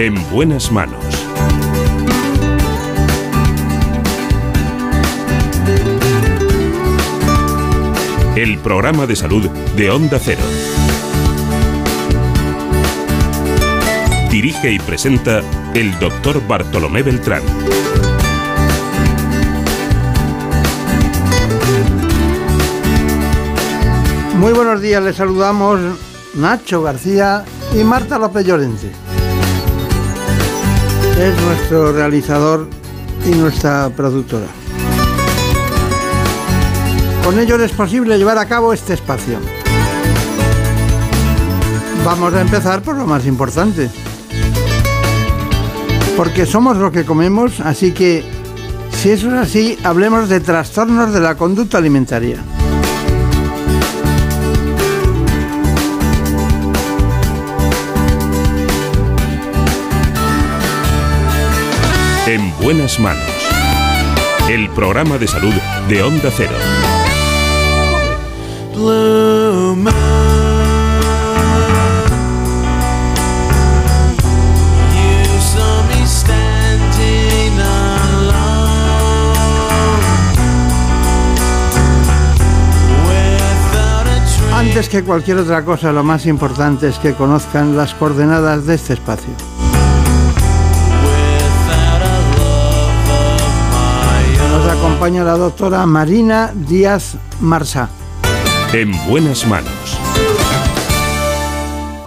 En buenas manos. El programa de salud de Onda Cero. Dirige y presenta el doctor Bartolomé Beltrán. Muy buenos días, les saludamos Nacho García y Marta López Llorente. Es nuestro realizador y nuestra productora. Con ello es posible llevar a cabo este espacio. Vamos a empezar por lo más importante. Porque somos lo que comemos, así que si eso es así, hablemos de trastornos de la conducta alimentaria. En buenas manos. El programa de salud de Onda Cero. Antes que cualquier otra cosa, lo más importante es que conozcan las coordenadas de este espacio. Acompaña la doctora Marina Díaz Marsá. En buenas manos.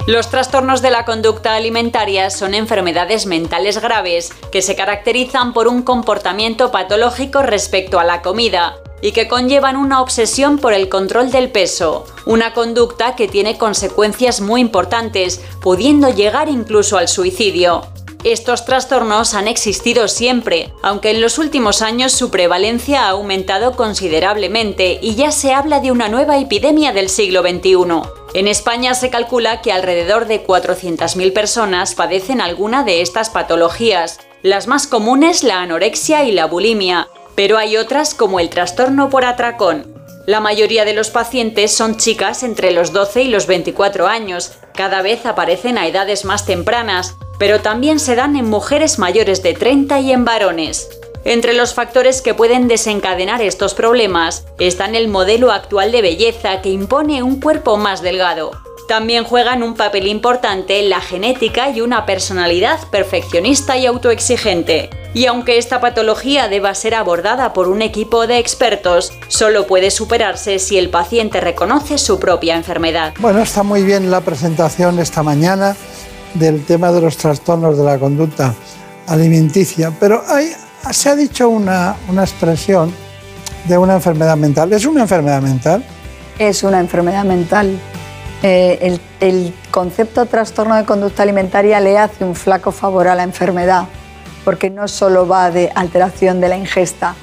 Los trastornos de la conducta alimentaria son enfermedades mentales graves que se caracterizan por un comportamiento patológico respecto a la comida y que conllevan una obsesión por el control del peso, una conducta que tiene consecuencias muy importantes, pudiendo llegar incluso al suicidio. Estos trastornos han existido siempre, aunque en los últimos años su prevalencia ha aumentado considerablemente y ya se habla de una nueva epidemia del siglo XXI. En España se calcula que alrededor de 400.000 personas padecen alguna de estas patologías, las más comunes la anorexia y la bulimia, pero hay otras como el trastorno por atracón. La mayoría de los pacientes son chicas entre los 12 y los 24 años, cada vez aparecen a edades más tempranas, pero también se dan en mujeres mayores de 30 y en varones. Entre los factores que pueden desencadenar estos problemas están el modelo actual de belleza que impone un cuerpo más delgado. También juegan un papel importante la genética y una personalidad perfeccionista y autoexigente. Y aunque esta patología deba ser abordada por un equipo de expertos, solo puede superarse si el paciente reconoce su propia enfermedad. Bueno, está muy bien la presentación esta mañana del tema de los trastornos de la conducta alimenticia, pero hay, se ha dicho una, una expresión de una enfermedad mental. ¿Es una enfermedad mental? Es una enfermedad mental. Eh, el, el, concepto trastorno de conducta alimentaria le hace un flaco favor a la enfermedad, porque no solo va de alteración de la ingesta,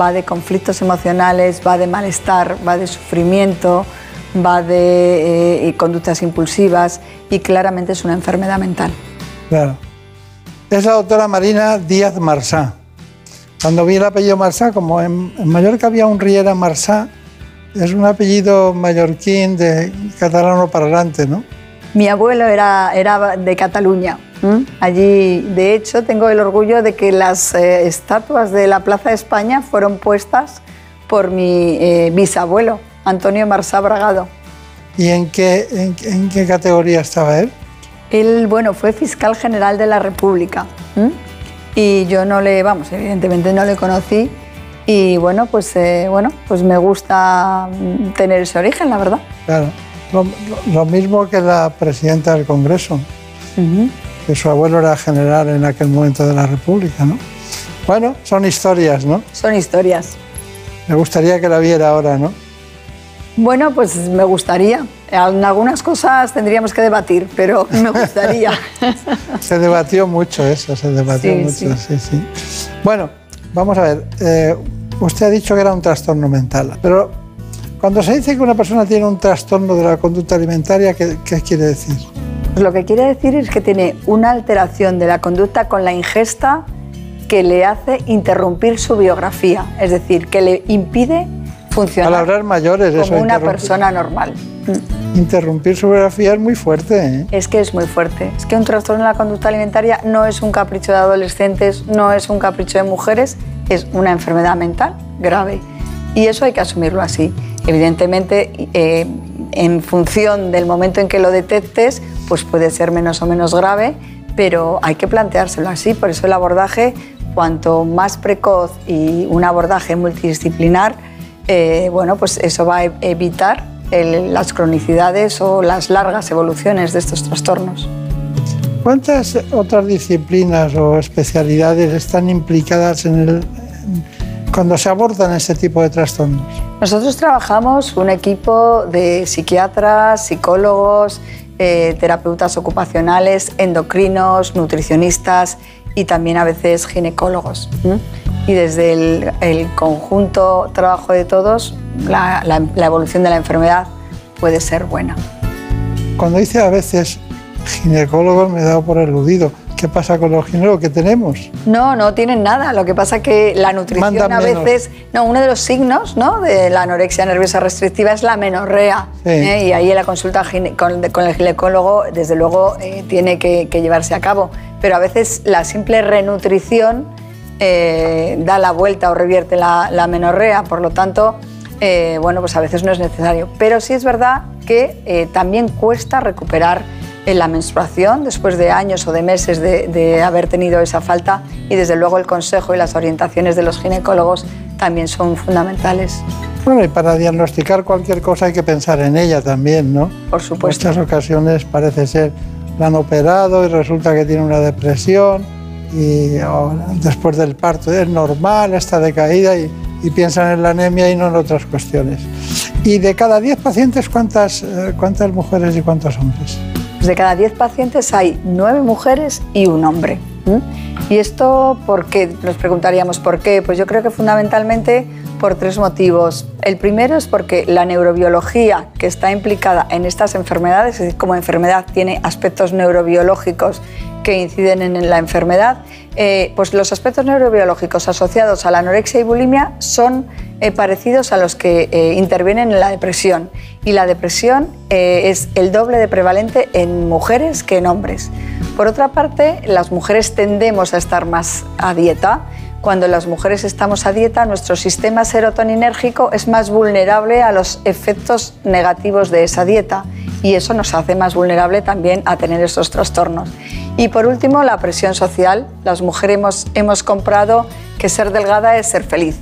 va de conflictos emocionales, va de malestar, va de sufrimiento, va de eh, conductas impulsivas y claramente es una enfermedad mental. Claro. Es la doctora Marina Díaz Marsá. Cuando vi el apellido Marsá, como en, en Mallorca había un Riera Marsá, es un apellido mallorquín de catalano para adelante, ¿no? Mi abuelo era, era de Cataluña. ¿Mm? Allí, de hecho, tengo el orgullo de que las eh, estatuas de la Plaza de España fueron puestas por mi eh, bisabuelo, Antonio Marsá Bragado. ¿Y en qué, en, en, qué categoría estaba él? Él, bueno, fue fiscal general de la República. ¿Mm? Y yo no le, vamos, evidentemente no le conocí, y bueno, pues, eh, bueno, pues me gusta tener ese origen, la verdad. Claro, lo, lo mismo que la presidenta del Congreso, uh -huh. que su abuelo era general en aquel momento de la República, ¿no? Bueno, son historias, ¿no? Son historias. Me gustaría que la viera ahora, ¿no? Bueno, pues me gustaría. En algunas cosas tendríamos que debatir, pero me gustaría. se debatió mucho eso, se debatió sí, mucho, sí, sí. sí. Bueno, Vamos a ver, eh, usted ha dicho que era un trastorno mental, pero cuando se dice que una persona tiene un trastorno de la conducta alimentaria, ¿qué, qué quiere decir? Pues lo que quiere decir es que tiene una alteración de la conducta con la ingesta que le hace interrumpir su biografía, es decir, que le impide funcionar Palabras mayores, como eso, una persona normal. interrumpir su biografía es muy fuerte. ¿eh? Es que es muy fuerte. Es que un trastorno de la conducta alimentaria no es un capricho de adolescentes, no es un capricho de mujeres, es una enfermedad mental grave. Y eso hay que asumirlo así. Evidentemente, eh, en función del momento en que lo detectes, pues puede ser menos o menos grave, pero hay que planteárselo así. Por eso el abordaje, cuanto más precoz y un abordaje multidisciplinar, eh, bueno, pues eso va a evitar las cronicidades o las largas evoluciones de estos trastornos. ¿Cuántas otras disciplinas o especialidades están implicadas en el, cuando se abordan ese tipo de trastornos? Nosotros trabajamos un equipo de psiquiatras, psicólogos, eh, terapeutas ocupacionales, endocrinos, nutricionistas y también a veces ginecólogos. Y desde el, conjunto trabajo de todos, la, la evolución de la enfermedad puede ser buena. Cuando dice a veces ginecólogos me he dado por eludido. ¿Qué pasa con los ginecólogos que tenemos? No, no tienen nada. Lo que pasa es que la nutrición a veces... No, uno de los signos ¿no? de la anorexia nerviosa restrictiva es la menorrea. ¿eh? Y ahí en la consulta con, el ginecólogo, desde luego, eh, tiene que, llevarse a cabo. Pero a veces la simple renutrición eh, da la vuelta o revierte la, la menorrea. Por lo tanto, bueno, pues a veces no es necesario. Pero sí es verdad que también cuesta recuperar en la menstruación después de años o de meses de, haber tenido esa falta y desde luego el consejo y las orientaciones de los ginecólogos también son fundamentales. Bueno, y para diagnosticar cualquier cosa hay que pensar en ella también, ¿no? Por supuesto. En muchas ocasiones parece ser, la han operado y resulta que tiene una depresión y después del parto es normal, está decaída y, y piensan en la anemia y no en otras cuestiones. Y de cada 10 pacientes, ¿cuántas, eh, cuántas mujeres y cuántos hombres? De cada 10 pacientes hay 9 mujeres y un hombre. ¿Y esto por qué? Nos preguntaríamos por qué. Pues yo creo que fundamentalmente por tres motivos. El primero es porque la neurobiología que está implicada en estas enfermedades, es decir, como enfermedad tiene aspectos neurobiológicos que inciden en la enfermedad, eh, pues los aspectos neurobiológicos asociados a la anorexia y bulimia son eh, parecidos a los que eh, intervienen en la depresión. Y la depresión es el doble de prevalente en mujeres que en hombres. Por otra parte, las mujeres tendemos a estar más a dieta. Cuando las mujeres estamos a dieta, nuestro sistema serotoninérgico es más vulnerable a los efectos negativos de esa dieta y eso nos hace más vulnerable también a tener estos trastornos. Y por último, la presión social. Las mujeres hemos comprado que ser delgada es ser feliz.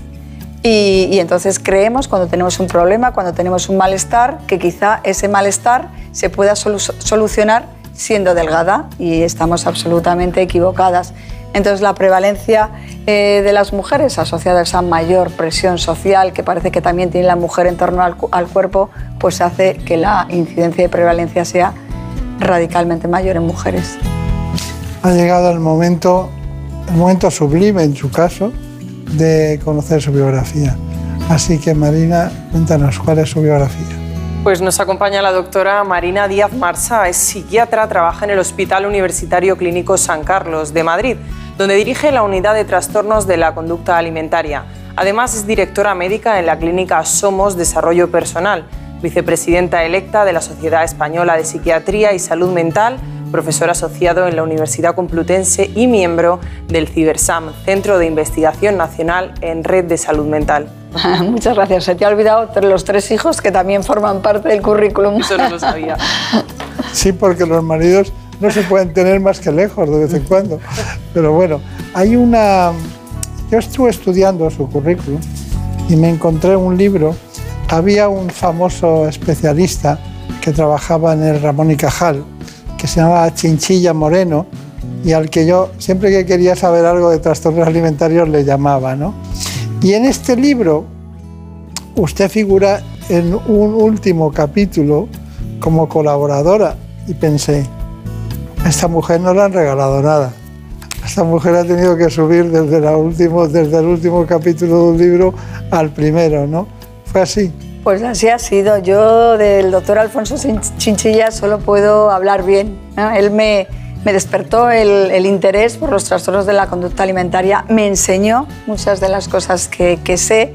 Y, y, entonces creemos cuando tenemos un problema, cuando tenemos un malestar, que quizá ese malestar se pueda solucionar siendo delgada y estamos absolutamente equivocadas. Entonces la prevalencia eh, de las mujeres asociada a esa mayor presión social que parece que también tiene la mujer en torno al, al cuerpo, pues hace que la incidencia de prevalencia sea radicalmente mayor en mujeres ha llegado el momento, el momento sublime en su caso de conocer su biografía. Así que Marina, cuéntanos cuál es su biografía. Pues nos acompaña la doctora Marina Díaz Marsa, es psiquiatra, trabaja en el Hospital Universitario Clínico San Carlos de Madrid, donde dirige la unidad de trastornos de la conducta alimentaria. Además es directora médica en la clínica Somos Desarrollo Personal, vicepresidenta electa de la Sociedad Española de Psiquiatría y Salud Mental, profesor asociado en la Universidad Complutense y miembro del CIBERSAM, Centro de Investigación Nacional en Red de Salud Mental. Muchas gracias. Se te ha olvidado los tres hijos que también forman parte del currículum. Eso no lo sabía. Sí, porque los maridos no se pueden tener más que lejos de vez en cuando. Pero bueno, hay una... Yo estuve estudiando su currículum y me encontré un libro. Había un famoso especialista que trabajaba en el Ramón y Cajal, que se llamaba Chinchilla Moreno y al que yo siempre que quería saber algo de trastornos alimentarios le llamaba. ¿no? Y en este libro usted figura en un último capítulo como colaboradora y pensé, esta mujer no le han regalado nada. Esta mujer ha tenido que subir desde, la último, desde el último capítulo de un libro al primero, ¿no? ¿Fue así? Pues así ha sido. Yo del doctor Alfonso Chinchilla solo puedo hablar bien. Él me, me despertó el, interés por los trastornos de la conducta alimentaria, me enseñó muchas de las cosas que, que sé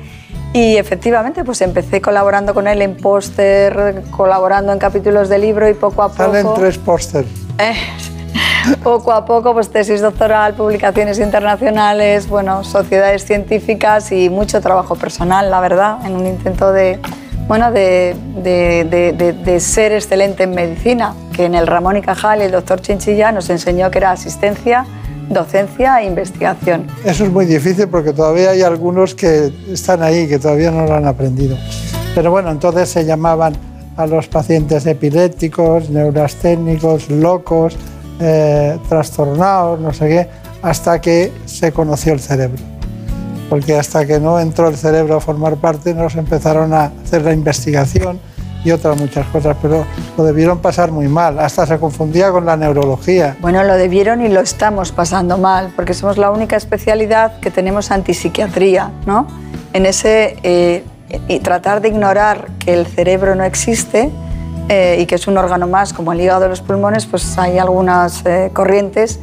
Y efectivamente, pues empecé colaborando con él en póster, colaborando en capítulos de libro y poco a poco... Salen tres pósters. Eh, poco a poco, pues tesis doctoral, publicaciones internacionales, bueno, sociedades científicas y mucho trabajo personal, la verdad, en un intento de, bueno, de, de, de, ser excelente en medicina, que en el Ramón y Cajal el doctor Chinchilla nos enseñó que era asistencia, docencia e investigación. Eso es muy difícil porque todavía hay algunos que están ahí, que todavía no lo han aprendido. Pero bueno, entonces se llamaban a los pacientes epilépticos, neurasténicos, locos, eh, trastornados, no sé qué, hasta que se conoció el cerebro. Porque hasta que no entró el cerebro a formar parte, nos empezaron a hacer la investigación y otras muchas cosas, pero lo debieron pasar muy mal, hasta se confundía con la neurología. Bueno, lo debieron y lo estamos pasando mal, porque somos la única especialidad que tenemos antipsiquiatría, ¿no? En ese eh, y tratar de ignorar que el cerebro no existe eh, y que es un órgano más como el hígado de los pulmones, pues hay algunas eh, corrientes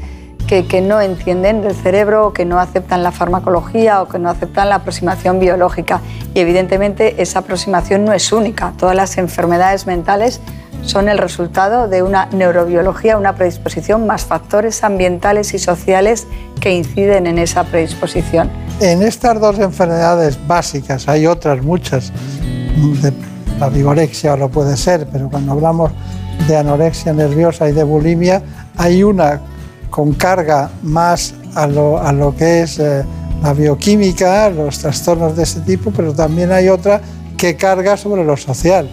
que, que, no entienden del cerebro, que no aceptan la farmacología o que no aceptan la aproximación biológica. Y evidentemente esa aproximación no es única. Todas las enfermedades mentales son el resultado de una neurobiología, una predisposición, más factores ambientales y sociales que inciden en esa predisposición. En estas dos enfermedades básicas, hay otras muchas, la vigorexia lo puede ser, pero cuando hablamos de anorexia nerviosa y de bulimia, hay una con carga más a lo, que es eh, la bioquímica, los trastornos de ese tipo, pero también hay otra que carga sobre lo social.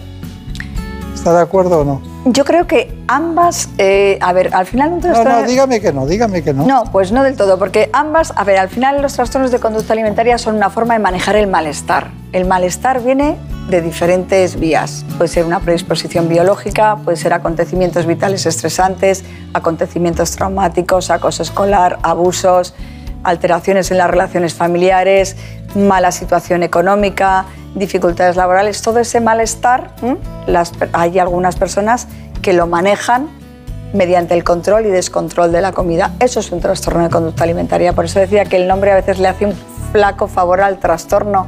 ¿Está de acuerdo o no? Yo creo que ambas, eh, a ver, al final un trastorno... No, no, dígame que no, dígame que no. No, pues no del todo, porque ambas, a ver, al final los trastornos de conducta alimentaria son una forma de manejar el malestar. El malestar viene de diferentes vías. Puede ser una predisposición biológica, puede ser acontecimientos vitales estresantes, acontecimientos traumáticos, acoso escolar, abusos, alteraciones en las relaciones familiares, mala situación económica, dificultades laborales, todo ese malestar, las, hay algunas personas que lo manejan mediante el control y descontrol de la comida. Eso es un trastorno de conducta alimentaria. Por eso decía que el nombre a veces le hace un flaco favor al trastorno,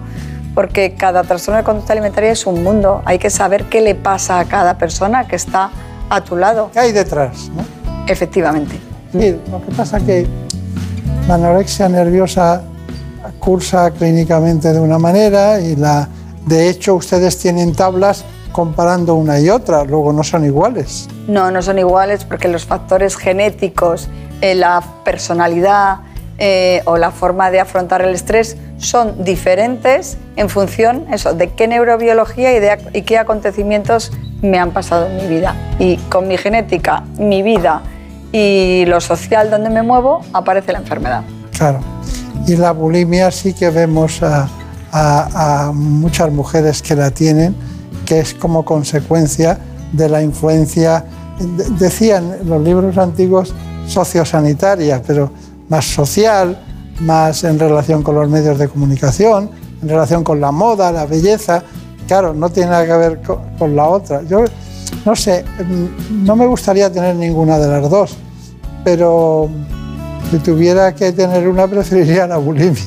porque cada trastorno de conducta alimentaria es un mundo. Hay que saber qué le pasa a cada persona que está a tu lado. ¿Qué hay detrás? Efectivamente. Sí, lo que pasa es que la anorexia nerviosa cursa clínicamente de una manera y la, de hecho ustedes tienen tablas comparando una y otra, luego no son iguales. No, no son iguales porque los factores genéticos, eh, la personalidad eh, o la forma de afrontar el estrés son diferentes en función eso, de qué neurobiología y, de, y qué acontecimientos me han pasado en mi vida. Y con mi genética, mi vida y lo social donde me muevo, aparece la enfermedad. Claro. Y la bulimia sí que vemos a, muchas mujeres que la tienen, que es como consecuencia de la influencia, decían los libros antiguos, sociosanitaria, pero más social, más en relación con los medios de comunicación, en relación con la moda, la belleza. Claro, no tiene nada que ver con, con la otra. Yo no sé, mm, no me gustaría tener ninguna de las dos, pero si tuviera que tener una, preferiría la bulimia.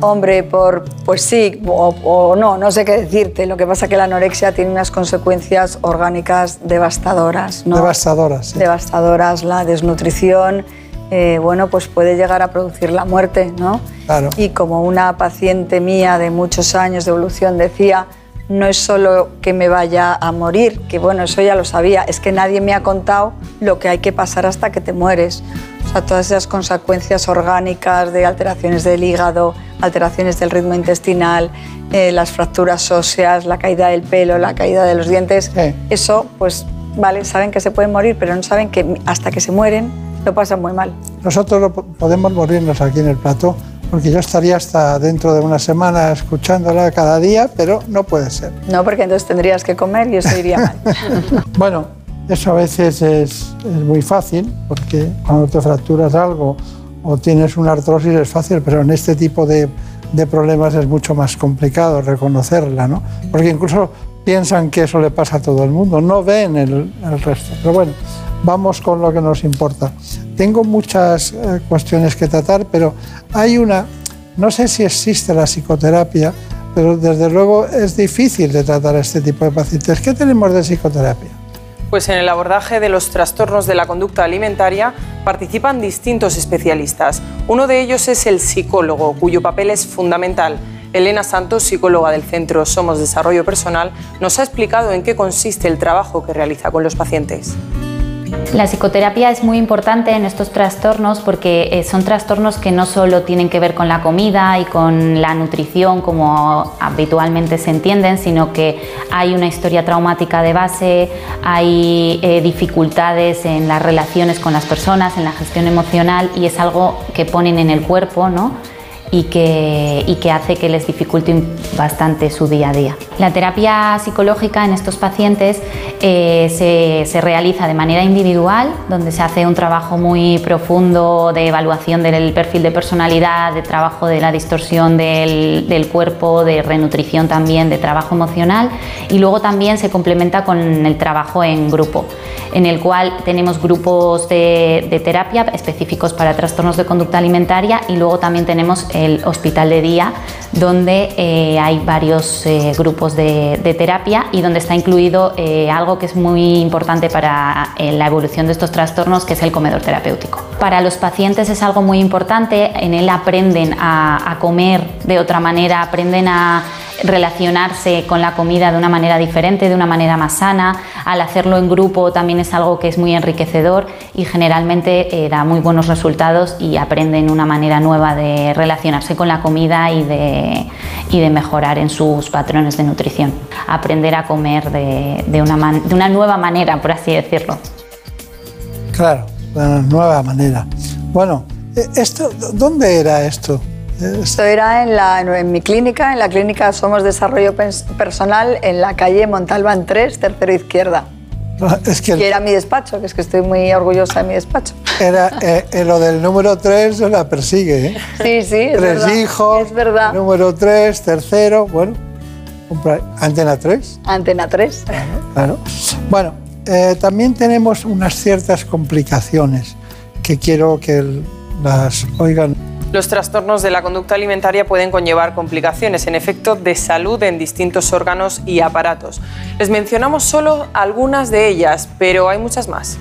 Hombre, por, pues sí, o, no, no sé qué decirte. Lo que pasa es que la anorexia tiene unas consecuencias orgánicas devastadoras. ¿no? Devastadoras, sí. Devastadoras, la desnutrición, eh, bueno, pues puede llegar a producir la muerte, ¿no? Claro. Y como una paciente mía de muchos años de evolución decía, no es solo que me vaya a morir, que bueno, eso ya lo sabía, es que nadie me ha contado lo que hay que pasar hasta que te mueres. O sea, todas esas consecuencias orgánicas de alteraciones del hígado, alteraciones del ritmo intestinal, eh, las fracturas óseas, la caída del pelo, la caída de los dientes, eso, pues, vale, saben que se pueden morir, pero no saben que hasta que se mueren lo pasan muy mal. Nosotros podemos morirnos aquí en el plato porque yo estaría hasta dentro de una semana escuchándola cada día, pero no puede ser. No, porque entonces tendrías que comer y eso iría mal. bueno, eso a veces es, muy fácil, porque cuando te fracturas algo o tienes una artrosis es fácil, pero en este tipo de, problemas es mucho más complicado reconocerla, ¿no? Porque incluso piensan que eso le pasa a todo el mundo, no ven el, el resto. Pero bueno, vamos con lo que nos importa. Tengo muchas eh, cuestiones que tratar, pero hay una, no sé si existe la psicoterapia, pero desde luego es difícil de tratar a este tipo de pacientes. ¿Qué tenemos de psicoterapia? Pues en el abordaje de los trastornos de la conducta alimentaria participan distintos especialistas. Uno de ellos es el psicólogo, cuyo papel es fundamental. Elena Santos, psicóloga del Centro Somos Desarrollo Personal, nos ha explicado en qué consiste el trabajo que realiza con los pacientes. La psicoterapia es muy importante en estos trastornos porque eh, son trastornos que no solo tienen que ver con la comida y con la nutrición como habitualmente se entienden, sino que hay una historia traumática de base, hay eh, dificultades en las relaciones con las personas, en la gestión emocional y es algo que ponen en el cuerpo, ¿no? Y que, y que hace que les dificulte bastante su día a día. La terapia psicológica en estos pacientes eh, se, se, realiza de manera individual, donde se hace un trabajo muy profundo de evaluación del perfil de personalidad, de trabajo de la distorsión del, del cuerpo, de renutrición también, de trabajo emocional y luego también se complementa con el trabajo en grupo, en el cual tenemos grupos de, de terapia específicos para trastornos de conducta alimentaria y luego también tenemos el hospital de día, donde eh, hay varios eh, grupos de, terapia y donde está incluido eh, algo que es muy importante para la evolución de estos trastornos, que es el comedor terapéutico. Para los pacientes es algo muy importante, en él aprenden a comer de otra manera, aprenden a relacionarse con la comida de una manera diferente, de una manera más sana. Al hacerlo en grupo también es algo que es muy enriquecedor y generalmente eh, da muy buenos resultados y aprenden una manera nueva de relacionarse con la comida y de, y de mejorar en sus patrones de nutrición. Aprender a comer de, de, una, de una nueva manera, por así decirlo. Claro, de una nueva manera. Bueno, eh, esto, ¿dónde era esto? Esto era en, la, en mi clínica, en la clínica Somos Desarrollo Personal, en la calle Montalbán 3, tercero izquierda. Es que y era mi despacho, que es que estoy muy orgullosa de mi despacho. Era, eh, lo del número 3 la persigue, ¿eh? Sí, sí, es Tres verdad. hijos, es verdad. número 3, tercero, bueno, Antena 3. Antena 3. Claro. Bueno, eh, también tenemos unas ciertas complicaciones que quiero que las oigan los trastornos de la conducta alimentaria pueden conllevar complicaciones, en efecto, de salud en distintos órganos y aparatos. Les mencionamos solo algunas de ellas, pero hay muchas más.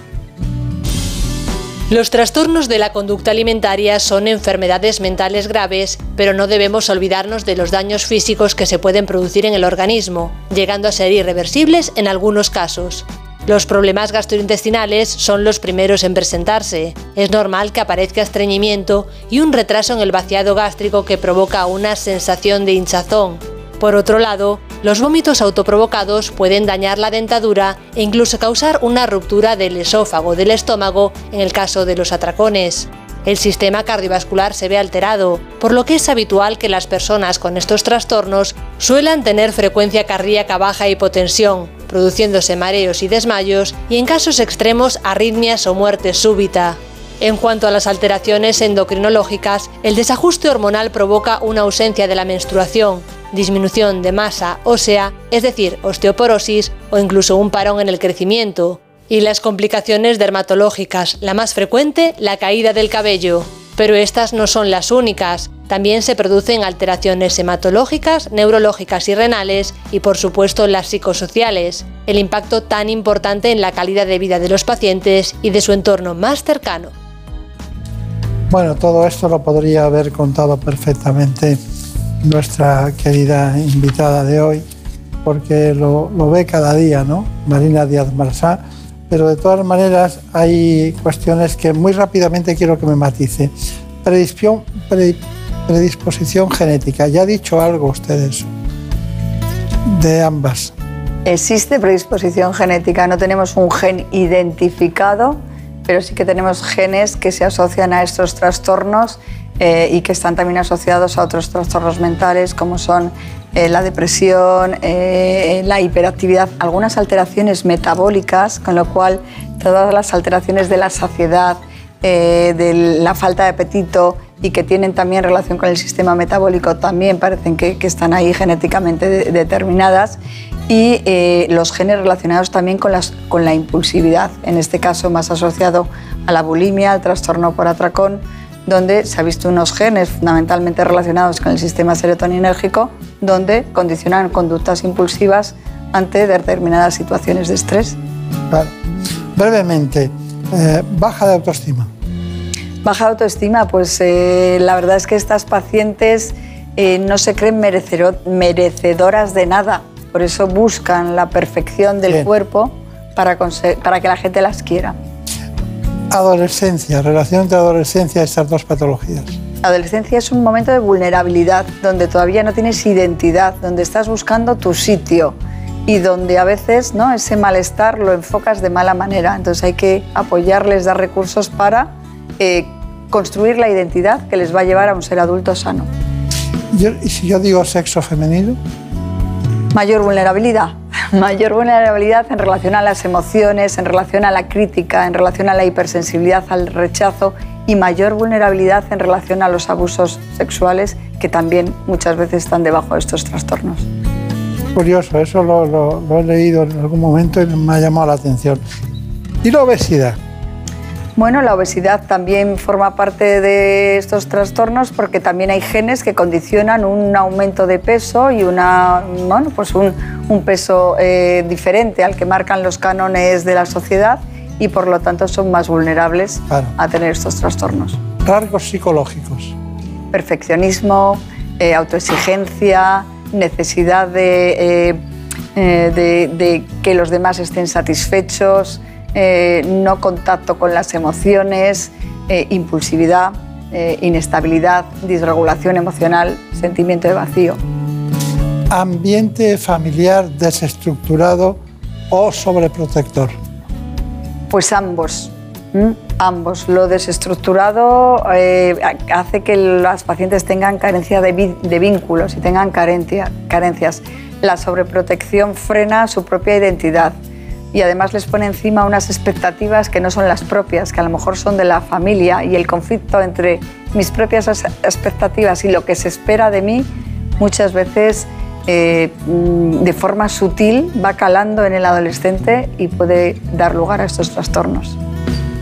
Los trastornos de la conducta alimentaria son enfermedades mentales graves, pero no debemos olvidarnos de los daños físicos que se pueden producir en el organismo, llegando a ser irreversibles en algunos casos. Los problemas gastrointestinales son los primeros en presentarse. Es normal que aparezca estreñimiento y un retraso en el vaciado gástrico que provoca una sensación de hinchazón. Por otro lado, los vómitos autoprovocados pueden dañar la dentadura e incluso causar una ruptura del esófago del estómago en el caso de los atracones. El sistema cardiovascular se ve alterado, por lo que es habitual que las personas con estos trastornos suelan tener frecuencia cardíaca baja e hipotensión, produciéndose mareos y desmayos y en casos extremos arritmias o muerte súbita. En cuanto a las alteraciones endocrinológicas, el desajuste hormonal provoca una ausencia de la menstruación, disminución de masa ósea, es decir, osteoporosis o incluso un parón en el crecimiento. Y las complicaciones dermatológicas, la más frecuente, la caída del cabello. Pero estas no son las únicas. También se producen alteraciones hematológicas, neurológicas y renales y por supuesto las psicosociales, el impacto tan importante en la calidad de vida de los pacientes y de su entorno más cercano. Bueno, todo esto lo podría haber contado perfectamente nuestra querida invitada de hoy, porque lo, ve cada día, ¿no? Marina Díaz Marsá. Pero de todas maneras hay cuestiones que muy rápidamente quiero que me matice. Predisposición, predisposición genética. Ya ha dicho algo ustedes de ambas. Existe predisposición genética, no tenemos un gen identificado, pero sí que tenemos genes que se asocian a estos trastornos eh, y que están también asociados a otros trastornos mentales como son eh, la depresión, eh, la hiperactividad, algunas alteraciones metabólicas, con lo cual todas las alteraciones de la saciedad, de la falta de apetito y que tienen también relación con el sistema metabólico también parecen que, están ahí genéticamente de, determinadas y los genes relacionados también con, las, con la impulsividad, en este caso más asociado a la bulimia, al trastorno por atracón, donde se ha visto unos genes fundamentalmente relacionados con el sistema serotoninérgico donde condicionan conductas impulsivas ante determinadas situaciones de estrés. Brevemente, eh, baja de autoestima. Baja de autoestima, pues eh, la verdad es que estas pacientes eh, no se creen merecedoras de nada, por eso buscan la perfección del cuerpo para, para que la gente las quiera. Adolescencia, relación entre adolescencia y estas dos patologías. Adolescencia es un momento de vulnerabilidad, donde todavía no tienes identidad, donde estás buscando tu sitio y donde a veces ¿no? ese malestar lo enfocas de mala manera. Entonces hay que apoyarles, dar recursos para eh, construir la identidad que les va a llevar a un ser adulto sano. ¿Y si yo digo sexo femenino? Mayor vulnerabilidad. Mayor vulnerabilidad en relación a las emociones, en relación a la crítica, en relación a la hipersensibilidad al rechazo y mayor vulnerabilidad en relación a los abusos sexuales que también muchas veces están debajo de estos trastornos. Curioso, eso lo, lo he leído en algún momento y me ha llamado la atención. ¿Y la obesidad? Bueno, la obesidad también forma parte de estos trastornos porque también hay genes que condicionan un aumento de peso y una, bueno, pues un, peso eh, diferente al que marcan los cánones de la sociedad y por lo tanto son más vulnerables a tener estos trastornos. Rasgos psicológicos. Perfeccionismo, eh, autoexigencia, necesidad de, eh, de que los demás estén satisfechos, eh, no contacto con las emociones, eh, impulsividad, eh, inestabilidad, disregulación emocional, sentimiento de vacío. Ambiente familiar desestructurado o sobreprotector. Pues ambos. Ambos. Lo desestructurado hace que las pacientes tengan carencia de, vínculos y tengan carencias. La sobreprotección frena su propia identidad y además les pone encima unas expectativas que no son las propias, que a lo mejor son de la familia y el conflicto entre mis propias expectativas y lo que se espera de mí muchas veces eh, mm, de forma sutil va calando en el adolescente y puede dar lugar a estos trastornos.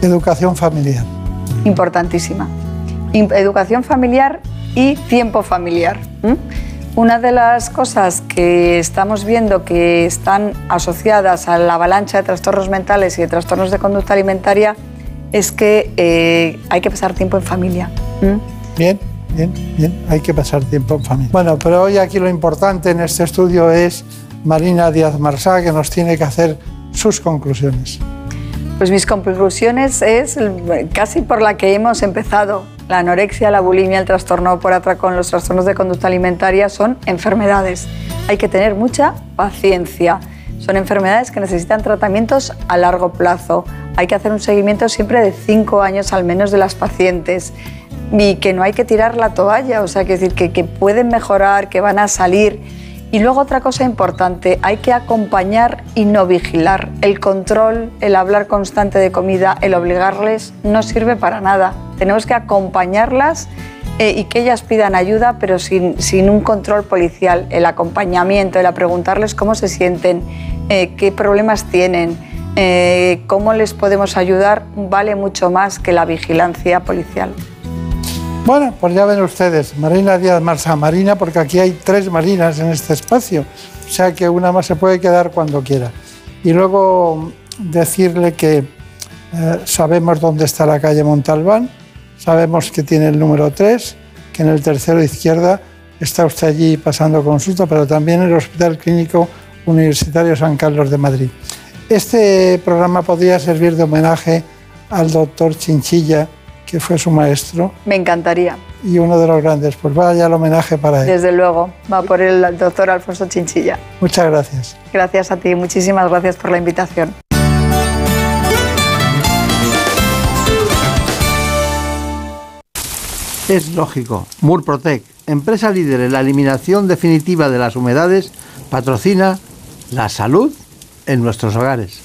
Educación familiar. Importantísima. Educación familiar y tiempo familiar. Una de las cosas que estamos viendo que están asociadas a la avalancha de trastornos mentales y de trastornos de conducta alimentaria es que eh, hay que pasar tiempo en familia. Bien, bien, bien, hay que pasar tiempo en familia. Bueno, pero hoy aquí lo importante en este estudio es Marina Díaz Marsá, que nos tiene que hacer sus conclusiones. Pues mis conclusiones es casi por la que hemos empezado la anorexia, la bulimia, el trastorno por atracón, los trastornos de conducta alimentaria son enfermedades. Hay que tener mucha paciencia. Son enfermedades que necesitan tratamientos a largo plazo. Hay que hacer un seguimiento siempre de cinco años al menos de las pacientes y que no hay que tirar la toalla, o sea, que decir que pueden mejorar, que van a salir. Y luego otra cosa importante, hay que acompañar y no vigilar. El control, el hablar constante de comida, el obligarles no sirve para nada. Tenemos que acompañarlas eh, y que ellas pidan ayuda, pero sin, un control policial. El acompañamiento, el preguntarles cómo se sienten, eh, qué problemas tienen, eh, cómo les podemos ayudar, vale mucho más que la vigilancia policial. Bueno, pues ya ven ustedes, Marina Díaz Marsa Marina, porque aquí hay tres marinas en este espacio, o sea que una más se puede quedar cuando quiera. Y luego decirle que sabemos dónde está la calle Montalbán, Sabemos que tiene el número 3, que en el tercero izquierda está usted allí pasando consulta, pero también el Hospital Clínico Universitario San Carlos de Madrid. Este programa podría servir de homenaje al doctor Chinchilla, que fue su maestro. Me encantaría. Y uno de los grandes, pues vaya el homenaje para él. Desde luego, va por el doctor Alfonso Chinchilla. Muchas gracias. Gracias a ti, muchísimas gracias por la invitación. Es lógico. Murprotec, empresa líder en la eliminación definitiva de las humedades, patrocina la salud en nuestros hogares.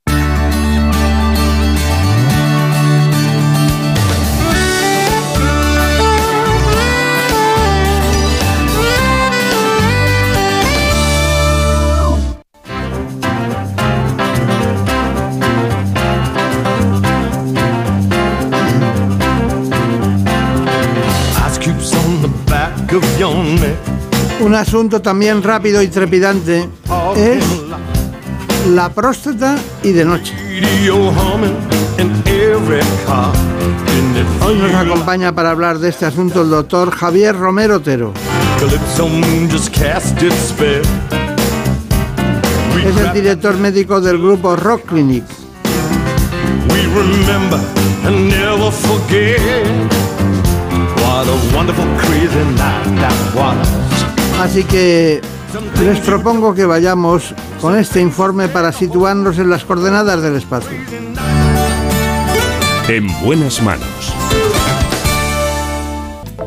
Un asunto también rápido y trepidante es la próstata y de noche. Hoy nos acompaña para hablar de este asunto el doctor Javier Romero Otero. Es el director médico del grupo Rock Clinic. Así que les propongo que vayamos con este informe para situarnos en las coordenadas del espacio. En buenas manos.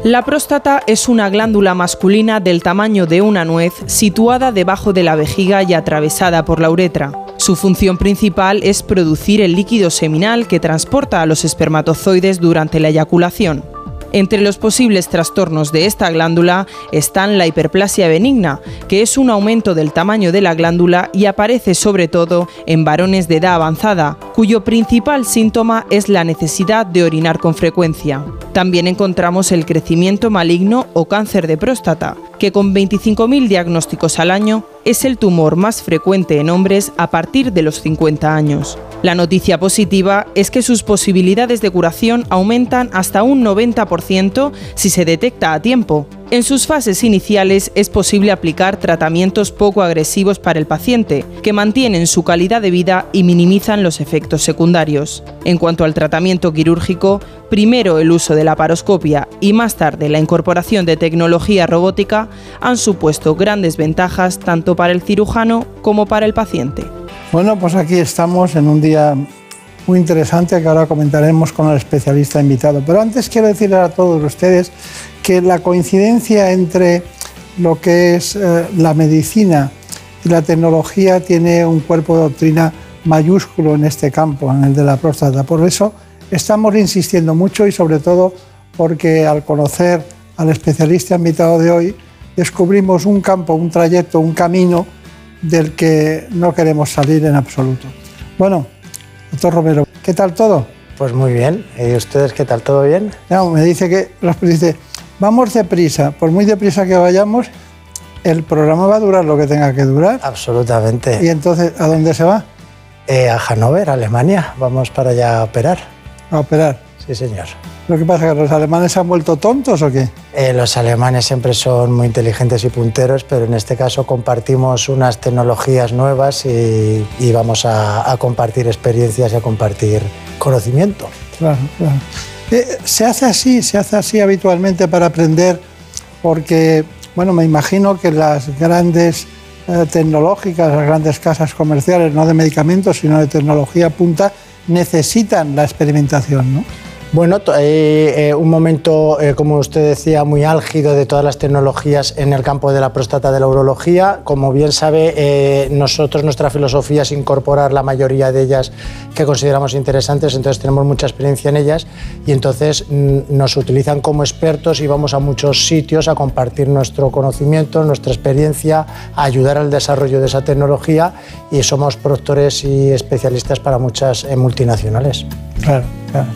La próstata es una glándula masculina del tamaño de una nuez situada debajo de la vejiga y atravesada por la uretra. Su función principal es producir el líquido seminal que transporta a los espermatozoides durante la eyaculación. Entre los posibles trastornos de esta glándula están la hiperplasia benigna, que es un aumento del tamaño de la glándula y aparece sobre todo en varones de edad avanzada, cuyo principal síntoma es la necesidad de orinar con frecuencia. También encontramos el crecimiento maligno o cáncer de próstata, que con 25.000 diagnósticos al año es el tumor más frecuente en hombres a partir de los 50 años. La noticia positiva es que sus posibilidades de curación aumentan hasta un 90% si se detecta a tiempo. En sus fases iniciales es posible aplicar tratamientos poco agresivos para el paciente, que mantienen su calidad de vida y minimizan los efectos secundarios. En cuanto al tratamiento quirúrgico, primero el uso de la paroscopia y más tarde la incorporación de tecnología robótica han supuesto grandes ventajas tanto para el cirujano como para el paciente. Bueno, pues aquí estamos en un día muy interesante que ahora comentaremos con el especialista invitado. Pero antes quiero decirle a todos ustedes que la coincidencia entre lo que es eh, la medicina y la tecnología tiene un cuerpo de doctrina mayúsculo en este campo, en el de la próstata. Por eso estamos insistiendo mucho y sobre todo porque al conocer al especialista invitado de hoy descubrimos un campo, un trayecto, un camino del que no queremos salir en absoluto. Bueno, doctor Romero, ¿qué tal todo? Pues muy bien. ¿Y ustedes qué tal? ¿Todo bien? me dice que dice, vamos deprisa, por muy deprisa que vayamos, el programa va a durar lo que tenga que durar. Absolutamente. ¿Y entonces a dónde se va? Eh, a Hannover, Alemania. Vamos para allá a operar. ¿A operar? Sí, señor. ¿Lo que pasa? ¿Que los alemanes se han vuelto tontos o qué? Eh, los alemanes siempre son muy inteligentes y punteros, pero en este caso compartimos unas tecnologías nuevas y, vamos a, compartir experiencias y a compartir conocimiento. Claro, claro. Eh, se hace así, se hace así habitualmente para aprender, porque, bueno, me imagino que las grandes eh, tecnológicas, las grandes casas comerciales, no de medicamentos, sino de tecnología punta, necesitan la experimentación, ¿no? Bueno, eh, un momento, eh, como usted decía, muy álgido de todas las tecnologías en el campo de la próstata de la urología. Como bien sabe, eh, nosotros nuestra filosofía es incorporar la mayoría de ellas que consideramos interesantes, entonces tenemos mucha experiencia en ellas y entonces mm, nos utilizan como expertos y vamos a muchos sitios a compartir nuestro conocimiento, nuestra experiencia, a ayudar al desarrollo de esa tecnología y somos productores y especialistas para muchas multinacionales. Claro, claro.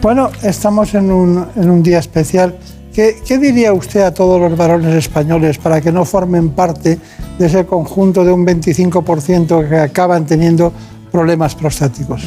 Bueno, estamos en un, día especial. ¿Qué, diría usted a todos los varones españoles para que no formen parte de ese conjunto de un 25% que acaban teniendo problemas prostáticos?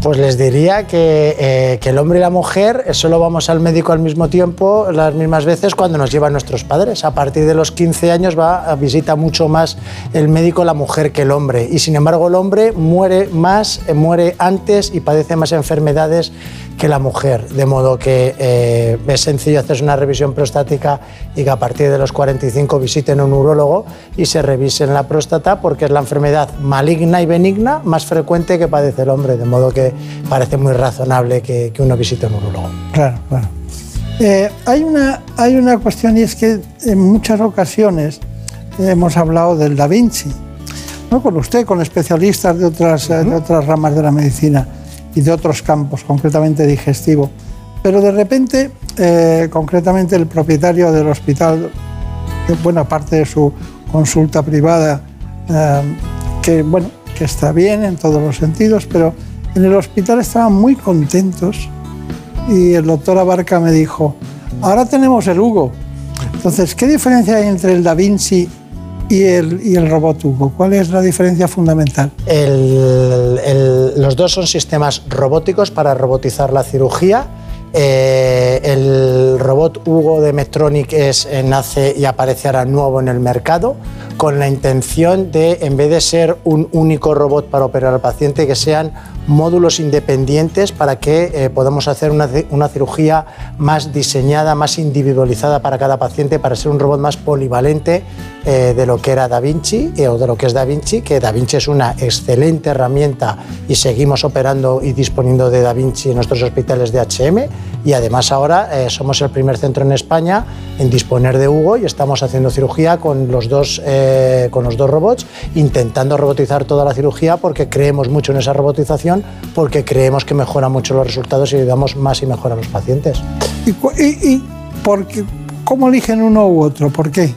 Pues les diría eh, que, el hombre y la mujer solo vamos al médico al mismo tiempo, las mismas veces cuando nos llevan nuestros padres. A partir de los 15 años va a visita mucho más el médico la mujer que el hombre. Y sin embargo el hombre muere más, eh, muere antes y padece más enfermedades que la mujer, de modo que eh, es sencillo hacerse una revisión prostática y que a partir de los 45 visiten un urólogo y se revisen la próstata porque es la enfermedad maligna y benigna más frecuente que padece el hombre, de modo que parece muy razonable que, uno visite un urólogo. Claro, claro. Eh, hay, una, hay una cuestión y es que en muchas ocasiones hemos hablado del Da Vinci, no con usted, con especialistas de otras, de otras ramas de la medicina y de otros campos, concretamente digestivo. Pero de repente, eh, concretamente el propietario del hospital, buena parte de su consulta privada, eh, que bueno, que está bien en todos los sentidos, pero en el hospital estaban muy contentos y el doctor Abarca me dijo, ahora tenemos el Hugo. Entonces, ¿qué diferencia hay entre el Da Vinci y el, robot Hugo? ¿Cuál es la diferencia fundamental? Los dos son sistemas robóticos para robotizar la cirugía. Eh, el robot Hugo de Medtronic es, eh, nace y aparece ahora nuevo en el mercado con la intención de, en vez de ser un único robot para operar al paciente, que sean módulos independientes para que eh, podamos hacer una, una cirugía más diseñada, más individualizada para cada paciente, para ser un robot más polivalente eh, de lo que era Da Vinci eh, o de lo que es Da Vinci, que Da Vinci es una excelente herramienta y seguimos operando y disponiendo de Da Vinci en nuestros hospitales de HM y además ahora eh, somos el primer centro en España en disponer de Hugo y estamos haciendo cirugía con los dos, eh, con los dos robots, intentando robotizar toda la cirugía porque creemos mucho en esa robotización, porque creemos que mejora mucho los resultados y ayudamos más y mejor a los pacientes. ¿Y, y- y por qué- cómo eligen uno u otro? ¿Por qué?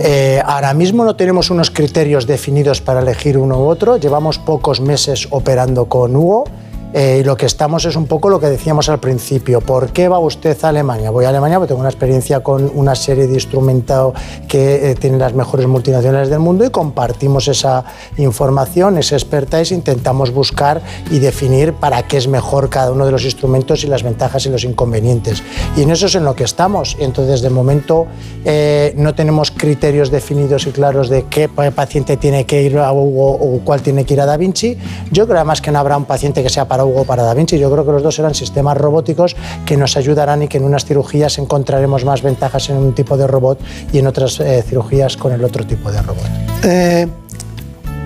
Eh, ahora mismo no tenemos unos criterios definidos para elegir uno u otro. Llevamos pocos meses operando con Hugo. Eh, y lo que estamos es un poco lo que decíamos al principio. ¿Por qué va usted a Alemania? Voy a Alemania porque tengo una experiencia con una serie de instrumentos que eh, tienen las mejores multinacionales del mundo y compartimos esa información, ese expertise, intentamos buscar y definir para qué es mejor cada uno de los instrumentos y las ventajas y los inconvenientes. Y en eso es en lo que estamos. Entonces, de momento, eh, no tenemos criterios definidos y claros de qué pa- paciente tiene que ir a Hugo o cuál tiene que ir a Da Vinci. Yo creo además que no habrá un paciente que sea para Hugo para Da Vinci. Yo creo que los dos serán sistemas robóticos que nos ayudarán y que en unas cirugías encontraremos más ventajas en un tipo de robot y en otras eh, cirugías con el otro tipo de robot. Eh,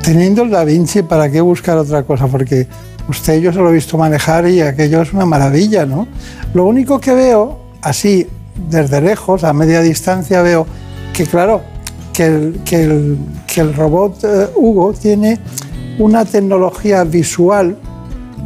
teniendo el Da Vinci, ¿para qué buscar otra cosa? Porque usted yo se lo he visto manejar y aquello es una maravilla, ¿no? Lo único que veo, así, desde lejos, a media distancia, veo que, claro, que el robot eh, Hugo tiene una tecnología visual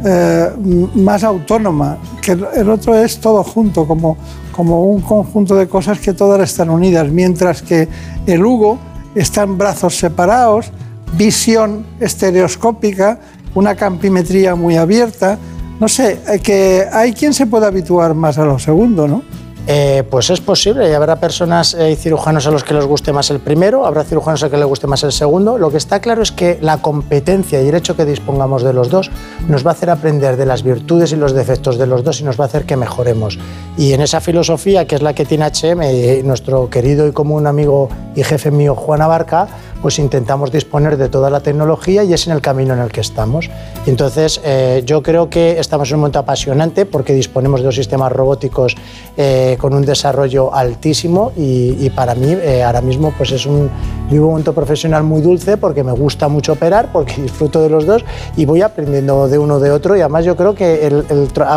eh, más autónoma, que el, el otro es todo junto, como, como un conjunto de cosas que todas están unidas, mientras que el Hugo está en brazos separados, visión estereoscópica, una campimetría muy abierta. No sé, eh, que hay quien se puede habituar más a lo segundo, ¿no? Eh, pues es posible, y habrá personas eh, y cirujanos a los que les guste más el primero, habrá cirujanos a los que les guste más el segundo. Lo que está claro es que la competencia y el hecho que dispongamos de los dos nos va a hacer aprender de las virtudes y los defectos de los dos y nos va a hacer que mejoremos. Y en esa filosofía que es la que tiene HM nuestro querido y común amigo y jefe mío Juan Abarca, pues intentamos disponer de toda la tecnología y es en el camino en el que estamos. Entonces eh, yo creo que estamos en un momento apasionante porque disponemos de dos sistemas robóticos eh, con un desarrollo altísimo y, para mí eh, ahora mismo pues es un momento profesional muy dulce porque me gusta mucho operar, porque disfruto de los dos y voy aprendiendo de uno de otro y además yo creo que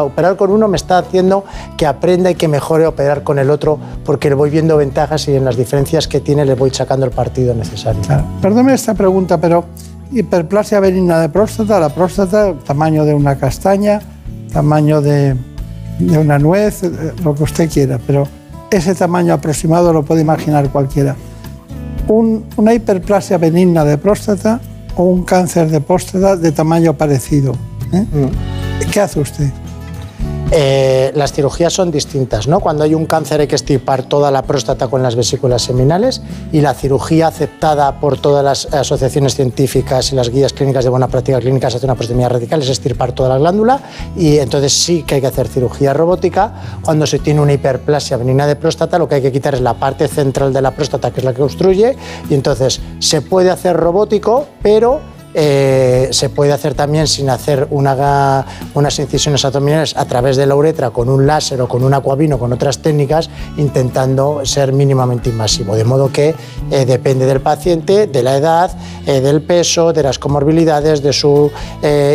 operar con uno me está haciendo que aprenda y que mejore operar con el otro porque le voy viendo ventajas y en las diferencias que tiene le voy sacando el partido necesario. Claro. Perdone esta pregunta, pero hiperplasia benigna de próstata, la próstata, tamaño de una castaña, tamaño de, de una nuez, eh, lo que usted quiera, pero ese tamaño aproximado lo puede imaginar cualquiera. Un- una hiperplasia benigna de próstata o un cáncer de próstata de tamaño parecido. ¿eh? ¿Qué hace usted? Eh, las cirugías son distintas, ¿no? Cuando hay un cáncer hay que extirpar toda la próstata con las vesículas seminales y la cirugía aceptada por todas las asociaciones científicas y las guías clínicas de buena práctica clínica es hacer una prostemia radical, es extirpar toda la glándula y entonces sí que hay que hacer cirugía robótica. Cuando se tiene una hiperplasia benigna de próstata lo que hay que quitar es la parte central de la próstata que es la que obstruye y entonces se puede hacer robótico, pero eh, se puede hacer también sin hacer una- unas incisiones abdominales a través de la uretra con un láser o con un acuavino, con otras técnicas, intentando ser mínimamente invasivo. De modo que eh, depende del paciente, de la edad, eh, del peso, de las comorbilidades, de su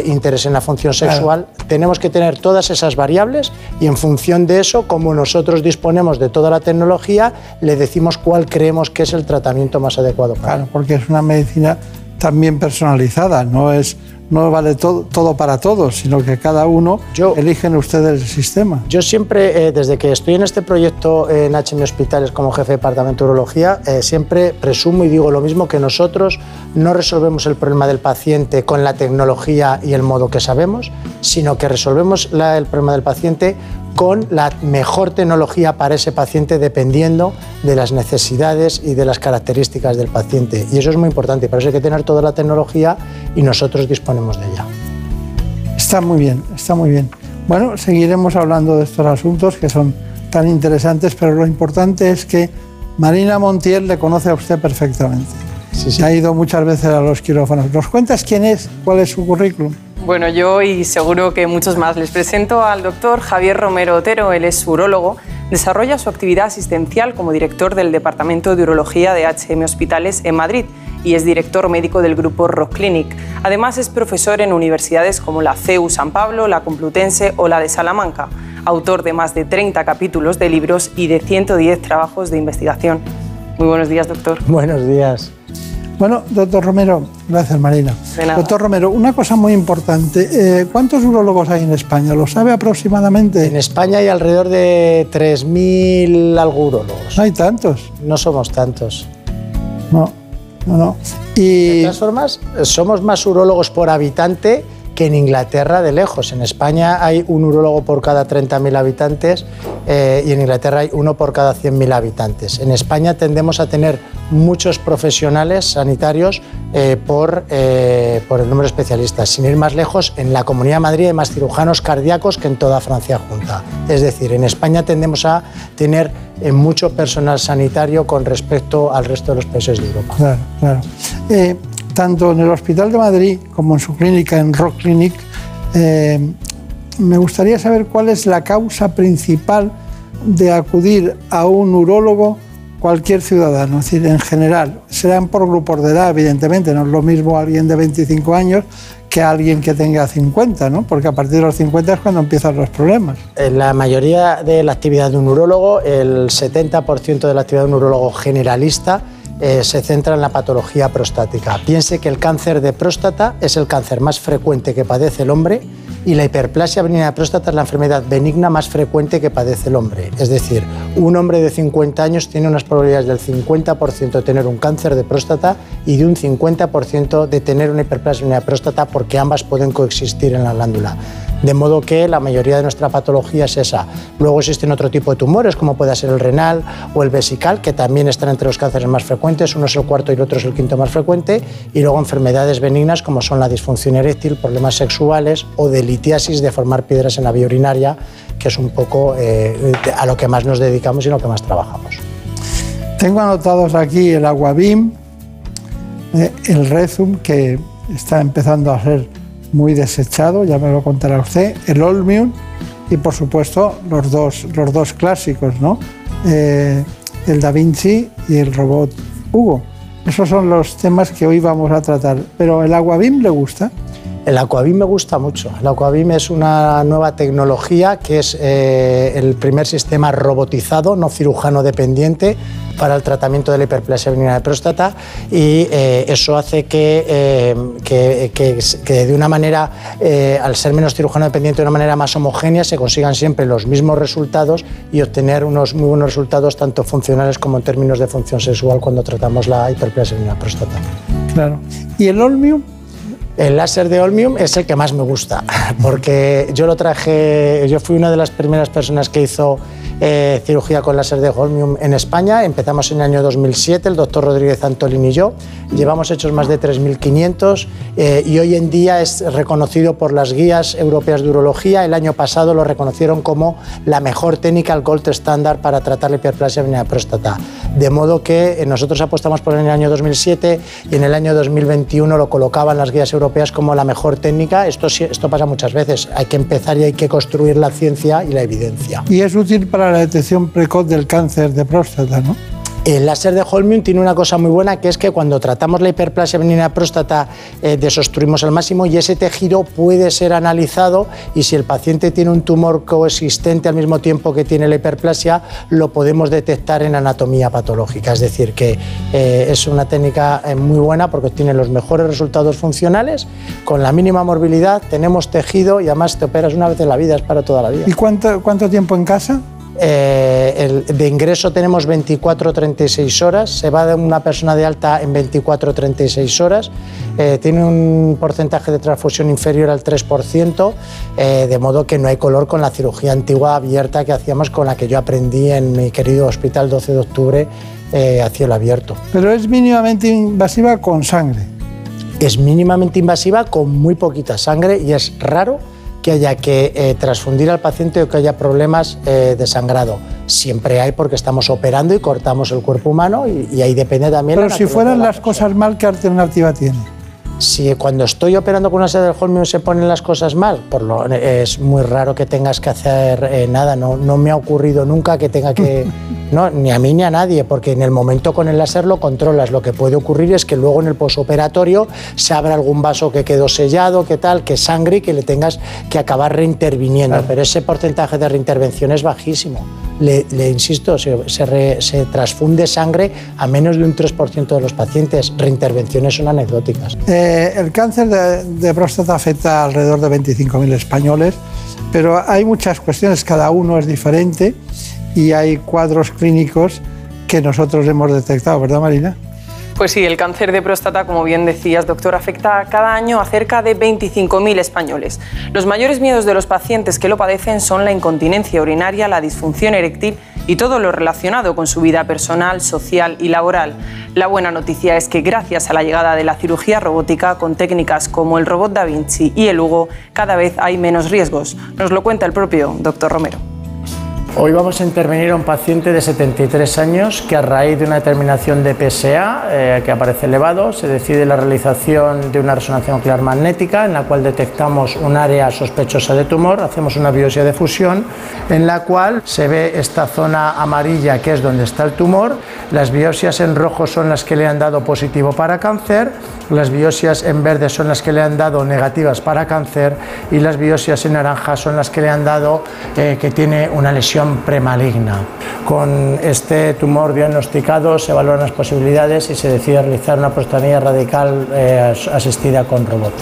interés en la función sexual. Tenemos que tener todas esas variables y en función de eso, como nosotros disponemos de toda la tecnología, le decimos cuál creemos que es el tratamiento más adecuado para Claro, porque es una medicina también personalizada, no es no vale todo, todo para todos, sino que cada uno eligen ustedes el sistema. Yo siempre, eh, desde que estoy en este proyecto en HM Hospitales como jefe de departamento de urología, eh, siempre presumo y digo lo mismo que nosotros no resolvemos el problema del paciente con la tecnología y el modo que sabemos, sino que resolvemos la- el problema del paciente con la mejor tecnología para ese paciente dependiendo de las necesidades y de las características del paciente. Y eso es muy importante, por eso hay que tener toda la tecnología y nosotros disponemos de ella. Está muy bien, está muy bien. Bueno, seguiremos hablando de estos asuntos que son tan interesantes, pero lo importante es que Marina Montiel le conoce a usted perfectamente. Sí, sí. Ha ido muchas veces a los quirófanos. ¿Nos cuentas quién es? ¿Cuál es su currículum? Bueno, yo y seguro que muchos más les presento al doctor Javier Romero Otero. Él es urólogo. Desarrolla su actividad asistencial como director del Departamento de Urología de HM Hospitales en Madrid y es director médico del grupo Rock Clinic. Además es profesor en universidades como la CEU San Pablo, la Complutense o la de Salamanca. Autor de más de 30 capítulos de libros y de 110 trabajos de investigación. Muy buenos días, doctor. Buenos días. Bueno, doctor Romero, gracias Marina. Doctor Romero, una cosa muy importante, eh, ¿cuántos urólogos hay en España? ¿Lo sabe aproximadamente? En España hay alrededor de 3.000 algo urólogos. ¿No hay tantos? No somos tantos. No, no, no. Y... De todas formas, somos más urólogos por habitante que en Inglaterra de lejos. En España hay un urólogo por cada 30.000 habitantes eh, y en Inglaterra hay uno por cada 100.000 habitantes. En España tendemos a tener muchos profesionales sanitarios eh, por, eh, por el número de especialistas. Sin ir más lejos, en la Comunidad de Madrid hay más cirujanos cardíacos que en toda Francia junta. Es decir, en España tendemos a tener mucho personal sanitario con respecto al resto de los países de Europa. Claro, claro tanto en el Hospital de Madrid como en su clínica, en Rock Clinic, eh, me gustaría saber cuál es la causa principal de acudir a un urólogo cualquier ciudadano, es decir, en general. Serán por grupos de edad, evidentemente, no es lo mismo alguien de 25 años que alguien que tenga 50, ¿no? porque a partir de los 50 es cuando empiezan los problemas. En la mayoría de la actividad de un urólogo, el 70% de la actividad de un urólogo generalista, eh, se centra en la patología prostática. Piense que el cáncer de próstata es el cáncer más frecuente que padece el hombre y la hiperplasia benigna de próstata es la enfermedad benigna más frecuente que padece el hombre. Es decir, un hombre de 50 años tiene unas probabilidades del 50% de tener un cáncer de próstata y de un 50% de tener una hiperplasia benigna de próstata porque ambas pueden coexistir en la glándula. De modo que la mayoría de nuestra patología es esa. Luego existen otro tipo de tumores, como puede ser el renal o el vesical, que también están entre los cánceres más frecuentes. Uno es el cuarto y el otro es el quinto más frecuente. Y luego enfermedades benignas, como son la disfunción eréctil, problemas sexuales o de litiasis, de formar piedras en la vía urinaria, que es un poco eh, a lo que más nos dedicamos y lo que más trabajamos. Tengo anotados aquí el Aguabim, eh, el Rezum, que está empezando a ser muy desechado, ya me lo contará usted, el Olmium y por supuesto los dos, los dos clásicos, ¿no? Eh, el Da Vinci y el robot Hugo. Esos son los temas que hoy vamos a tratar. Pero el Aquabim le gusta. El Aquabim me gusta mucho. El Aquabim es una nueva tecnología que es eh, el primer sistema robotizado, no cirujano dependiente, para el tratamiento de la hiperplasia benigna de próstata y eh, eso hace eh, que, que, de una manera, al ser menos cirujano dependiente, de una manera más homogénea, se consigan siempre los mismos resultados y obtener unos muy buenos resultados tanto funcionales como en términos de función sexual cuando tratamos la hiperplasia benigna de próstata. Claro. ¿Y el Olmium? El láser de Olmium es el que más me gusta, porque yo lo traje, yo fui una de las primeras personas que hizo eh, cirugía con láser de Holmium en España. Empezamos en el año 2007, el doctor Rodríguez Antolín y yo. Llevamos hechos más de 3.500 eh, y hoy en día es reconocido por las guías europeas de urología. El año pasado lo reconocieron como la mejor técnica, el gold standard para tratar la hiperplasia de próstata. De modo que eh, nosotros apostamos por el año 2007 y en el año 2021 lo colocaban las guías europeas como la mejor técnica. Esto, esto pasa muchas veces. Hay que empezar y hay que construir la ciencia y la evidencia. Y es útil para la detección precoz del cáncer de próstata, ¿no? El láser de Holmium tiene una cosa muy buena que es que cuando tratamos la hiperplasia benigna próstata eh, desostruimos al máximo y ese tejido puede ser analizado y si el paciente tiene un tumor coexistente al mismo tiempo que tiene la hiperplasia lo podemos detectar en anatomía patológica. Es decir, que eh, es una técnica eh, muy buena porque tiene los mejores resultados funcionales con la mínima morbilidad, tenemos tejido y además te operas una vez en la vida, es para toda la vida. ¿Y cuánto, cuánto tiempo en casa? Eh, de ingreso tenemos 24-36 horas, se va de una persona de alta en 24-36 horas, eh, tiene un porcentaje de transfusión inferior al 3%, eh, de modo que no hay color con la cirugía antigua abierta que hacíamos, con la que yo aprendí en mi querido hospital 12 de octubre a cielo abierto. Pero es mínimamente invasiva con sangre. Es mínimamente invasiva con muy poquita sangre y es raro que haya que eh, transfundir al paciente o que haya problemas eh, de sangrado. Siempre hay porque estamos operando y cortamos el cuerpo humano y, ahí depende también. Pero si fueran las cosas mal, ¿qué alternativa tiene? Si cuando estoy operando con una sede del Holmium se ponen las cosas mal, por lo, es muy raro que tengas que hacer eh, nada. No, no me ha ocurrido nunca que tenga que No, ni a mí ni a nadie, porque en el momento con el láser lo controlas. Lo que puede ocurrir es que luego en el posoperatorio se abra algún vaso que quedó sellado, que tal, que sangre y que le tengas que acabar reinterviniendo. Pero ese porcentaje de reintervención es bajísimo. Le, insisto, se, se, transfunde sangre a menos de un 3% de los pacientes. Reintervenciones son anecdóticas. Eh, el cáncer de, próstata afecta alrededor de 25.000 españoles, pero hay muchas cuestiones, cada uno es diferente y hay cuadros clínicos que nosotros hemos detectado, ¿verdad Marina? Pues sí, el cáncer de próstata, como bien decías, doctor, afecta cada año a cerca de 25.000 españoles. Los mayores miedos de los pacientes que lo padecen son la incontinencia urinaria, la disfunción eréctil y todo lo relacionado con su vida personal, social y laboral. La buena noticia es que gracias a la llegada de la cirugía robótica con técnicas como el robot Da Vinci y el Hugo, cada vez hay menos riesgos. Nos lo cuenta el propio doctor Romero. Hoy vamos a intervenir a un paciente de 73 años que a raíz de una determinación de PSA eh, que aparece elevado se decide la realización de una resonancia nuclear magnética en la cual detectamos un área sospechosa de tumor, hacemos una biopsia de fusión en la cual se ve esta zona amarilla que es donde está el tumor, las biopsias en rojo son las que le han dado positivo para cáncer, las biopsias en verde son las que le han dado negativas para cáncer y las biopsias en naranja son las que le han dado eh, que tiene una lesión premaligna. Con este tumor diagnosticado se evalúan las posibilidades y se decide realizar una prostatectomía radical eh, asistida con robot.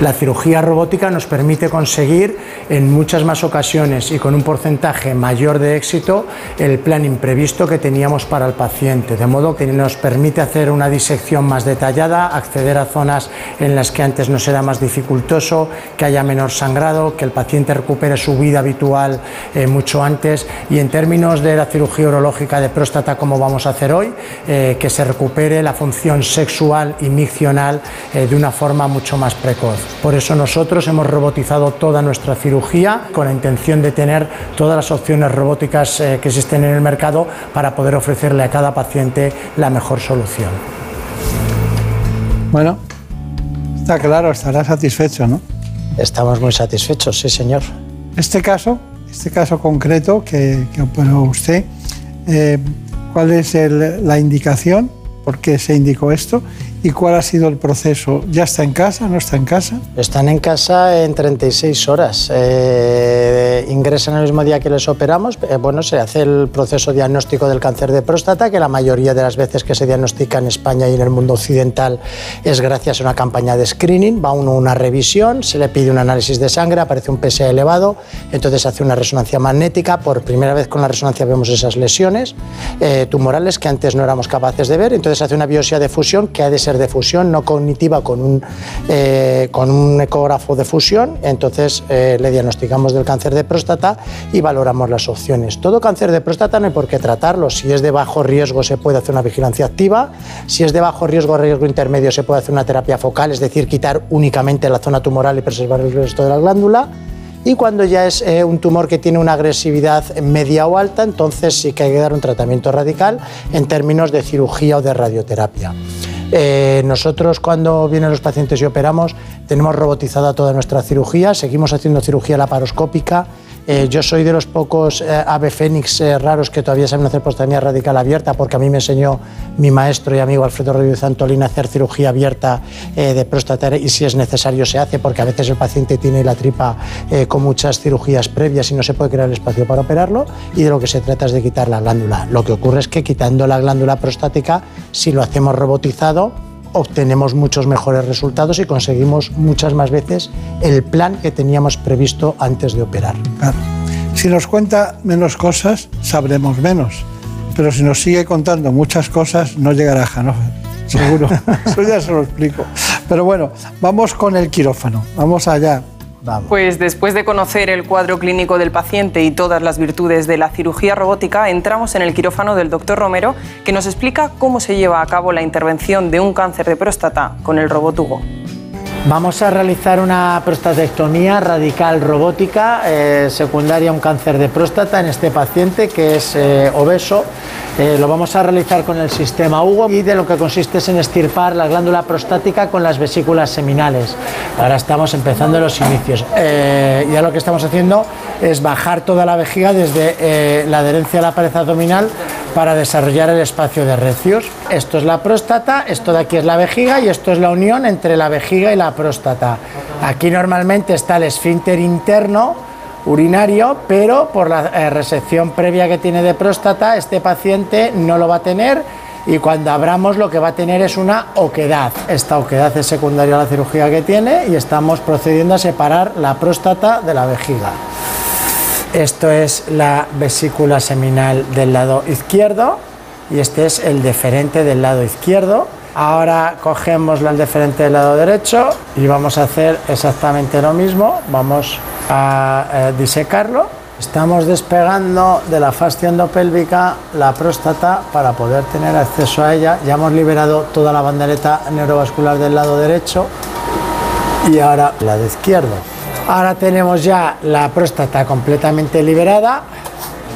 La cirugía robótica nos permite conseguir en muchas más ocasiones y con un porcentaje mayor de éxito el plan imprevisto que teníamos para el paciente, de modo que nos permite hacer una disección más detallada, acceder a zonas en las que antes nos era más dificultoso, que haya menor sangrado, que el paciente recupere su vida habitual eh, mucho antes. Y en términos de la cirugía urológica de próstata como vamos a hacer hoy, eh, que se recupere la función sexual y miccional eh, de una forma mucho más precoz. Por eso nosotros hemos robotizado toda nuestra cirugía con la intención de tener todas las opciones robóticas eh, que existen en el mercado para poder ofrecerle a cada paciente la mejor solución. Bueno, está claro, estará satisfecho, ¿no? Estamos muy satisfechos, sí, señor. Este caso, este caso concreto que, operó usted, eh, ¿cuál es la indicación? ¿Por qué se indicó esto? ¿Y cuál ha sido el proceso? ¿Ya está en casa? ¿No está en casa? Están en casa en 36 horas. Eh, ingresan el mismo día que les operamos. Eh, bueno, se hace el proceso diagnóstico del cáncer de próstata, que la mayoría de las veces que se diagnostica en España y en el mundo occidental es gracias a una campaña de screening. Va uno a una revisión, se le pide un análisis de sangre, aparece un PSA elevado, entonces hace una resonancia magnética. Por primera vez con la resonancia vemos esas lesiones eh, tumorales que antes no éramos capaces de ver. Entonces hace una biopsia de fusión que ha de ser de fusión no cognitiva con un, eh, con un ecógrafo de fusión, entonces eh, le diagnosticamos del cáncer de próstata y valoramos las opciones. Todo cáncer de próstata no hay por qué tratarlo, si es de bajo riesgo se puede hacer una vigilancia activa, si es de bajo riesgo o riesgo intermedio se puede hacer una terapia focal, es decir, quitar únicamente la zona tumoral y preservar el resto de la glándula. Y cuando ya es eh, un tumor que tiene una agresividad media o alta, entonces sí que hay que dar un tratamiento radical en términos de cirugía o de radioterapia. Eh, nosotros cuando vienen los pacientes y operamos tenemos robotizada toda nuestra cirugía, seguimos haciendo cirugía laparoscópica. Eh, yo soy de los pocos eh, ave fénix raros que todavía saben hacer prostatectomía radical abierta, porque a mí me enseñó mi maestro y amigo Alfredo Rodríguez Antolín a hacer cirugía abierta de próstata y si es necesario se hace, porque a veces el paciente tiene la tripa con muchas cirugías previas y no se puede crear el espacio para operarlo. Y de lo que se trata es de quitar la glándula. Lo que ocurre es que quitando la glándula prostática, si lo hacemos robotizado, obtenemos muchos mejores resultados y conseguimos muchas más veces el plan que teníamos previsto antes de operar. Si nos cuenta menos cosas, sabremos menos. Pero si nos sigue contando muchas cosas, no llegará a Hannover. Seguro. Eso ya se lo explico. Pero bueno, vamos con el quirófano. Vamos allá. Pues después de conocer el cuadro clínico del paciente y todas las virtudes de la cirugía robótica, entramos en el quirófano del doctor Romero, que nos explica cómo se lleva a cabo la intervención de un cáncer de próstata con el robot Hugo. Vamos a realizar una prostatectomía radical robótica eh, secundaria a un cáncer de próstata en este paciente que es eh, obeso. Eh, lo vamos a realizar con el sistema Hugo y de lo que consiste es en estirpar la glándula prostática con las vesículas seminales. Ahora estamos empezando los inicios. ya lo que estamos haciendo es bajar toda la vejiga desde la adherencia a la pared abdominal para desarrollar el espacio de recios. Esto es la próstata, esto de aquí es la vejiga y esto es la unión entre la vejiga y la próstata. Aquí normalmente está el esfínter interno urinario, pero por la eh, resección previa que tiene de próstata, este paciente no lo va a tener y cuando abramos lo que va a tener es una oquedad. Esta oquedad es secundaria a la cirugía que tiene y estamos procediendo a separar la próstata de la vejiga. Esto es la vesícula seminal del lado izquierdo y este es el deferente del lado izquierdo. Ahora cogemos el deferente del lado derecho y vamos a hacer exactamente lo mismo. Vamos a eh, disecarlo. Estamos despegando de la fascia endopélvica la próstata para poder tener acceso a ella. Ya hemos liberado toda la bandereta neurovascular del lado derecho y ahora la de izquierdo. Ahora tenemos ya la próstata completamente liberada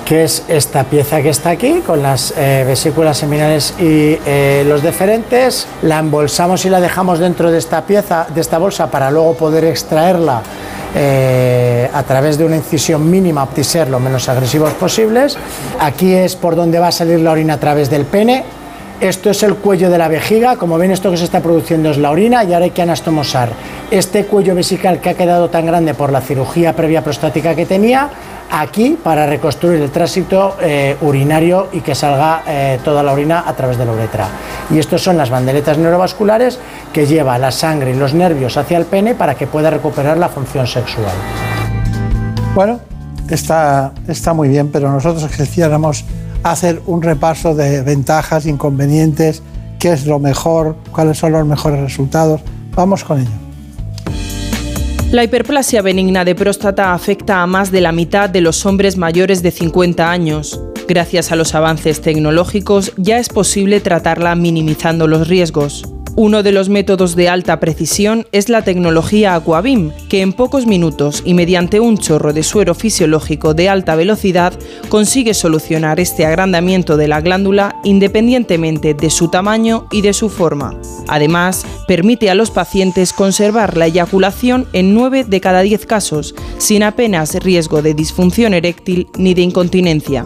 que es esta pieza que está aquí con las eh, vesículas seminales y eh, los deferentes. La embolsamos y la dejamos dentro de esta pieza, de esta bolsa, para luego poder extraerla eh, a través de una incisión mínima y ser lo menos agresivos posibles. Aquí es por donde va a salir la orina a través del pene. Esto es el cuello de la vejiga, como ven esto que se está produciendo es la orina y ahora hay que anastomosar este cuello vesical que ha quedado tan grande por la cirugía previa prostática que tenía aquí para reconstruir el tránsito eh, urinario y que salga eh, toda la orina a través de la uretra. Y estas son las banderetas neurovasculares que lleva la sangre y los nervios hacia el pene para que pueda recuperar la función sexual. Bueno, está, está muy bien, pero nosotros quisiéramos hacer un repaso de ventajas, inconvenientes, qué es lo mejor, cuáles son los mejores resultados. Vamos con ello. La hiperplasia benigna de próstata afecta a más de la mitad de los hombres mayores de 50 años. Gracias a los avances tecnológicos ya es posible tratarla minimizando los riesgos. Uno de los métodos de alta precisión es la tecnología Aquabim, que en pocos minutos y mediante un chorro de suero fisiológico de alta velocidad consigue solucionar este agrandamiento de la glándula independientemente de su tamaño y de su forma. Además, permite a los pacientes conservar la eyaculación en 9 de cada 10 casos, sin apenas riesgo de disfunción eréctil ni de incontinencia.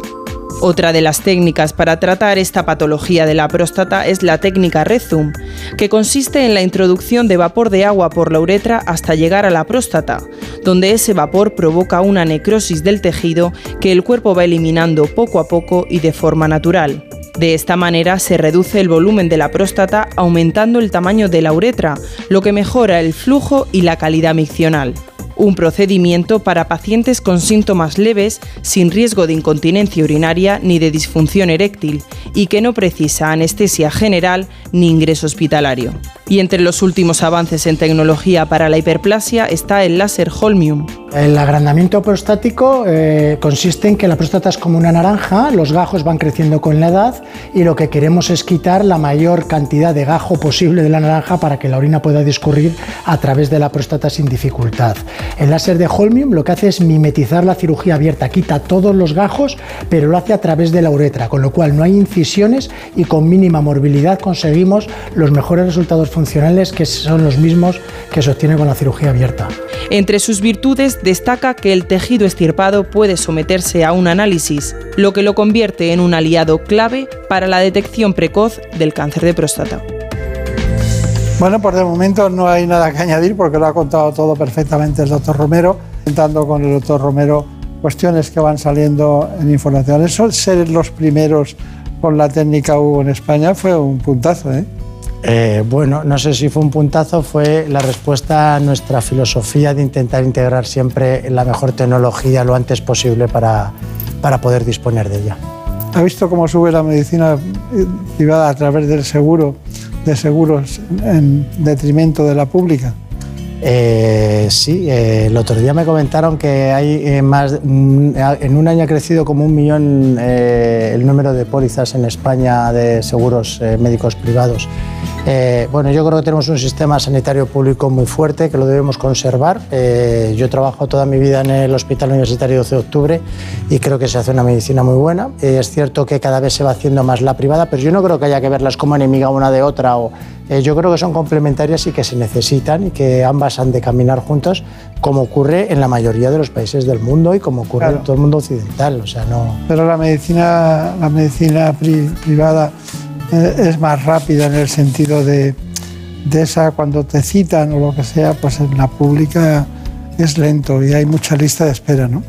Otra de las técnicas para tratar esta patología de la próstata es la técnica Rezum, que consiste en la introducción de vapor de agua por la uretra hasta llegar a la próstata, donde ese vapor provoca una necrosis del tejido que el cuerpo va eliminando poco a poco y de forma natural. De esta manera se reduce el volumen de la próstata aumentando el tamaño de la uretra, lo que mejora el flujo y la calidad miccional un procedimiento para pacientes con síntomas leves, sin riesgo de incontinencia urinaria ni de disfunción eréctil, y que no precisa anestesia general ni ingreso hospitalario. Y entre los últimos avances en tecnología para la hiperplasia está el láser Holmium. El agrandamiento prostático eh, consiste en que la próstata es como una naranja, los gajos van creciendo con la edad y lo que queremos es quitar la mayor cantidad de gajo posible de la naranja para que la orina pueda discurrir a través de la próstata sin dificultad. El láser de Holmium lo que hace es mimetizar la cirugía abierta, quita todos los gajos, pero lo hace a través de la uretra, con lo cual no hay incisiones y con mínima morbilidad conseguimos los mejores resultados que son los mismos que se obtienen con la cirugía abierta. Entre sus virtudes destaca que el tejido estirpado puede someterse a un análisis, lo que lo convierte en un aliado clave para la detección precoz del cáncer de próstata. Bueno, por de momento no hay nada que añadir porque lo ha contado todo perfectamente el doctor Romero, contando con el doctor Romero cuestiones que van saliendo en información. Eso, ser los primeros con la técnica Hugo en España fue un puntazo, ¿eh? Eh, bueno, no sé si fue un puntazo, fue la respuesta a nuestra filosofía de intentar integrar siempre la mejor tecnología lo antes posible para, para poder disponer de ella. ¿Ha visto cómo sube la medicina privada a través del seguro, de seguros en detrimento de la pública? Eh, sí, eh, el otro día me comentaron que hay eh, más, mm, en un año ha crecido como un millón el número de pólizas en España de seguros médicos privados. Bueno, yo creo que tenemos un sistema sanitario público muy fuerte que lo debemos conservar. yo trabajo toda mi vida en el Hospital Universitario 12 de Octubre y creo que se hace una medicina muy buena. es cierto que cada vez se va haciendo más la privada, pero yo no creo que haya que verlas como enemiga una de otra o eh, yo creo que son complementarias y que se necesitan y que ambas han de caminar juntos, como ocurre en la mayoría de los países del mundo y como ocurre en todo el mundo occidental. O sea, no... Pero la medicina, la medicina privada eh, es más rápida en el sentido de, de esa, cuando te citan o lo que sea, pues en la pública es lento y hay mucha lista de espera, ¿no?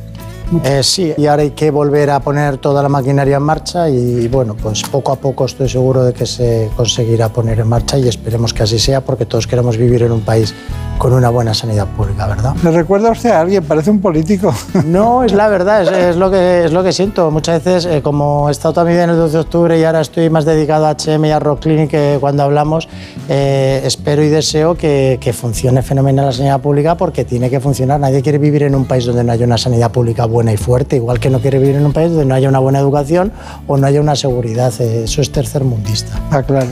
Eh, sí, y ahora hay que volver a poner toda la maquinaria en marcha y bueno, pues poco a poco estoy seguro de que se conseguirá poner en marcha y esperemos que así sea porque todos queremos vivir en un país con una buena sanidad pública, ¿verdad? ¿Le recuerda usted a alguien? Parece un político. No, es la verdad, es, lo, que, es lo que siento. Muchas veces, eh, como he estado también en el 12 de octubre y ahora estoy más dedicado a HM y a Rock Clinic eh, cuando hablamos, espero y deseo que, que funcione fenomenal la sanidad pública porque tiene que funcionar. Nadie quiere vivir en un país donde no haya una sanidad pública buena y fuerte, igual que no quiere vivir en un país donde no haya una buena educación o no haya una seguridad. Eh, eso es tercermundista. Ah, claro.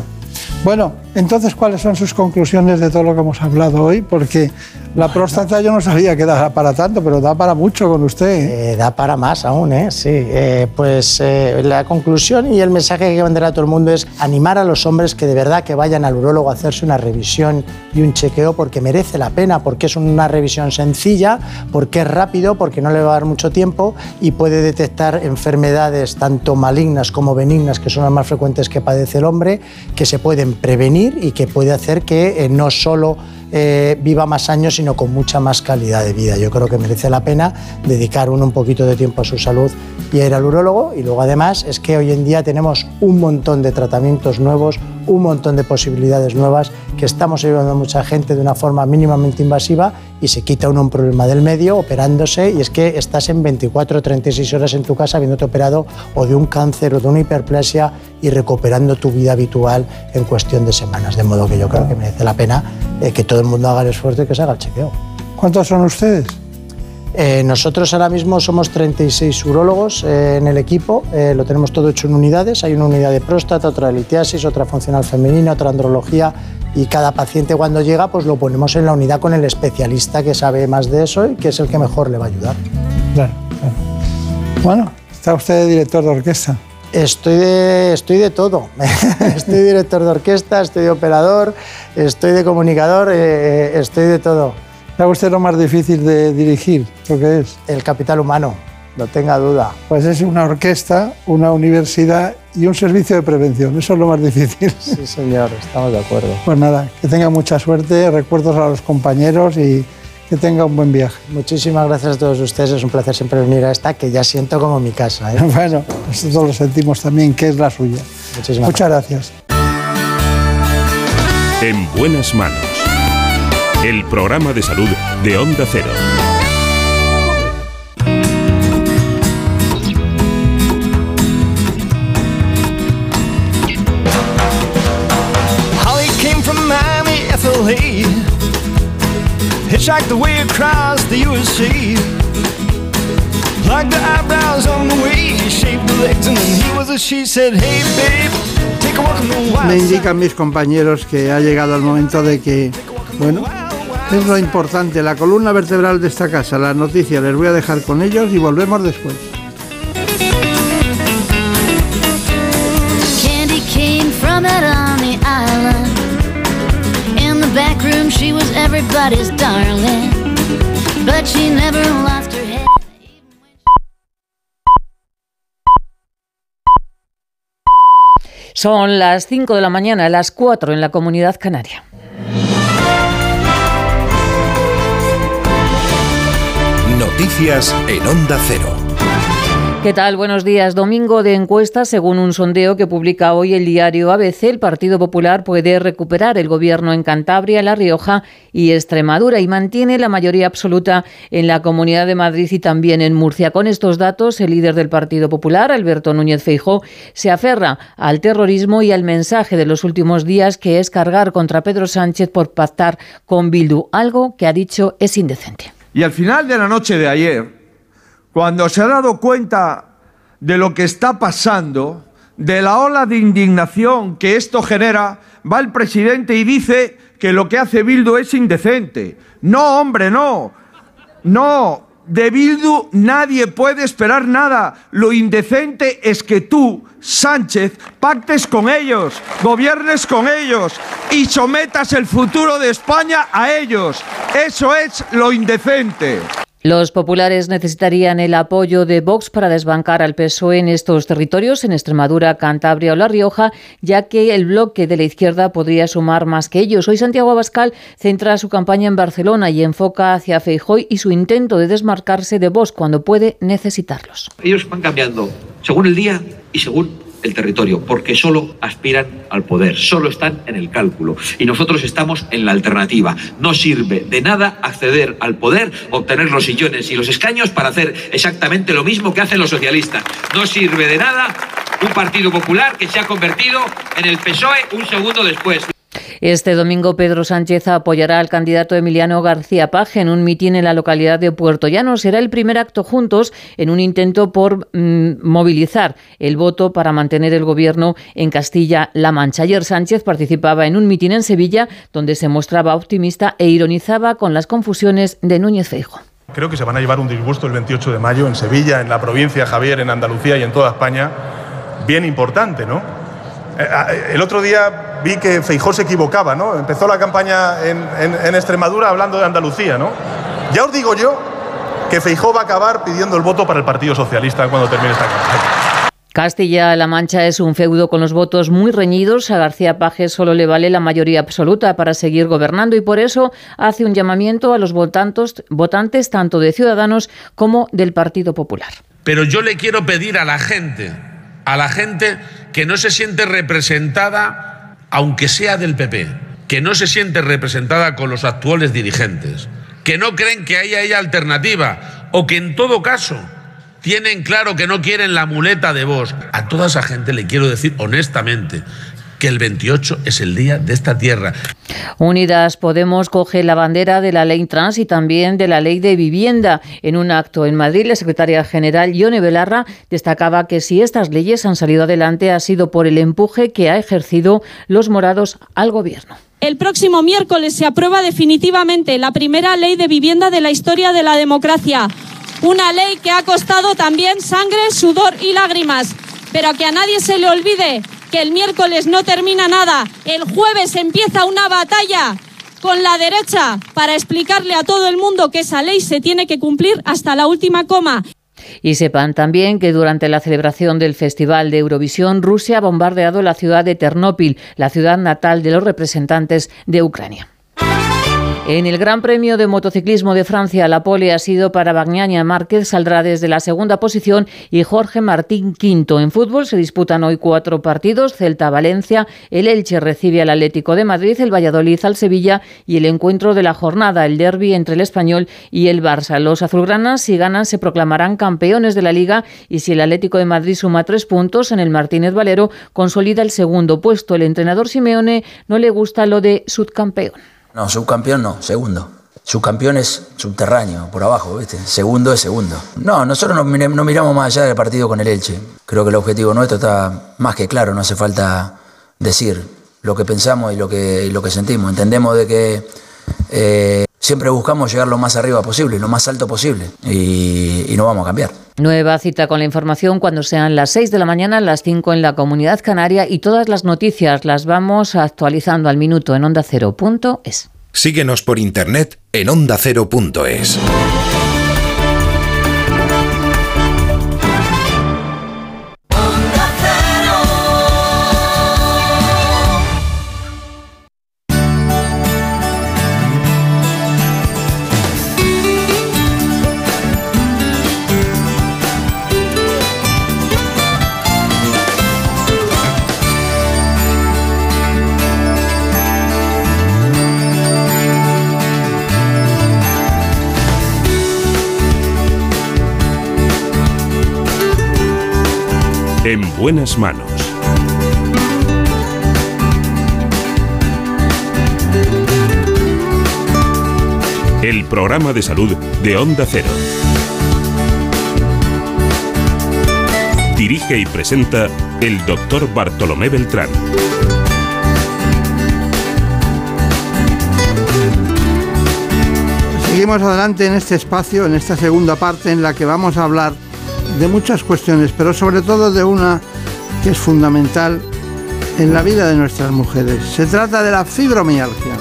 Bueno, entonces, ¿cuáles son sus conclusiones de todo lo que hemos hablado hoy? Porque la próstata yo no sabía que da para tanto, pero da para mucho con usted. Eh, da para más aún, ¿eh? Sí. Eh, pues eh, la conclusión y el mensaje que mandará a todo el mundo es animar a los hombres que de verdad que vayan al urólogo a hacerse una revisión y un chequeo porque merece la pena, porque es una revisión sencilla, porque es rápido, porque no le va a dar mucho tiempo y puede detectar enfermedades tanto malignas como benignas, que son las más frecuentes que padece el hombre, que se pueden prevenir y que puede hacer que no solo eh, viva más años, sino con mucha más calidad de vida. Yo creo que merece la pena dedicar uno un poquito de tiempo a su salud y a ir al urólogo. Y luego además es que hoy en día tenemos un montón de tratamientos nuevos, un montón de posibilidades nuevas que estamos ayudando a mucha gente de una forma mínimamente invasiva y se quita uno un problema del medio operándose y es que estás en 24 o 36 horas en tu casa habiéndote operado o de un cáncer o de una hiperplasia y recuperando tu vida habitual en cuestión de semanas. De modo que yo creo que merece la pena eh, que todo el mundo haga el esfuerzo y que se haga el chequeo. ¿Cuántos son ustedes? Eh, nosotros ahora mismo somos 36 urólogos eh, en el equipo, lo tenemos todo hecho en unidades, hay una unidad de próstata, otra de litiasis, otra funcional femenina, otra andrología y cada paciente cuando llega pues lo ponemos en la unidad con el especialista que sabe más de eso y que es el que mejor le va a ayudar. Claro, claro. Bueno, está usted director de orquesta. Estoy de, estoy de todo. estoy director de orquesta, estoy de operador, estoy de comunicador, eh, eh, estoy de todo. ¿Sabe usted lo más difícil de dirigir? ¿Lo que es? El capital humano, no tenga duda. Pues es una orquesta, una universidad y un servicio de prevención. Eso es lo más difícil. Sí, señor, estamos de acuerdo. Pues nada, que tenga mucha suerte, recuerdos a los compañeros y que tenga un buen viaje. Muchísimas gracias a todos ustedes, es un placer siempre venir a esta que ya siento como mi casa. ¿eh? bueno, nosotros lo sentimos también que es la suya. Muchísimas Muchas gracias. En buenas manos. El programa de salud de Onda Cero. The. Plugged the eyebrows on the the legs, and then he was a she said, Hey babe, Me indican mis compañeros que ha llegado el momento de que, bueno, es lo importante, la columna vertebral de esta casa, las noticias, les voy a dejar con ellos y volvemos después. Back room, she was everybody's darling. But she never lost her head. Son las 5 de la mañana, las 4 en la comunidad canaria. Noticias en Onda Cero. ¿Qué tal? Buenos días. Domingo de encuestas, según un sondeo que publica hoy el diario ABC, el Partido Popular puede recuperar el gobierno en Cantabria, La Rioja y Extremadura y mantiene la mayoría absoluta en la Comunidad de Madrid y también en Murcia. Con estos datos, el líder del Partido Popular, Alberto Núñez Feijó, se aferra al terrorismo y al mensaje de los últimos días que es cargar contra Pedro Sánchez por pactar con Bildu, algo que ha dicho es indecente. Y al final de la noche de ayer, cuando se ha dado cuenta de lo que está pasando, de la ola de indignación que esto genera, va el presidente y dice que lo que hace Bildu es indecente. No, hombre, no. No, de Bildu nadie puede esperar nada. Lo indecente es que tú, Sánchez, pactes con ellos, gobiernes con ellos y sometas el futuro de España a ellos. Eso es lo indecente. Los populares necesitarían el apoyo de Vox para desbancar al PSOE en estos territorios, en Extremadura, Cantabria o La Rioja, ya que el bloque de la izquierda podría sumar más que ellos. Hoy Santiago Abascal centra su campaña en Barcelona y enfoca hacia Feijóo y su intento de desmarcarse de Vox cuando puede necesitarlos. Ellos van cambiando según el día y según el territorio, porque solo aspiran al poder, solo están en el cálculo. Y nosotros estamos en la alternativa. No sirve de nada acceder al poder, obtener los sillones y los escaños para hacer exactamente lo mismo que hacen los socialistas. No sirve de nada un Partido Popular que se ha convertido en el PSOE un segundo después. Este domingo Pedro Sánchez apoyará al candidato Emiliano García Paje en un mitin en la localidad de Puerto Llano. Será el primer acto juntos en un intento por mm, movilizar el voto para mantener el gobierno en Castilla-La Mancha. Ayer Sánchez participaba en un mitin en Sevilla donde se mostraba optimista e ironizaba con las confusiones de Núñez Feijo. Creo que se van a llevar un disgusto el 28 de mayo en Sevilla, en la provincia Javier, en Andalucía y en toda España, bien importante, ¿no? Eh, el otro día vi que Feijó se equivocaba, ¿no? Empezó la campaña en, en, Extremadura hablando de Andalucía, ¿no? Ya os digo yo que Feijó va a acabar pidiendo el voto para el Partido Socialista cuando termine esta campaña. Castilla-La Mancha es un feudo con los votos muy reñidos. A García Paje solo le vale la mayoría absoluta para seguir gobernando y por eso hace un llamamiento a los votantes, votantes tanto de Ciudadanos como del Partido Popular. Pero yo le quiero pedir a la gente a la gente que no se siente representada, aunque sea del PP, que no se siente representada con los actuales dirigentes, que no creen que haya alternativa o que en todo caso tienen claro que no quieren la muleta de voz. A toda esa gente le quiero decir honestamente que el 28 es el día de esta tierra. Unidas Podemos coge la bandera de la ley trans y también de la ley de vivienda. En un acto en Madrid, la secretaria general Ione Belarra destacaba que si estas leyes han salido adelante ha sido por el empuje que ha ejercido los morados al gobierno. El próximo miércoles se aprueba definitivamente la primera ley de vivienda de la historia de la democracia. Una ley que ha costado también sangre, sudor y lágrimas, pero que a nadie se le olvide que el miércoles no termina nada, el jueves empieza una batalla con la derecha para explicarle a todo el mundo que esa ley se tiene que cumplir hasta la última coma. Y sepan también que durante la celebración del Festival de Eurovisión, Rusia ha bombardeado la ciudad de Ternópil, la ciudad natal de los representantes de Ucrania. En el Gran Premio de Motociclismo de Francia, la pole ha sido para Bagnaña Márquez, saldrá desde la segunda posición y Jorge Martín quinto. En fútbol se disputan hoy cuatro partidos, Celta-Valencia, el Elche recibe al Atlético de Madrid, el Valladolid al Sevilla y el encuentro de la jornada, el derby entre el Español y el Barça. Los azulgranas, si ganan, se proclamarán campeones de la Liga y si el Atlético de Madrid suma tres puntos en el Martínez Valero, consolida el segundo puesto. El entrenador Simeone no le gusta lo de subcampeón. No, subcampeón no, segundo. Subcampeón es subterráneo, por abajo, ¿viste? Segundo es segundo. No, nosotros no, miramos más allá del partido con el Elche. Creo que el objetivo nuestro está más que claro, no hace falta decir lo que pensamos y lo que, lo que sentimos. Entendemos de que eh, siempre buscamos llegar lo más arriba posible, lo más alto posible, y, y no vamos a cambiar. Nueva cita con la información cuando sean las 6 de la mañana, las 5 en la comunidad canaria y todas las noticias las vamos actualizando al minuto en onda ondacero.es. Síguenos por internet en ondacero.es. buenas manos. El programa de salud de Onda Cero. Dirige y presenta el doctor Bartolomé Beltrán. Seguimos adelante en este espacio, en esta segunda parte en la que vamos a hablar de muchas cuestiones, pero sobre todo de una que es fundamental en la vida de nuestras mujeres. Se trata de la fibromialgia.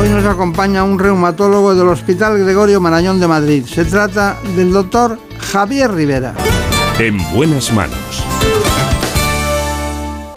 Hoy nos acompaña un reumatólogo del Hospital Gregorio Marañón de Madrid. Se trata del doctor Javier Rivera. En buenas manos.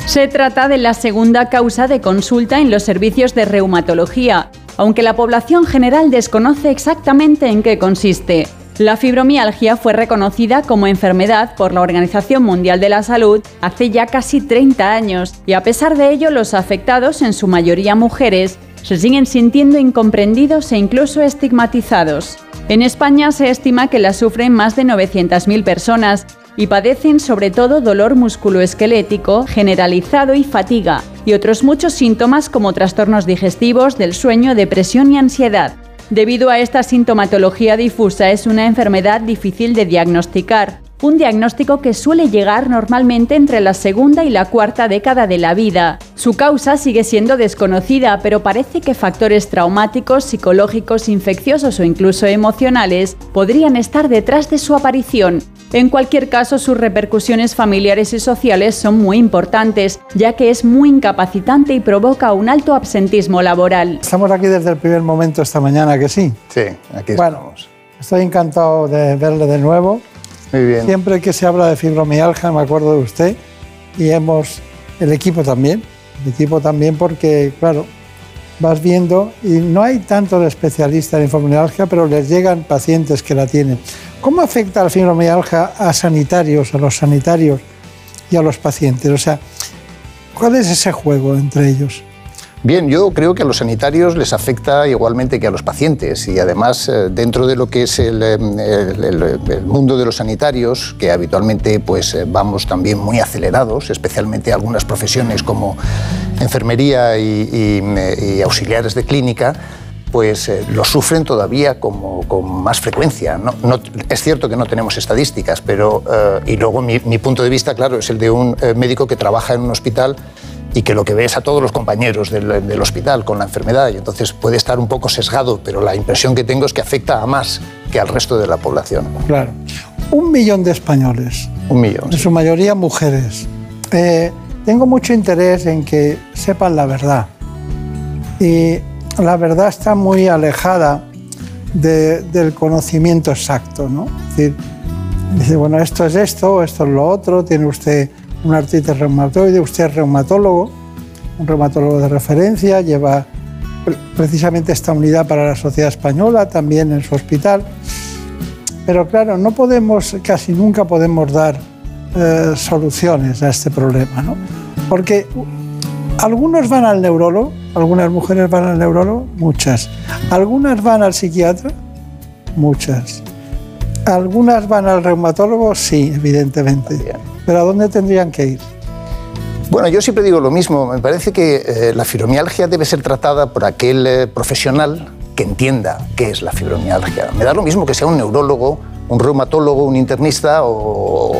Se trata de la segunda causa de consulta en los servicios de reumatología, aunque la población general desconoce exactamente en qué consiste. La fibromialgia fue reconocida como enfermedad por la Organización Mundial de la Salud hace ya casi 30 años y a pesar de ello los afectados, en su mayoría mujeres, se siguen sintiendo incomprendidos e incluso estigmatizados. En España se estima que la sufren más de 900.000 personas y padecen sobre todo dolor musculoesquelético generalizado y fatiga, y otros muchos síntomas como trastornos digestivos, del sueño, depresión y ansiedad. Debido a esta sintomatología difusa es una enfermedad difícil de diagnosticar, un diagnóstico que suele llegar normalmente entre la segunda y la cuarta década de la vida. Su causa sigue siendo desconocida, pero parece que factores traumáticos, psicológicos, infecciosos o incluso emocionales podrían estar detrás de su aparición. En cualquier caso, sus repercusiones familiares y sociales son muy importantes, ya que es muy incapacitante y provoca un alto absentismo laboral. Estamos aquí desde el primer momento esta mañana, que sí. Sí, aquí Bueno, estamos. estoy encantado de verle de nuevo. Siempre que se habla de fibromialgia me acuerdo de usted y hemos, el equipo también, el equipo también porque, claro, vas viendo y no hay tantos especialistas en fibromialgia, pero les llegan pacientes que la tienen. ¿Cómo afecta la fibromialgia a sanitarios, a los sanitarios y a los pacientes? O sea, ¿cuál es ese juego entre ellos? Bien, yo creo que a los sanitarios les afecta igualmente que a los pacientes y además eh, dentro de lo que es el, eh, el- mundo de los sanitarios, que habitualmente pues eh, vamos también muy acelerados, especialmente algunas profesiones como enfermería y, eh, y auxiliares de clínica, pues eh, lo sufren todavía como, con más frecuencia. No, no- es cierto que no tenemos estadísticas, pero, eh, y luego mi, mi punto de vista, claro, es el de un eh, médico que trabaja en un hospital y que lo que ve es a todos los compañeros del, del hospital con la enfermedad y entonces puede estar un poco sesgado, pero la impresión que tengo es que afecta a más que al resto de la población. Claro. Un millón de españoles, Un millón. en su mayoría mujeres. Eh, tengo mucho interés en que sepan la verdad. Y la verdad está muy alejada de- del conocimiento exacto, ¿no? Dice, bueno, esto es esto, esto es lo otro, tiene usted un artritis reumatoide, usted es reumatólogo, un reumatólogo de referencia, lleva pre- precisamente esta unidad para la sociedad española también en su hospital. Pero claro, no podemos, casi nunca podemos dar eh, soluciones a este problema, ¿no? Porque algunos van al neurólogo, algunas mujeres van al neurólogo, muchas. Algunas van al psiquiatra, muchas. Algunas van al reumatólogo, sí, evidentemente. Pero ¿a dónde tendrían que ir? Bueno, yo siempre digo lo mismo. Me parece que eh, la fibromialgia debe ser tratada por aquel eh, profesional que entienda qué es la fibromialgia. Me da lo mismo que sea un neurólogo, un reumatólogo, un internista o,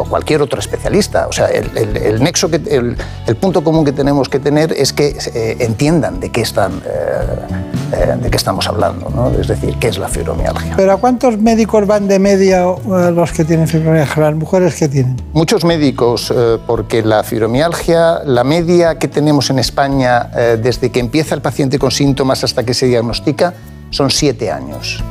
o cualquier otro especialista. O sea, el, el- el nexo, que, el, el punto común que tenemos que tener es que eh, entiendan de qué, están, eh, eh, de qué estamos hablando, ¿no? es decir, qué es la fibromialgia. ¿Pero a cuántos médicos van de media los que tienen fibromialgia? Las mujeres que tienen. Muchos médicos, porque la fibromialgia, la media que tenemos en España desde que empieza el paciente con síntomas hasta que se diagnostica son siete años.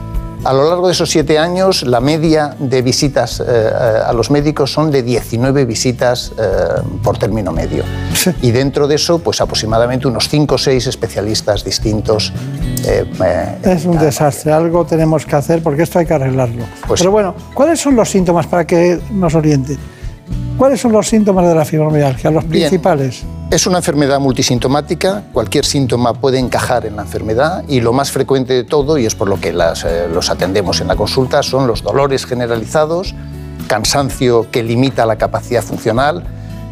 A lo largo de esos siete años, la media de visitas eh, eh, a los médicos son de 19 visitas eh, por término medio. Y dentro de eso, pues aproximadamente unos 5 o 6 especialistas distintos. eh, Es un desastre, algo tenemos que hacer porque esto hay que arreglarlo. Pues Pero bueno, ¿cuáles son los síntomas para que nos oriente? ¿Cuáles son los síntomas de la fibromialgia, los principales? Es una enfermedad multisintomática, cualquier síntoma puede encajar en la enfermedad y lo más frecuente de todo, y es por lo que las, eh, los atendemos en la consulta, son los dolores generalizados, cansancio que limita la capacidad funcional,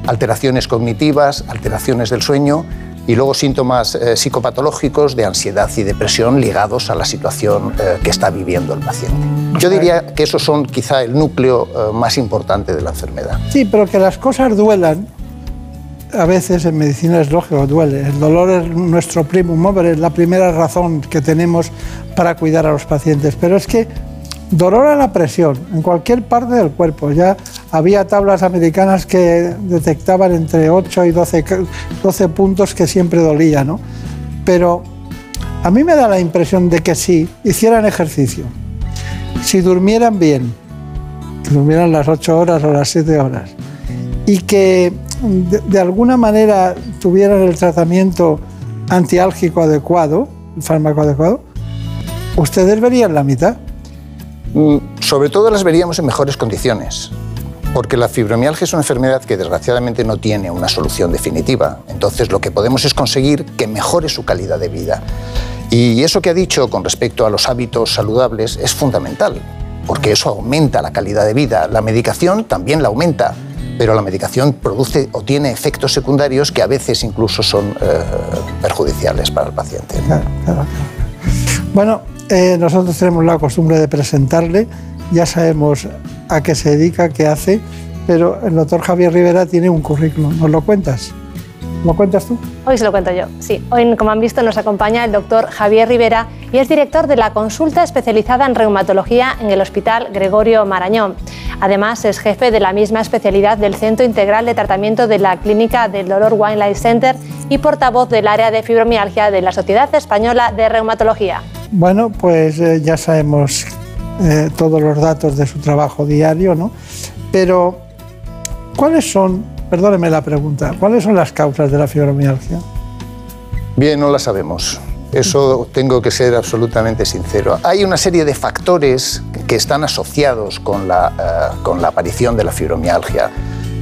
alteraciones cognitivas, alteraciones del sueño y luego síntomas eh, psicopatológicos de ansiedad y depresión ligados a la situación eh, que está viviendo el paciente. Yo diría que esos son quizá el núcleo eh, más importante de la enfermedad. Sí, pero que las cosas duelan, a veces en medicina es lógico, duele. El dolor es nuestro primum mover, es la primera razón que tenemos para cuidar a los pacientes. Pero es que dolor a la presión en cualquier parte del cuerpo. Ya había tablas americanas que detectaban entre 8 y 12, 12 puntos que siempre dolía, ¿no? Pero a mí me da la impresión de que si hicieran ejercicio, si durmieran bien, que durmieran las 8 horas o las 7 horas, y que de, de alguna manera tuvieran el tratamiento antiálgico adecuado, el fármaco adecuado, ustedes verían la mitad. Mm, Sobre todo las veríamos en mejores condiciones, porque la fibromialgia es una enfermedad que desgraciadamente no tiene una solución definitiva. Entonces lo que podemos es conseguir que mejore su calidad de vida. Y eso que ha dicho con respecto a los hábitos saludables es fundamental, porque eso aumenta la calidad de vida. La medicación también la aumenta, pero la medicación produce o tiene efectos secundarios que a veces incluso son eh, perjudiciales para el paciente. Bueno, eh, nosotros tenemos la costumbre de presentarle, ya sabemos a qué se dedica, qué hace, pero el doctor Javier Rivera tiene un currículum. ¿Nos lo cuentas? ¿Lo cuentas tú? Hoy se lo cuento yo. Sí, hoy, como han visto, nos acompaña el doctor Javier Rivera y es director de la consulta especializada en reumatología en el Hospital Gregorio Marañón. Además, es jefe de la misma especialidad del Centro Integral de Tratamiento de la Clínica del Dolor Wine Life Center y portavoz del área de fibromialgia de la Sociedad Española de Reumatología. Bueno, pues eh, ya sabemos eh, todos los datos de su trabajo diario, ¿no? Pero, ¿cuáles son, perdóneme la pregunta, cuáles son las causas de la fibromialgia? Bien, no la sabemos. Eso tengo que ser absolutamente sincero. Hay una serie de factores que están asociados con la, eh, con la aparición de la fibromialgia.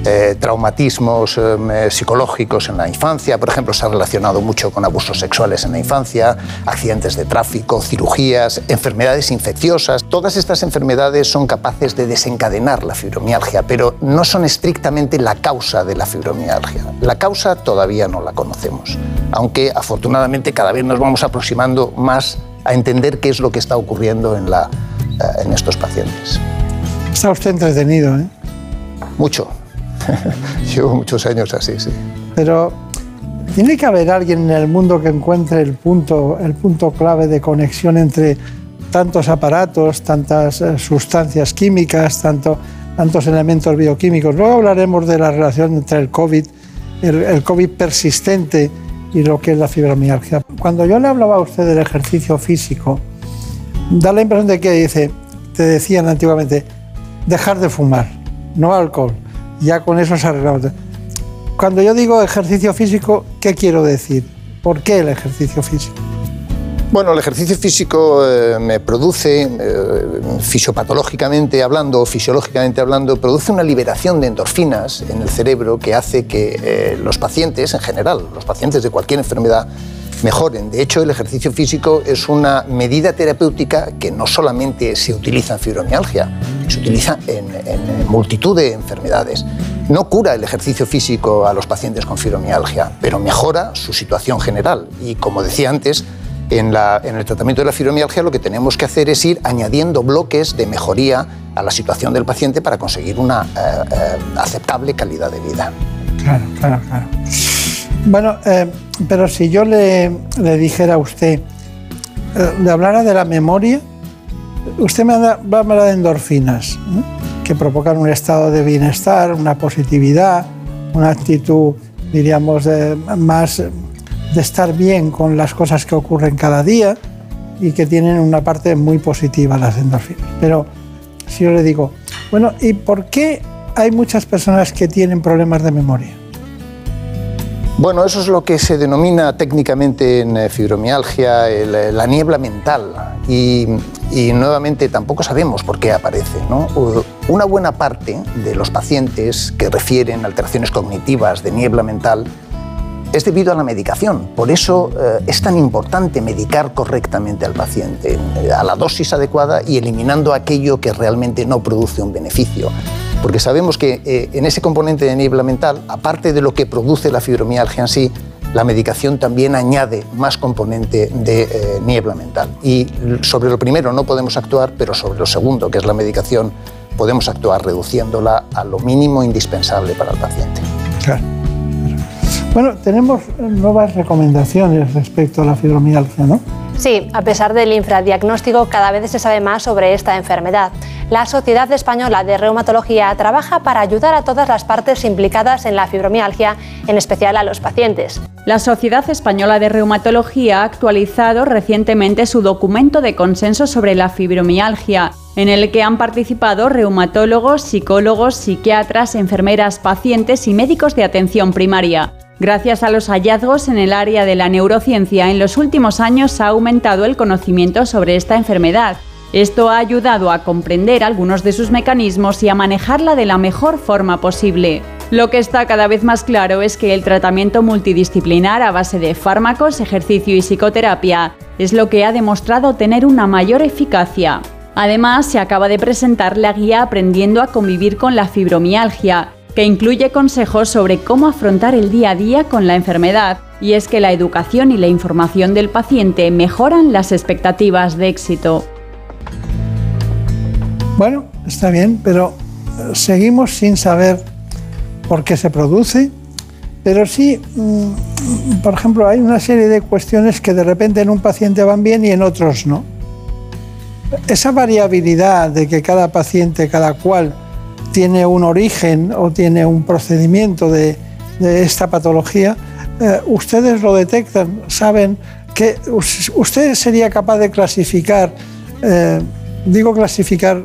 Eh, traumatismos eh, psicológicos en la infancia, por ejemplo, se ha relacionado mucho con abusos sexuales en la infancia, accidentes de tráfico, cirugías, enfermedades infecciosas. Todas estas enfermedades son capaces de desencadenar la fibromialgia, pero no son estrictamente la causa de la fibromialgia. La causa todavía no la conocemos, aunque afortunadamente cada vez nos vamos aproximando más a entender qué es lo que está ocurriendo en, la, eh, en estos pacientes. Está usted entretenido, ¿eh? Mucho. Llevo muchos años así, sí. Pero tiene que haber alguien en el mundo que encuentre el punto, el punto clave de conexión entre tantos aparatos, tantas eh, sustancias químicas, tanto, tantos elementos bioquímicos. Luego hablaremos de la relación entre el COVID, el, el COVID persistente y lo que es la fibromialgia. Cuando yo le hablaba a usted del ejercicio físico, da la impresión de que dice, te decían antiguamente, dejar de fumar, no alcohol. Ya con eso se arreglaba. Cuando yo digo ejercicio físico, ¿qué quiero decir? ¿Por qué el ejercicio físico? Bueno, el ejercicio físico eh, me produce, eh, fisiopatológicamente hablando, fisiológicamente hablando, produce una liberación de endorfinas en el cerebro que hace que eh, los pacientes en general, los pacientes de cualquier enfermedad, mejoren. De hecho, el ejercicio físico es una medida terapéutica que no solamente se utiliza en fibromialgia, se utiliza en, multitud de enfermedades. No cura el ejercicio físico a los pacientes con fibromialgia, pero mejora su situación general. Y como decía antes, en el tratamiento de la fibromialgia lo que tenemos que hacer es ir añadiendo bloques de mejoría a la situación del paciente para conseguir una eh, eh, aceptable calidad de vida. Claro, claro, claro. Bueno, eh, pero si yo le, dijera a usted, eh, le hablara de la memoria, usted me va a hablar de endorfinas, que provocan un estado de bienestar, una positividad, una actitud, diríamos, de- más de estar bien con las cosas que ocurren cada día y que tienen una parte muy positiva las endorfinas. Pero si yo le digo, bueno, ¿y por qué hay muchas personas que tienen problemas de memoria? Bueno, eso es lo que se denomina técnicamente en eh, fibromialgia eh, la niebla mental. Y, nuevamente tampoco sabemos por qué aparece. una buena parte de los pacientes que refieren alteraciones cognitivas de niebla mental es debido a la medicación. Por eso eh, es tan importante medicar correctamente al paciente, a la dosis adecuada y eliminando aquello que realmente no produce un beneficio. Porque sabemos que eh, en ese componente de niebla mental, aparte de lo que produce la fibromialgia en sí, la medicación también añade más componente de niebla mental. Y sobre lo primero no podemos actuar, pero sobre lo segundo, que es la medicación, podemos actuar reduciéndola a lo mínimo indispensable para el paciente. Claro. Bueno, tenemos nuevas recomendaciones respecto a la fibromialgia, ¿no? Sí, a pesar del infradiagnóstico, cada vez se sabe más sobre esta enfermedad. La Sociedad Española de Reumatología trabaja para ayudar a todas las partes implicadas en la fibromialgia, en especial a los pacientes. La Sociedad Española de Reumatología ha actualizado recientemente su documento de consenso sobre la fibromialgia, en el que han participado reumatólogos, psicólogos, psiquiatras, enfermeras, pacientes y médicos de atención primaria. Gracias a los hallazgos en el área de la neurociencia, en los últimos años ha aumentado el conocimiento sobre esta enfermedad. Esto ha ayudado a comprender algunos de sus mecanismos y a manejarla de la mejor forma posible. Lo que está cada vez más claro es que el tratamiento multidisciplinar a base de fármacos, ejercicio y psicoterapia es lo que ha demostrado tener una mayor eficacia. Además, se acaba de presentar la guía Aprendiendo a convivir con la fibromialgia, que incluye consejos sobre cómo afrontar el día a día con la enfermedad, y es que la educación y la información del paciente mejoran las expectativas de éxito. Bueno, está bien, pero eh, seguimos sin saber por qué se produce, pero sí, mm, por ejemplo, hay una serie de cuestiones que de repente en un paciente van bien y en otros no. Esa variabilidad de que cada paciente, cada cual, tiene un origen o tiene un procedimiento de, esta patología, eh, ustedes lo detectan, saben que usted sería capaz de clasificar, eh, digo clasificar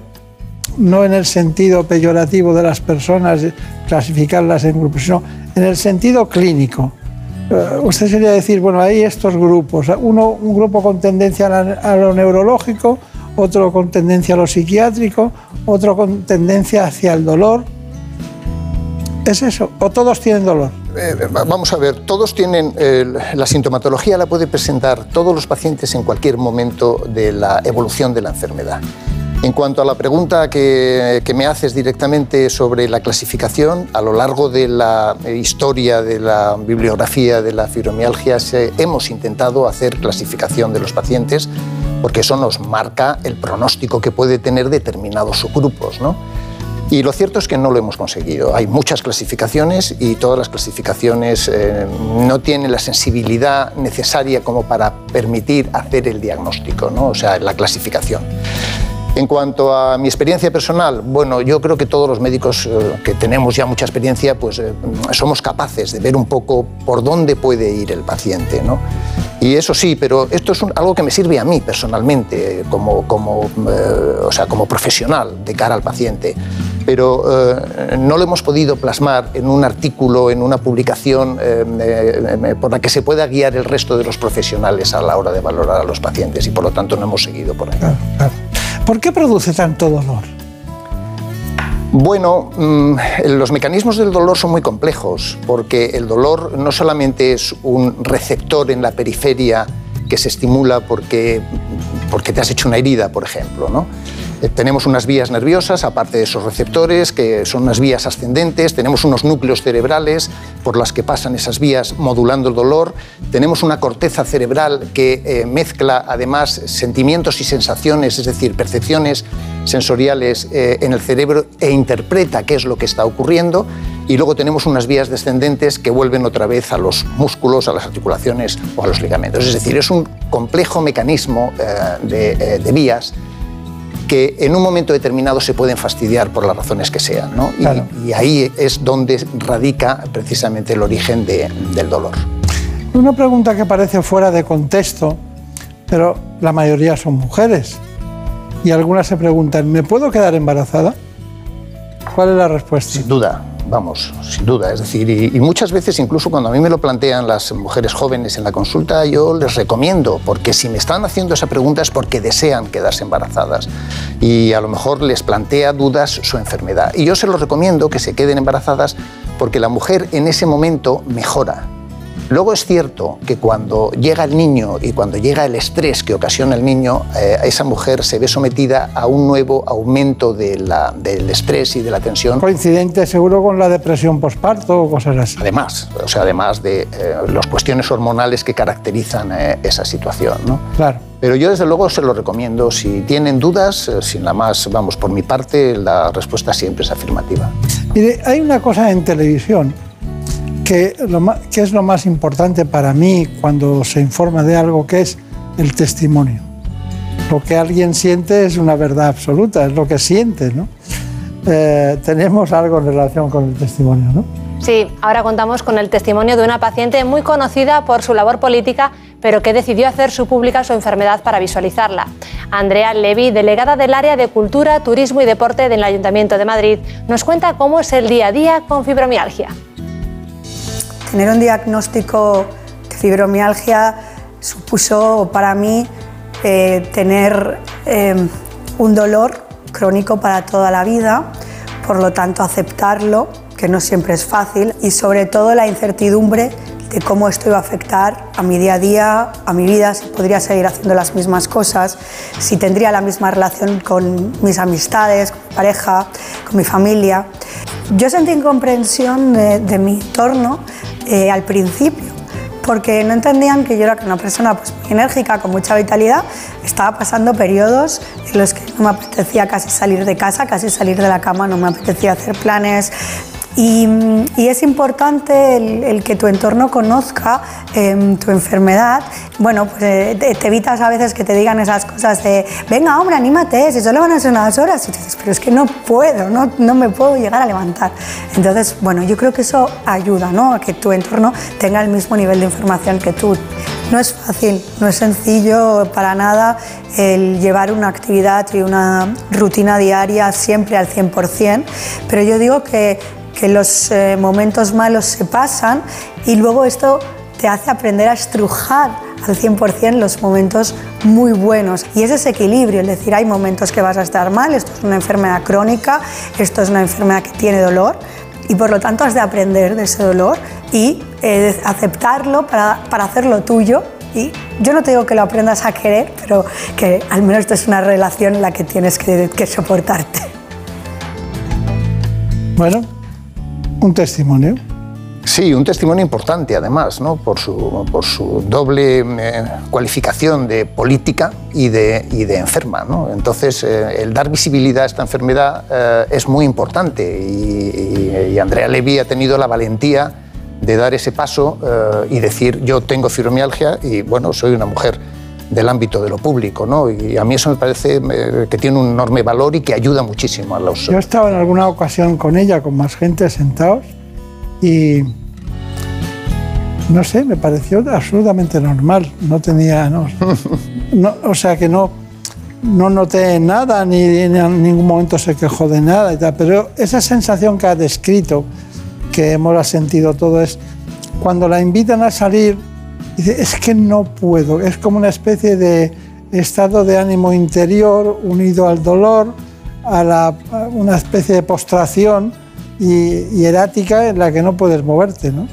no en el sentido peyorativo de las personas, clasificarlas en grupos, sino en el sentido clínico. Eh, usted sería decir, bueno, hay estos grupos, uno, un grupo con tendencia a lo neurológico, otro con tendencia a lo psiquiátrico, otro con tendencia hacia el dolor. ¿Es eso? ¿O todos tienen dolor? Eh, vamos a ver, todos tienen, eh, la sintomatología la puede presentar todos los pacientes en cualquier momento de la evolución de la enfermedad. En cuanto a la pregunta que, que, me haces directamente sobre la clasificación, a lo largo de la historia de la bibliografía de la fibromialgia hemos intentado hacer clasificación de los pacientes porque eso nos marca el pronóstico que puede tener determinados subgrupos. ¿no? Y lo cierto es que no lo hemos conseguido. Hay muchas clasificaciones y todas las clasificaciones eh, no tienen la sensibilidad necesaria como para permitir hacer el diagnóstico, ¿no? o sea, la clasificación. En cuanto a mi experiencia personal, bueno, yo creo que todos los médicos eh, que tenemos ya mucha experiencia, pues eh, somos capaces de ver un poco por dónde puede ir el paciente, ¿no? Y eso sí, pero esto es algo que me sirve a mí personalmente, como, como, eh, o sea, como profesional de cara al paciente. Pero no lo hemos podido plasmar en un artículo, en una publicación por la que se pueda guiar el resto de los profesionales a la hora de valorar a los pacientes y por lo tanto no hemos seguido por ahí. ¿Por qué produce tanto dolor? Bueno, mm, los mecanismos del dolor son muy complejos, porque el dolor no solamente es un receptor en la periferia que se estimula porque, porque te has hecho una herida, por ejemplo, ¿no? Eh, tenemos unas vías nerviosas, aparte de esos receptores, que son unas vías ascendentes, tenemos unos núcleos cerebrales por las que pasan esas vías modulando el dolor, tenemos una corteza cerebral que eh, mezcla además sentimientos y sensaciones, es decir, percepciones sensoriales eh, en el cerebro e interpreta qué es lo que está ocurriendo, y luego tenemos unas vías descendentes que vuelven otra vez a los músculos, a las articulaciones o a los ligamentos. Es decir, es un complejo mecanismo de vías que en un momento determinado se pueden fastidiar por las razones que sean. ¿no? Y, ahí es donde radica precisamente el origen del dolor. Una pregunta que parece fuera de contexto, pero la mayoría son mujeres. Y algunas se preguntan, ¿me puedo quedar embarazada? ¿Cuál es la respuesta? Sin duda, vamos, sin duda. Es decir, y, muchas veces, incluso cuando a mí me lo plantean las mujeres jóvenes en la consulta, yo les recomiendo, porque si me están haciendo esa pregunta es porque desean quedarse embarazadas y a lo mejor les plantea dudas su enfermedad. Y yo se los recomiendo que se queden embarazadas porque la mujer en ese momento mejora. Luego es cierto que cuando llega el niño y cuando llega el estrés que ocasiona el niño, eh, esa mujer se ve sometida a un nuevo aumento de la, del estrés y de la tensión. Coincidente seguro con la depresión postparto o cosas así. Además, o sea, además de eh, las cuestiones hormonales que caracterizan eh, esa situación. ¿no? Claro. Pero yo desde luego se lo recomiendo. Si tienen dudas, sin la más, vamos, por mi parte, la respuesta siempre es afirmativa. Mire, hay una cosa en televisión que, lo que es lo más importante para mí cuando se informa de algo, que es el testimonio. Lo que alguien siente es una verdad absoluta, es lo que siente, ¿no? Eh, tenemos algo en relación con el testimonio, ¿no? Sí, ahora contamos con el testimonio de una paciente muy conocida por su labor política, pero que decidió hacer su pública su enfermedad para visualizarla. Andrea Levy, delegada del área de Cultura, Turismo y Deporte del Ayuntamiento de Madrid, nos cuenta cómo es el día a día con fibromialgia. Tener un diagnóstico de fibromialgia supuso para mí eh, tener eh, un dolor crónico para toda la vida, por lo tanto aceptarlo, que no siempre es fácil, y sobre todo la incertidumbre de cómo esto iba a afectar a mi día a día, a mi vida, si podría seguir haciendo las mismas cosas, si tendría la misma relación con mis amistades, con mi pareja, con mi familia. Yo sentí incomprensión de, de mi entorno eh, al principio, porque no entendían que yo era una persona pues, muy enérgica, con mucha vitalidad, estaba pasando periodos en los que no me apetecía casi salir de casa, casi salir de la cama, no me apetecía hacer planes. Y, y es importante el, que tu entorno conozca eh, tu enfermedad. Bueno, pues eh, te, evitas a veces que te digan esas cosas de, venga hombre, anímate, si solo van a ser unas horas. Y dices, pero es que no puedo, no, no me puedo llegar a levantar. Entonces, bueno, yo creo que eso ayuda, ¿no? A que tu entorno tenga el mismo nivel de información que tú. No es fácil, no es sencillo para nada el llevar una actividad y una rutina diaria siempre al 100%, pero yo digo que, que los eh, momentos malos se pasan y luego esto te hace aprender a estrujar al 100% los momentos muy buenos. Y es ese equilibrio, es decir, hay momentos que vas a estar mal, esto es una enfermedad crónica, esto es una enfermedad que tiene dolor, y por lo tanto has de aprender de ese dolor y eh, aceptarlo para, para hacerlo tuyo. Y yo no te digo que lo aprendas a querer, pero que al menos esto es una relación en la que tienes que, que soportarte. Bueno, un testimonio. Sí, un testimonio importante además, ¿no? por, su, por su doble eh, cualificación de política y de, y de enferma. ¿no? Entonces, eh, el dar visibilidad a esta enfermedad eh, es muy importante y, y- Andrea Levy ha tenido la valentía de dar ese paso y decir yo tengo fibromialgia y bueno, soy una mujer del ámbito de lo público. ¿no? Y a mí eso me parece eh, que tiene un enorme valor y que ayuda muchísimo a los... Yo he estado en alguna ocasión con ella, con más gente sentados, y no sé, me pareció absolutamente normal. No tenía, no, no- o sea que no, no noté nada, ni, ni en ningún momento se quejó de nada y tal. Pero esa sensación que ha descrito, que hemos sentido todo, es cuando la invitan a salir, dice, es que no puedo. Es como una especie de estado de ánimo interior unido al dolor, a, una especie de postración y, y en la que no puedes moverte. ¿no?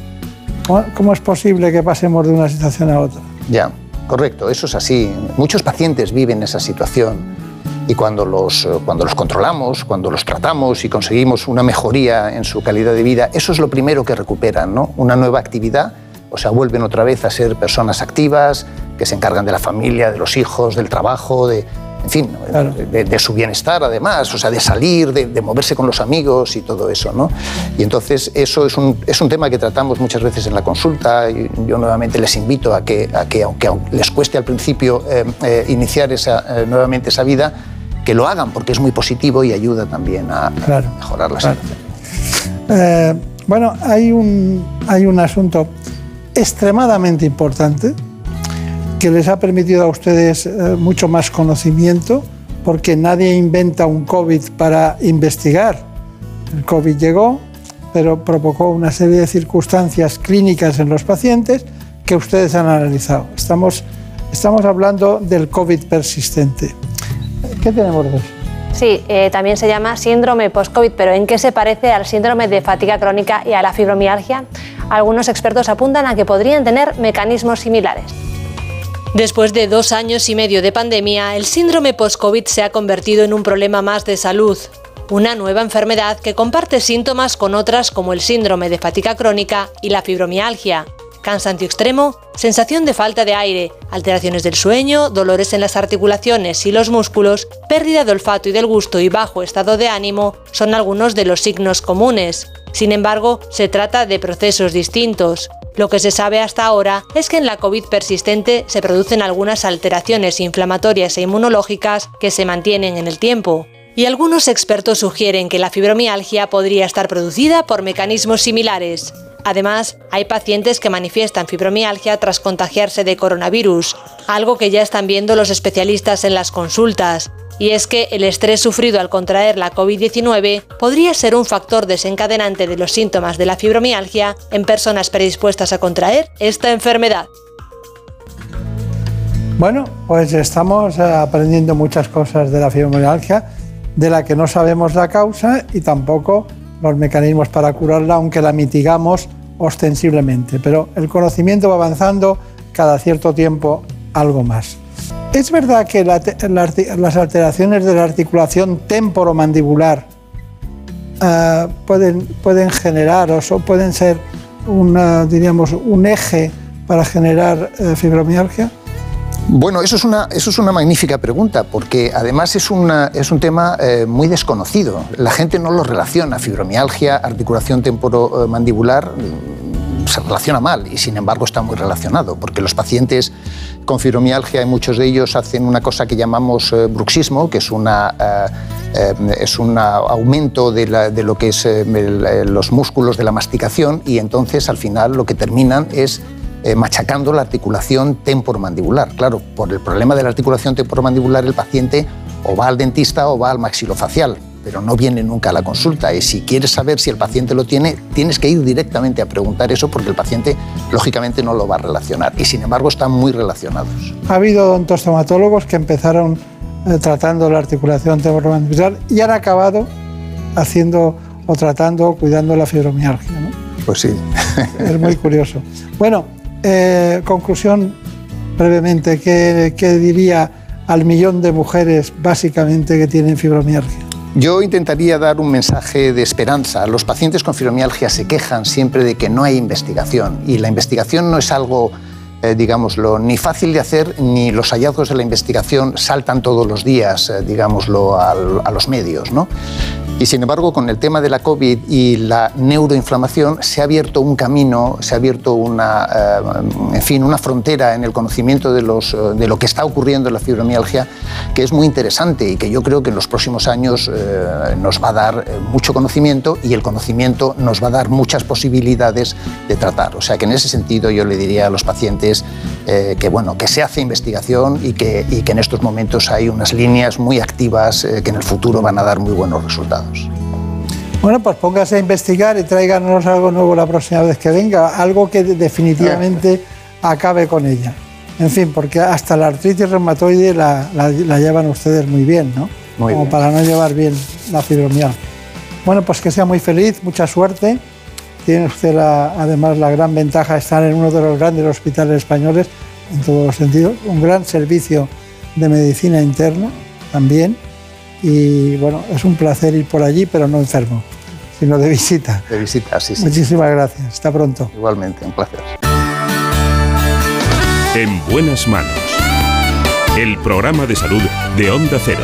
¿Cómo, cómo es posible que pasemos de una situación a otra? Ya, correcto, eso es así. Muchos pacientes viven esa situación y cuando los, eh, cuando los controlamos, cuando los tratamos y conseguimos una mejoría en su calidad de vida, eso es lo primero que recuperan, ¿no? Una nueva actividad, o sea, vuelven otra vez a ser personas activas, que se encargan de la familia, de los hijos, del trabajo, de, en fin, de, de su bienestar además, o sea, de salir, de, de moverse con los amigos y todo eso, ¿no? Y entonces eso es un, es un tema que tratamos muchas veces en la consulta yo nuevamente les invito a que, a que aunque les cueste al principio eh, eh, iniciar esa, eh, nuevamente esa vida, que lo hagan porque es muy positivo y ayuda también a, mejorar la claro. Eh, bueno, hay un, hay un asunto extremadamente importante que les ha permitido a ustedes eh, mucho más conocimiento, porque nadie inventa un COVID para investigar, El COVID llegó, pero provocó una serie de circunstancias clínicas en los pacientes que ustedes han analizado. Estamos, estamos hablando del COVID persistente. ¿Qué tenemos de eso? Sí, eh, también se llama síndrome post-COVID, pero ¿en qué se parece al síndrome de fatiga crónica y a la fibromialgia? Algunos expertos apuntan a que podrían tener mecanismos similares. Después de dos años y medio de pandemia, el síndrome post-COVID se ha convertido en un problema más de salud. Una nueva enfermedad que comparte síntomas con otras como el síndrome de fatiga crónica y la fibromialgia. Cansancio extremo, sensación de falta de aire, alteraciones del sueño, dolores en las articulaciones y los músculos, pérdida de olfato y del gusto y bajo estado de ánimo son algunos de los signos comunes. Sin embargo, se trata de procesos distintos. Lo que se sabe hasta ahora es que en la COVID persistente se producen algunas alteraciones inflamatorias e inmunológicas que se mantienen en el tiempo. Y algunos expertos sugieren que la fibromialgia podría estar producida por mecanismos similares. Además, hay pacientes que manifiestan fibromialgia tras contagiarse de coronavirus, algo que ya están viendo los especialistas en las consultas. Y es que el estrés sufrido al contraer la COVID-19 podría ser un factor desencadenante de los síntomas de la fibromialgia en personas predispuestas a contraer esta enfermedad. Bueno, pues estamos eh, aprendiendo muchas cosas de la fibromialgia, de la que no sabemos la causa y tampoco los mecanismos para curarla, aunque la mitigamos ostensiblemente. Pero el conocimiento va avanzando cada cierto tiempo algo más. ¿Es verdad que las alteraciones de la articulación temporomandibular eh, pueden, pueden generar o so- pueden ser diríamos, un eje para generar eh, fibromialgia? Bueno, eso es una, eso es una magnífica pregunta, porque además es, una- es un tema eh, muy desconocido. La gente no lo relaciona. Fibromialgia, articulación temporomandibular, mm, se relaciona mal y sin embargo está muy relacionado, porque los pacientes con fibromialgia, y muchos de ellos hacen una cosa que llamamos eh, bruxismo, que es, una, eh, eh, es un aumento de, la- lo que es eh, eh, los músculos de la masticación y entonces al final lo que terminan es eh, machacando la articulación temporomandibular. Claro, por el problema de la articulación temporomandibular el paciente o va al dentista o va al maxilofacial, pero no viene nunca a la consulta. Y si quieres saber si el paciente lo tiene, tienes que ir directamente a preguntar eso porque el paciente lógicamente no lo va a relacionar. Y sin embargo están muy relacionados. Ha habido odontostomatólogos que empezaron eh, tratando la articulación temporomandibular y han acabado haciendo o tratando o cuidando la fibromialgia. ¿no? Pues sí. Es muy curioso. Bueno, eh, conclusión brevemente, ¿qué, diría al millón de mujeres básicamente que tienen fibromialgia? Yo intentaría dar un mensaje de esperanza. Los pacientes con fibromialgia se quejan siempre de que no hay investigación y la investigación no es algo, eh, digámoslo, ni fácil de hacer ni los hallazgos de la investigación saltan todos los días, eh, digámoslo, a los medios, ¿no? Y sin embargo, con el tema de la COVID y la neuroinflamación se ha abierto un camino, se ha abierto una, eh, en fin, una frontera en el conocimiento eh, de lo que está ocurriendo en la fibromialgia que es muy interesante y que yo creo que en los próximos años eh, nos va a dar mucho conocimiento y el conocimiento nos va a dar muchas posibilidades de tratar. O sea que en ese sentido yo le diría a los pacientes que, bueno, que se hace investigación y que, en estos momentos hay unas líneas muy activas que en el futuro van a dar muy buenos resultados. Bueno, pues póngase a investigar y tráiganos algo nuevo la próxima vez que venga, algo que definitivamente acabe con ella. En fin, porque hasta la artritis reumatoide la, la- la llevan ustedes muy bien, ¿no? Muy Como bien. para no llevar bien la fibromialgia. Bueno, pues que sea muy feliz, mucha suerte. Tiene usted la- además la gran ventaja de estar en uno de los grandes hospitales españoles, en todos los sentidos, un gran servicio de medicina interna también. Y bueno, es un placer ir por allí, pero no enfermo, sino de visita. De visita, sí, sí. Muchísimas gracias. Hasta pronto. Igualmente, un placer. En buenas manos. El programa de salud de Onda Cero.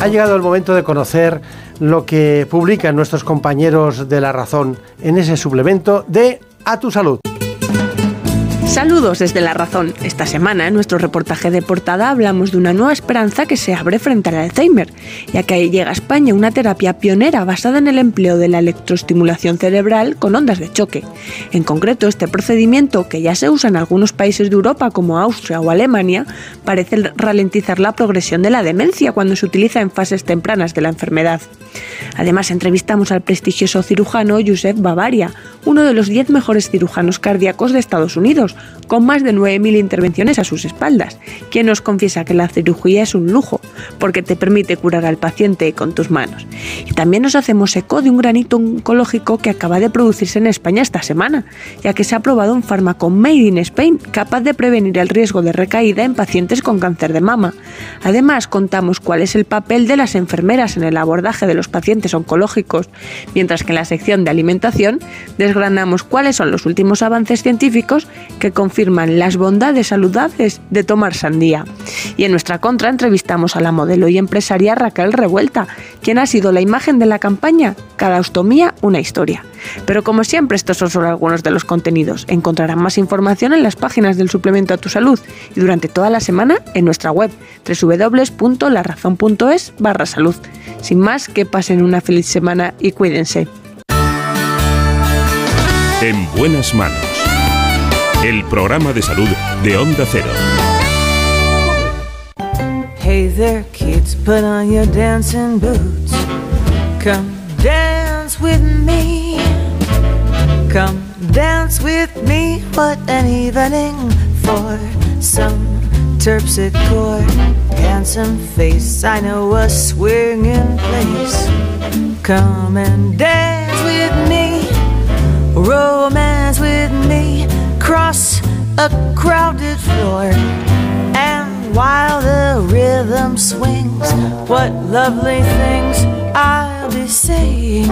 Ha llegado el momento de conocer lo que publican nuestros compañeros de La Razón en ese suplemento de A tu Salud. Saludos desde La Razón. Esta semana en nuestro reportaje de portada hablamos de una nueva esperanza que se abre frente al Alzheimer, ya que ahí llega a España una terapia pionera basada en el empleo de la electroestimulación cerebral con ondas de choque. En concreto, este procedimiento, que ya se usa en algunos países de Europa como Austria o Alemania, parece ralentizar la progresión de la demencia cuando se utiliza en fases tempranas de la enfermedad. Además, entrevistamos al prestigioso cirujano Josep Bavaria, uno de los 10 mejores cirujanos cardíacos de Estados Unidos, con más de 9.000 intervenciones a sus espaldas, quien nos confiesa que la cirugía es un lujo, porque te permite curar al paciente con tus manos. Y también nos hacemos eco de un granito oncológico que acaba de producirse en España esta semana, ya que se ha aprobado un fármaco Made in Spain capaz de prevenir el riesgo de recaída en pacientes con cáncer de mama. Además, contamos cuál es el papel de las enfermeras en el abordaje de los pacientes oncológicos, mientras que en la sección de alimentación desgranamos cuáles son los últimos avances científicos que confirman las bondades saludables de tomar sandía. Y en nuestra contra entrevistamos a la modelo y empresaria Raquel Revuelta, quien ha sido la imagen de la campaña Cada ostomía una historia. Pero como siempre, estos son solo algunos de los contenidos. Encontrarán más información en las páginas del suplemento a tu salud y durante toda la semana en nuestra web www.larazón.es barra salud. Sin más, que pasen una feliz semana y cuídense. En buenas manos. El programa de salud de Onda Cero. Hey there, kids, put on your dancing boots. Come dance with me. Come dance with me. What an evening for some terpsichore. Handsome face, I know a swinging place. Come and dance with me. Romance with me. A crowded floor. And while the rhythm swings, what lovely things I'll be saying.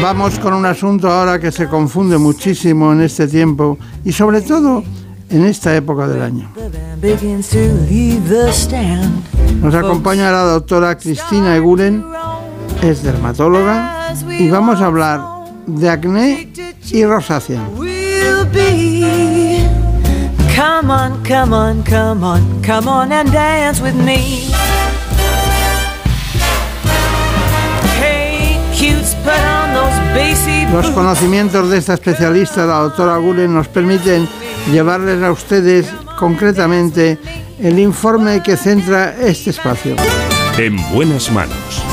Vamos con un asunto ahora que se confunde muchísimo en este tiempo y sobre todo en esta época del año. Nos acompaña la doctora Cristina Eguren, es dermatóloga y vamos a hablar de acné y rosácea. Will be. Come on, come on, come on, come on and dance with me. Hey, cutes, put on those bassy Los conocimientos de esta especialista, la doctora Gulen, nos permiten llevarles a ustedes concretamente el informe que centra este espacio. En buenas manos.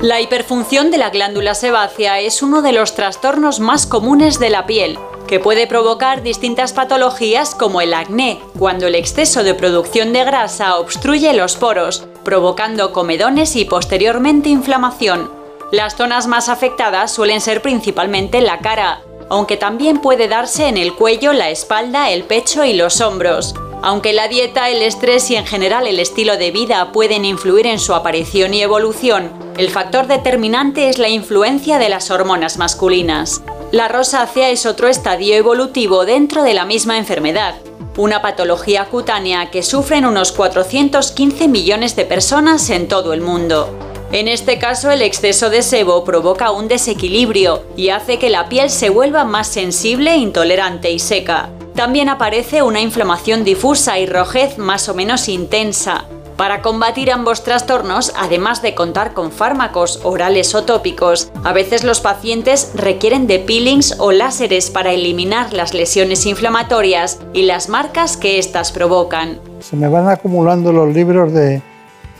La hiperfunción de la glándula sebácea es uno de los trastornos más comunes de la piel, que puede provocar distintas patologías como el acné, cuando el exceso de producción de grasa obstruye los poros, provocando comedones y posteriormente inflamación. Las zonas más afectadas suelen ser principalmente la cara, aunque también puede darse en el cuello, la espalda, el pecho y los hombros. Aunque la dieta, el estrés y en general el estilo de vida pueden influir en su aparición y evolución, el factor determinante es la influencia de las hormonas masculinas. La rosácea es otro estadio evolutivo dentro de la misma enfermedad, una patología cutánea que sufren unos 415 millones de personas en todo el mundo. En este caso, el exceso de sebo provoca un desequilibrio y hace que la piel se vuelva más sensible, intolerante y seca. También aparece una inflamación difusa y rojez más o menos intensa. Para combatir ambos trastornos, además de contar con fármacos orales o tópicos, a veces los pacientes requieren de peelings o láseres para eliminar las lesiones inflamatorias y las marcas que éstas provocan. Se me van acumulando los libros de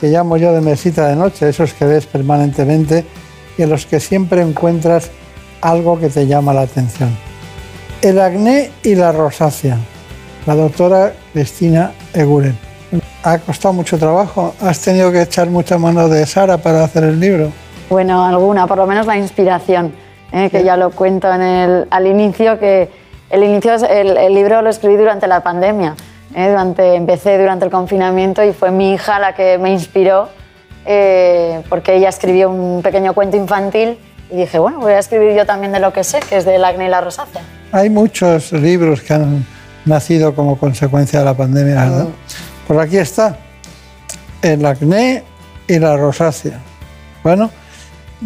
que llamo yo de mesita de noche, esos que ves permanentemente y en los que siempre encuentras algo que te llama la atención. El acné y la rosácea. La doctora Cristina Eguren. ¿Ha costado mucho trabajo? ¿Has tenido que echar mucha mano de Sara para hacer el libro? Bueno, alguna, por lo menos la inspiración, ¿eh? que ya lo cuento en el, al inicio, que el, inicio es- el, el libro lo escribí durante la pandemia. ¿Eh? Durante, empecé durante el confinamiento y fue mi hija la que me inspiró eh, porque ella escribió un pequeño cuento infantil y dije, bueno, voy a escribir yo también de lo que sé, que es del acné y la rosácea. Hay muchos libros que han nacido como consecuencia de la pandemia. ¿verdad? Pues aquí está, el acné y la rosácea. Bueno,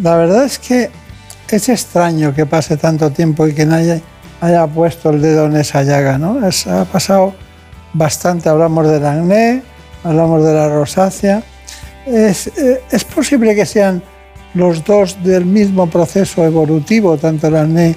la verdad es que es extraño que pase tanto tiempo y que nadie haya puesto el dedo en esa llaga, ¿no? Es- ha pasado bastante, hablamos del acné, hablamos de la rosácea. Es, eh, es posible que sean los dos del mismo proceso evolutivo, tanto el acné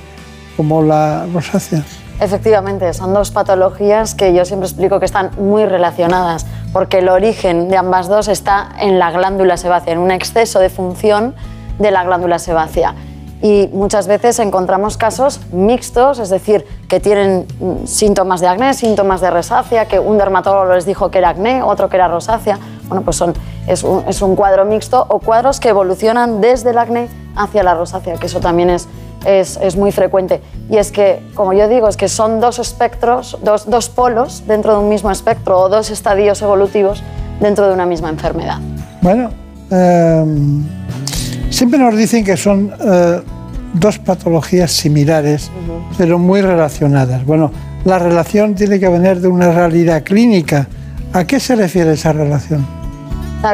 como la rosácea. Efectivamente, son dos patologías que yo siempre explico que están muy relacionadas, porque el origen de ambas dos está en la glándula sebácea, en un exceso de función de la glándula sebácea. Y muchas veces encontramos casos mixtos, es decir, que tienen síntomas de acné, síntomas de rosácea, que un dermatólogo les dijo que era acné, otro que era rosácea. Bueno, pues son, es, un, es un cuadro mixto o cuadros que evolucionan desde el acné hacia la rosácea, que eso también es, es, es muy frecuente. Y es que, como yo digo, es que son dos espectros, dos, dos polos dentro de un mismo espectro o dos estadios evolutivos dentro de una misma enfermedad. Bueno, eh, siempre nos dicen que son eh, dos patologías similares, pero muy relacionadas. Bueno, la relación tiene que venir de una realidad clínica. ¿A qué se refiere esa relación?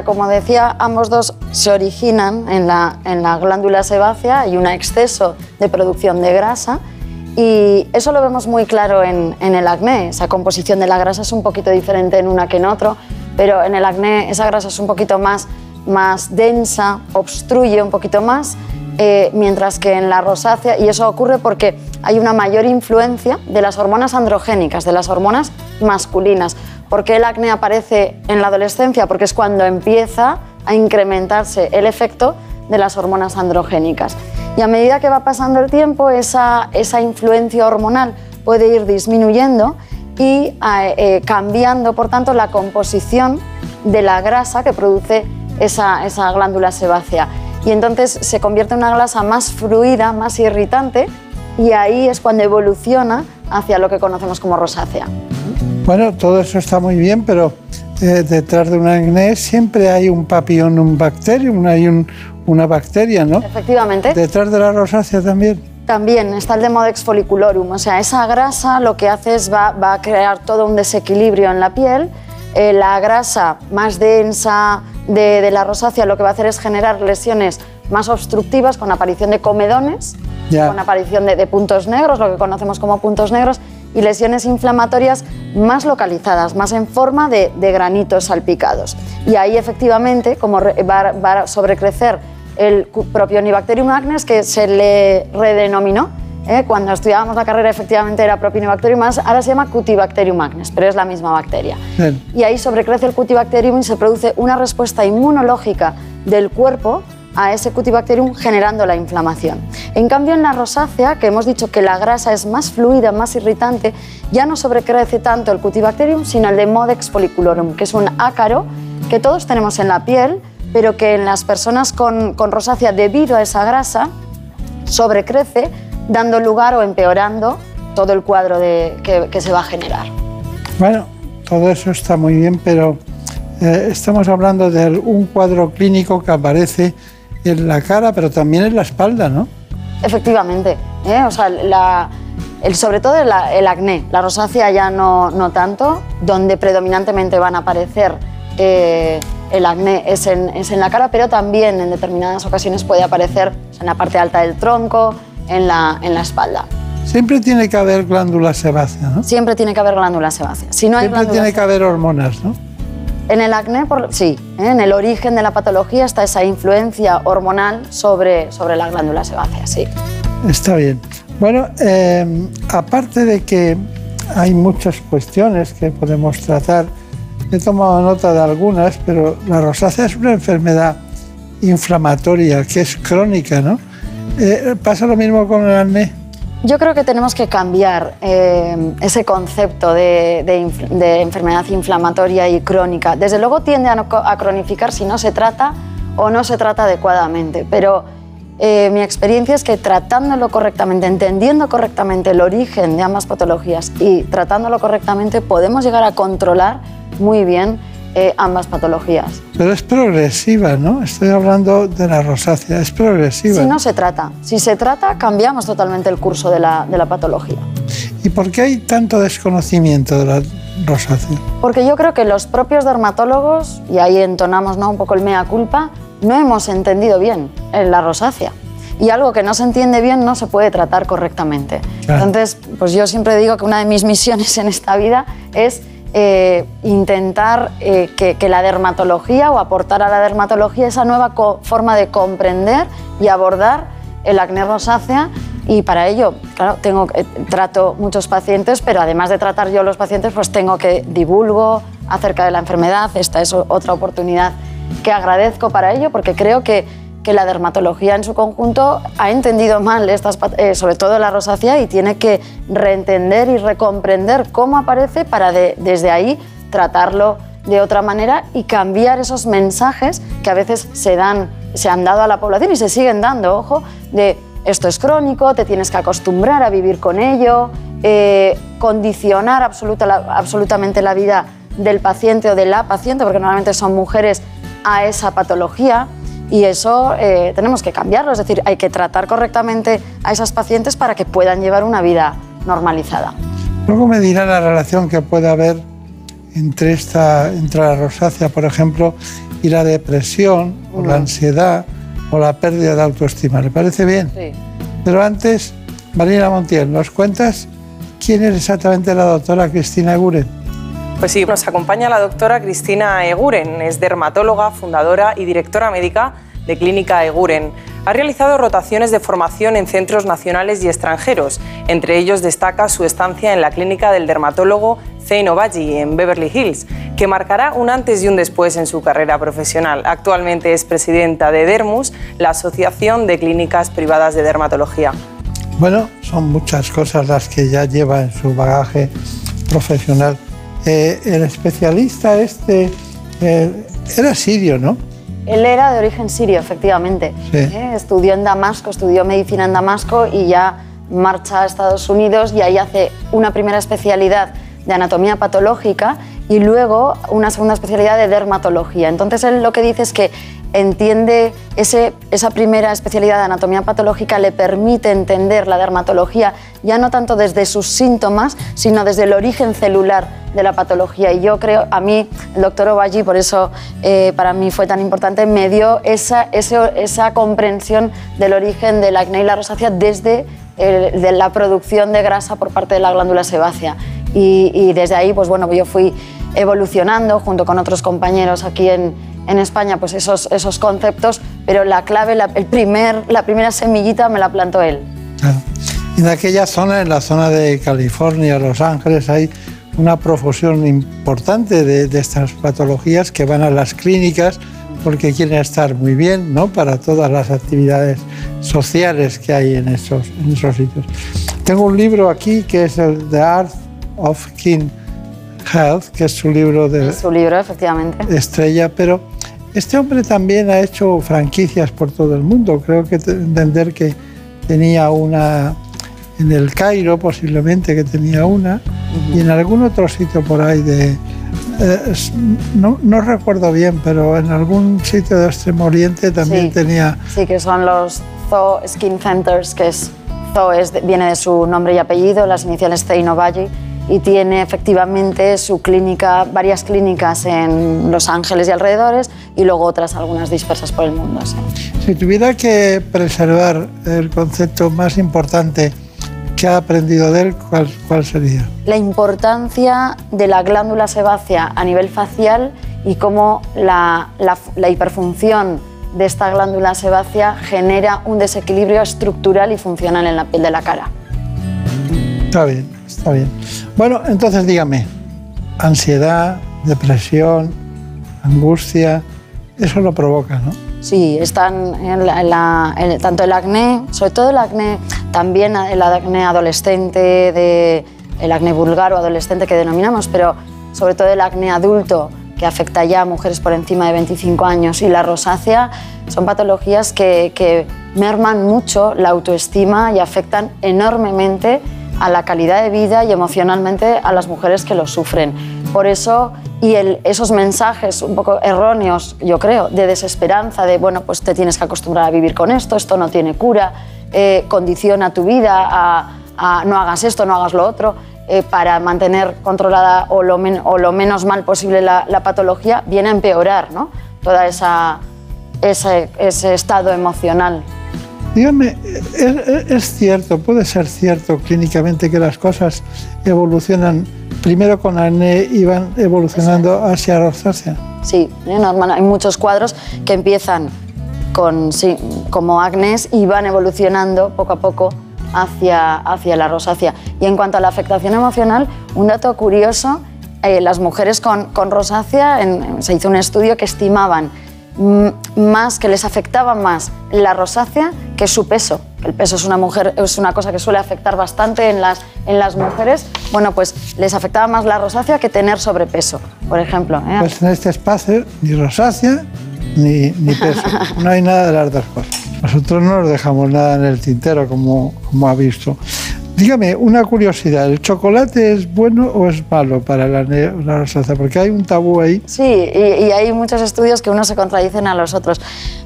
Como decía, ambos dos se originan en la, en la glándula sebácea, hay un exceso de producción de grasa y eso lo vemos muy claro en, en el acné. Esa composición de la grasa es un poquito diferente en una que en otro, pero en el acné esa grasa es un poquito más, más densa, obstruye un poquito más, eh, mientras que en la rosácea, y eso ocurre porque hay una mayor influencia de las hormonas androgénicas, de las hormonas masculinas. ¿Por qué el acné aparece en la adolescencia? Porque es cuando empieza a incrementarse el efecto de las hormonas androgénicas. Y a medida que va pasando el tiempo, esa, esa influencia hormonal puede ir disminuyendo y eh, eh, cambiando, por tanto, la composición de la grasa que produce esa, esa glándula sebácea. Y entonces se convierte en una grasa más fluida, más irritante, y ahí es cuando evoluciona hacia lo que conocemos como rosácea. Bueno, todo eso está muy bien, pero eh, detrás de un acné siempre hay un papillon, un bacterium, hay un- una bacteria, ¿no? Efectivamente. Detrás de la rosácea también. También está el Demodex folliculorum, o sea, esa grasa lo que hace es va, va a crear todo un desequilibrio en la piel. Eh, la grasa más densa de, de la rosácea lo que va a hacer es generar lesiones más obstructivas con aparición de comedones, con aparición de, de puntos negros, lo que conocemos como puntos negros, y lesiones inflamatorias más localizadas, más en forma de, de granitos salpicados. Y ahí efectivamente, como re- va, va a sobrecrecer el cu- Propionibacterium acnes, que se le redenominó, ¿eh? cuando estudiábamos la carrera efectivamente era Propionibacterium, acnes, ahora se llama Cutibacterium acnes, pero es la misma bacteria. Y ahí sobrecrece el Cutibacterium y se produce una respuesta inmunológica del cuerpo a ese Cutibacterium generando la inflamación. En cambio, en la rosácea, que hemos dicho que la grasa es más fluida, más irritante, ya no sobrecrece tanto el Cutibacterium, sino el Demodex folliculorum, que es un ácaro que todos tenemos en la piel, pero que en las personas con, con rosácea, debido a esa grasa, sobrecrece, dando lugar o empeorando todo el cuadro de- que- que se va a generar. Bueno, todo eso está muy bien, pero eh, estamos hablando de un cuadro clínico que aparece en la cara, pero también en la espalda, ¿no? Efectivamente, ¿eh? o sea, la- el, sobre todo el, el acné, la rosácea ya no, no tanto, donde predominantemente van a aparecer eh, el acné es en, es en la cara, pero también en determinadas ocasiones puede aparecer en la parte alta del tronco, en la, en la espalda. Siempre tiene que haber glándula sebácea, ¿no? Siempre tiene que haber glándula sebácea. Si no hay Siempre glándula tiene que haber hormonas, ¿no? En el acné, por- sí, ¿eh? en el origen de la patología está esa influencia hormonal sobre, sobre la glándula sebácea, sí. Está bien. Bueno, eh, aparte de que hay muchas cuestiones que podemos tratar, he tomado nota de algunas, pero la rosácea es una enfermedad inflamatoria que es crónica, ¿no? Eh, ¿Pasa lo mismo con el acné? Yo creo que tenemos que cambiar eh, ese concepto de, enfermedad inflamatoria y crónica. Desde luego tiende a cronificar si no se trata o no se trata adecuadamente, pero eh, mi experiencia es que tratándolo correctamente, entendiendo correctamente el origen de ambas patologías y tratándolo correctamente, podemos llegar a controlar muy bien eh, ambas patologías. Pero es progresiva, ¿no? Estoy hablando de la rosácea, es progresiva. Si no se trata, si se trata, cambiamos totalmente el curso de la, de la patología. ¿Y por qué hay tanto desconocimiento de la rosácea? Porque yo creo que los propios dermatólogos, y ahí entonamos ¿no? un poco el mea culpa, no hemos entendido bien la rosácea. Y algo que no se entiende bien no se puede tratar correctamente. Entonces, pues yo siempre digo que una de mis misiones en esta vida es eh, intentar eh, que, la dermatología o aportar a la dermatología esa nueva forma de comprender y abordar el acné rosácea y para ello, claro, tengo, eh, trato muchos pacientes, pero además de tratar yo los pacientes, pues tengo que divulgo acerca de la enfermedad. Esta es otra oportunidad que agradezco para ello, porque creo que, que la dermatología en su conjunto ha entendido mal, estas, eh, sobre todo la rosácea, y tiene que reentender y recomprender cómo aparece para desde ahí tratarlo de otra manera y cambiar esos mensajes que a veces se, dan, se han dado a la población y se siguen dando, ojo, de esto es crónico, te tienes que acostumbrar a vivir con ello, eh, condicionar absolutamente la vida del paciente o de la paciente, porque normalmente son mujeres, a esa patología. Y eso eh, tenemos que cambiarlo, es decir, hay que tratar correctamente a esas pacientes para que puedan llevar una vida normalizada. Luego me dirá la relación que puede haber entre, esta, entre la rosácea, por ejemplo, y la depresión o la ansiedad o la pérdida de autoestima. ¿Le parece bien? Sí. Pero antes, Marina Montiel, ¿nos cuentas quién es exactamente la doctora Cristina Eguren? Pues sí, nos acompaña la doctora Cristina Eguren, es dermatóloga, fundadora y directora médica de Clínica Eguren. Ha realizado rotaciones de formación en centros nacionales y extranjeros. Entre ellos destaca su estancia en la clínica del dermatólogo Zain Obaji en Beverly Hills, que marcará un antes y un después en su carrera profesional. Actualmente es presidenta de Dermus, la Asociación de Clínicas Privadas de Dermatología. Bueno, son muchas cosas las que ya lleva en su bagaje profesional. Eh, el especialista este eh, era sirio, ¿no? Él era de origen sirio, efectivamente. Eh, estudió en Damasco, estudió medicina en Damasco y ya marcha a Estados Unidos y ahí hace una primera especialidad de anatomía patológica y luego una segunda especialidad de dermatología. Entonces él lo que dice es que entiende ese, esa primera especialidad de anatomía patológica le permite entender la dermatología ya no tanto desde sus síntomas, sino desde el origen celular de la patología. Y yo creo, a mí, el doctor Obaji, por eso eh, para mí fue tan importante, me dio esa, esa comprensión del origen del acné y la rosácea desde de la producción de grasa por parte de la glándula sebácea. Y, desde ahí, pues bueno, yo fui evolucionando junto con otros compañeros aquí en, en España, pues esos, esos conceptos, pero la clave, la, el primer, la primera semillita me la plantó él. Claro. En aquella zona, en la zona de California, Los Ángeles, hay una profusión importante de, de, estas patologías que van a las clínicas porque quieren estar muy bien ¿no? para todas las actividades sociales que hay en esos, en esos sitios. Tengo un libro aquí que es el The Art of King Health, que es su libro de... su libro, efectivamente. Estrella, pero este hombre también ha hecho franquicias por todo el mundo. Creo que entender que tenía una en el Cairo, posiblemente que tenía una, y en algún otro sitio por ahí de... Eh, no, no, recuerdo bien, pero en algún sitio de Extremo Oriente también tenía... Sí, que son los Zoo Skin Centers, que es Zoo es, viene de su nombre y apellido, las iniciales Zeino Valle y tiene efectivamente su clínica, varias clínicas en Los Ángeles y alrededores y luego otras algunas dispersas por el mundo. Si tuviera que preservar el concepto más importante que ha aprendido de él, ¿cuál, ¿cuál sería? La importancia de la glándula sebácea a nivel facial y cómo la, la, la hiperfunción de esta glándula sebácea genera un desequilibrio estructural y funcional en la piel de la cara. Está bien, está bien. Bueno, entonces dígame, ansiedad, depresión, angustia, eso lo provoca, ¿no? Sí, están tanto el acné, sobre todo el acné, también el acné adolescente, el acné vulgar o adolescente que denominamos, pero sobre todo el acné adulto que afecta ya a mujeres por encima de 25 años y la rosácea son patologías que merman mucho la autoestima y afectan enormemente a la calidad de vida y emocionalmente a las mujeres que lo sufren. Por eso, y esos mensajes un poco erróneos, yo creo, de desesperanza, de, bueno, pues te tienes que acostumbrar a vivir con esto, esto no tiene cura, eh, condiciona tu vida a, no hagas esto, no hagas lo otro, eh, para mantener controlada o lo, menos mal posible la, patología, viene a empeorar ¿no? toda esa, ese estado emocional. Dígame, ¿es, cierto, puede ser cierto clínicamente que las cosas evolucionan primero con acné y van evolucionando hacia rosácea? Sí, ¿eh? normal. Hay muchos cuadros que empiezan con, sí, como acné y van evolucionando poco a poco hacia, hacia la rosácea. Y en cuanto a la afectación emocional, un dato curioso, eh, las mujeres con, con rosácea, se hizo un estudio que estimaban más, que les afectaba más la rosácea que su peso. El peso es una, mujer, es una cosa que suele afectar bastante en las, en las mujeres. Bueno, pues les afectaba más la rosácea que tener sobrepeso, por ejemplo. ¿eh? Pues en este espacio ni rosácea ni, ni peso. No hay nada de las dos cosas. Nosotros no nos dejamos nada en el tintero, como, como ha visto. Dígame, una curiosidad, ¿el chocolate es bueno o es malo para la, la? Porque hay un tabú ahí. Sí, y, hay muchos estudios que unos se contradicen a los otros.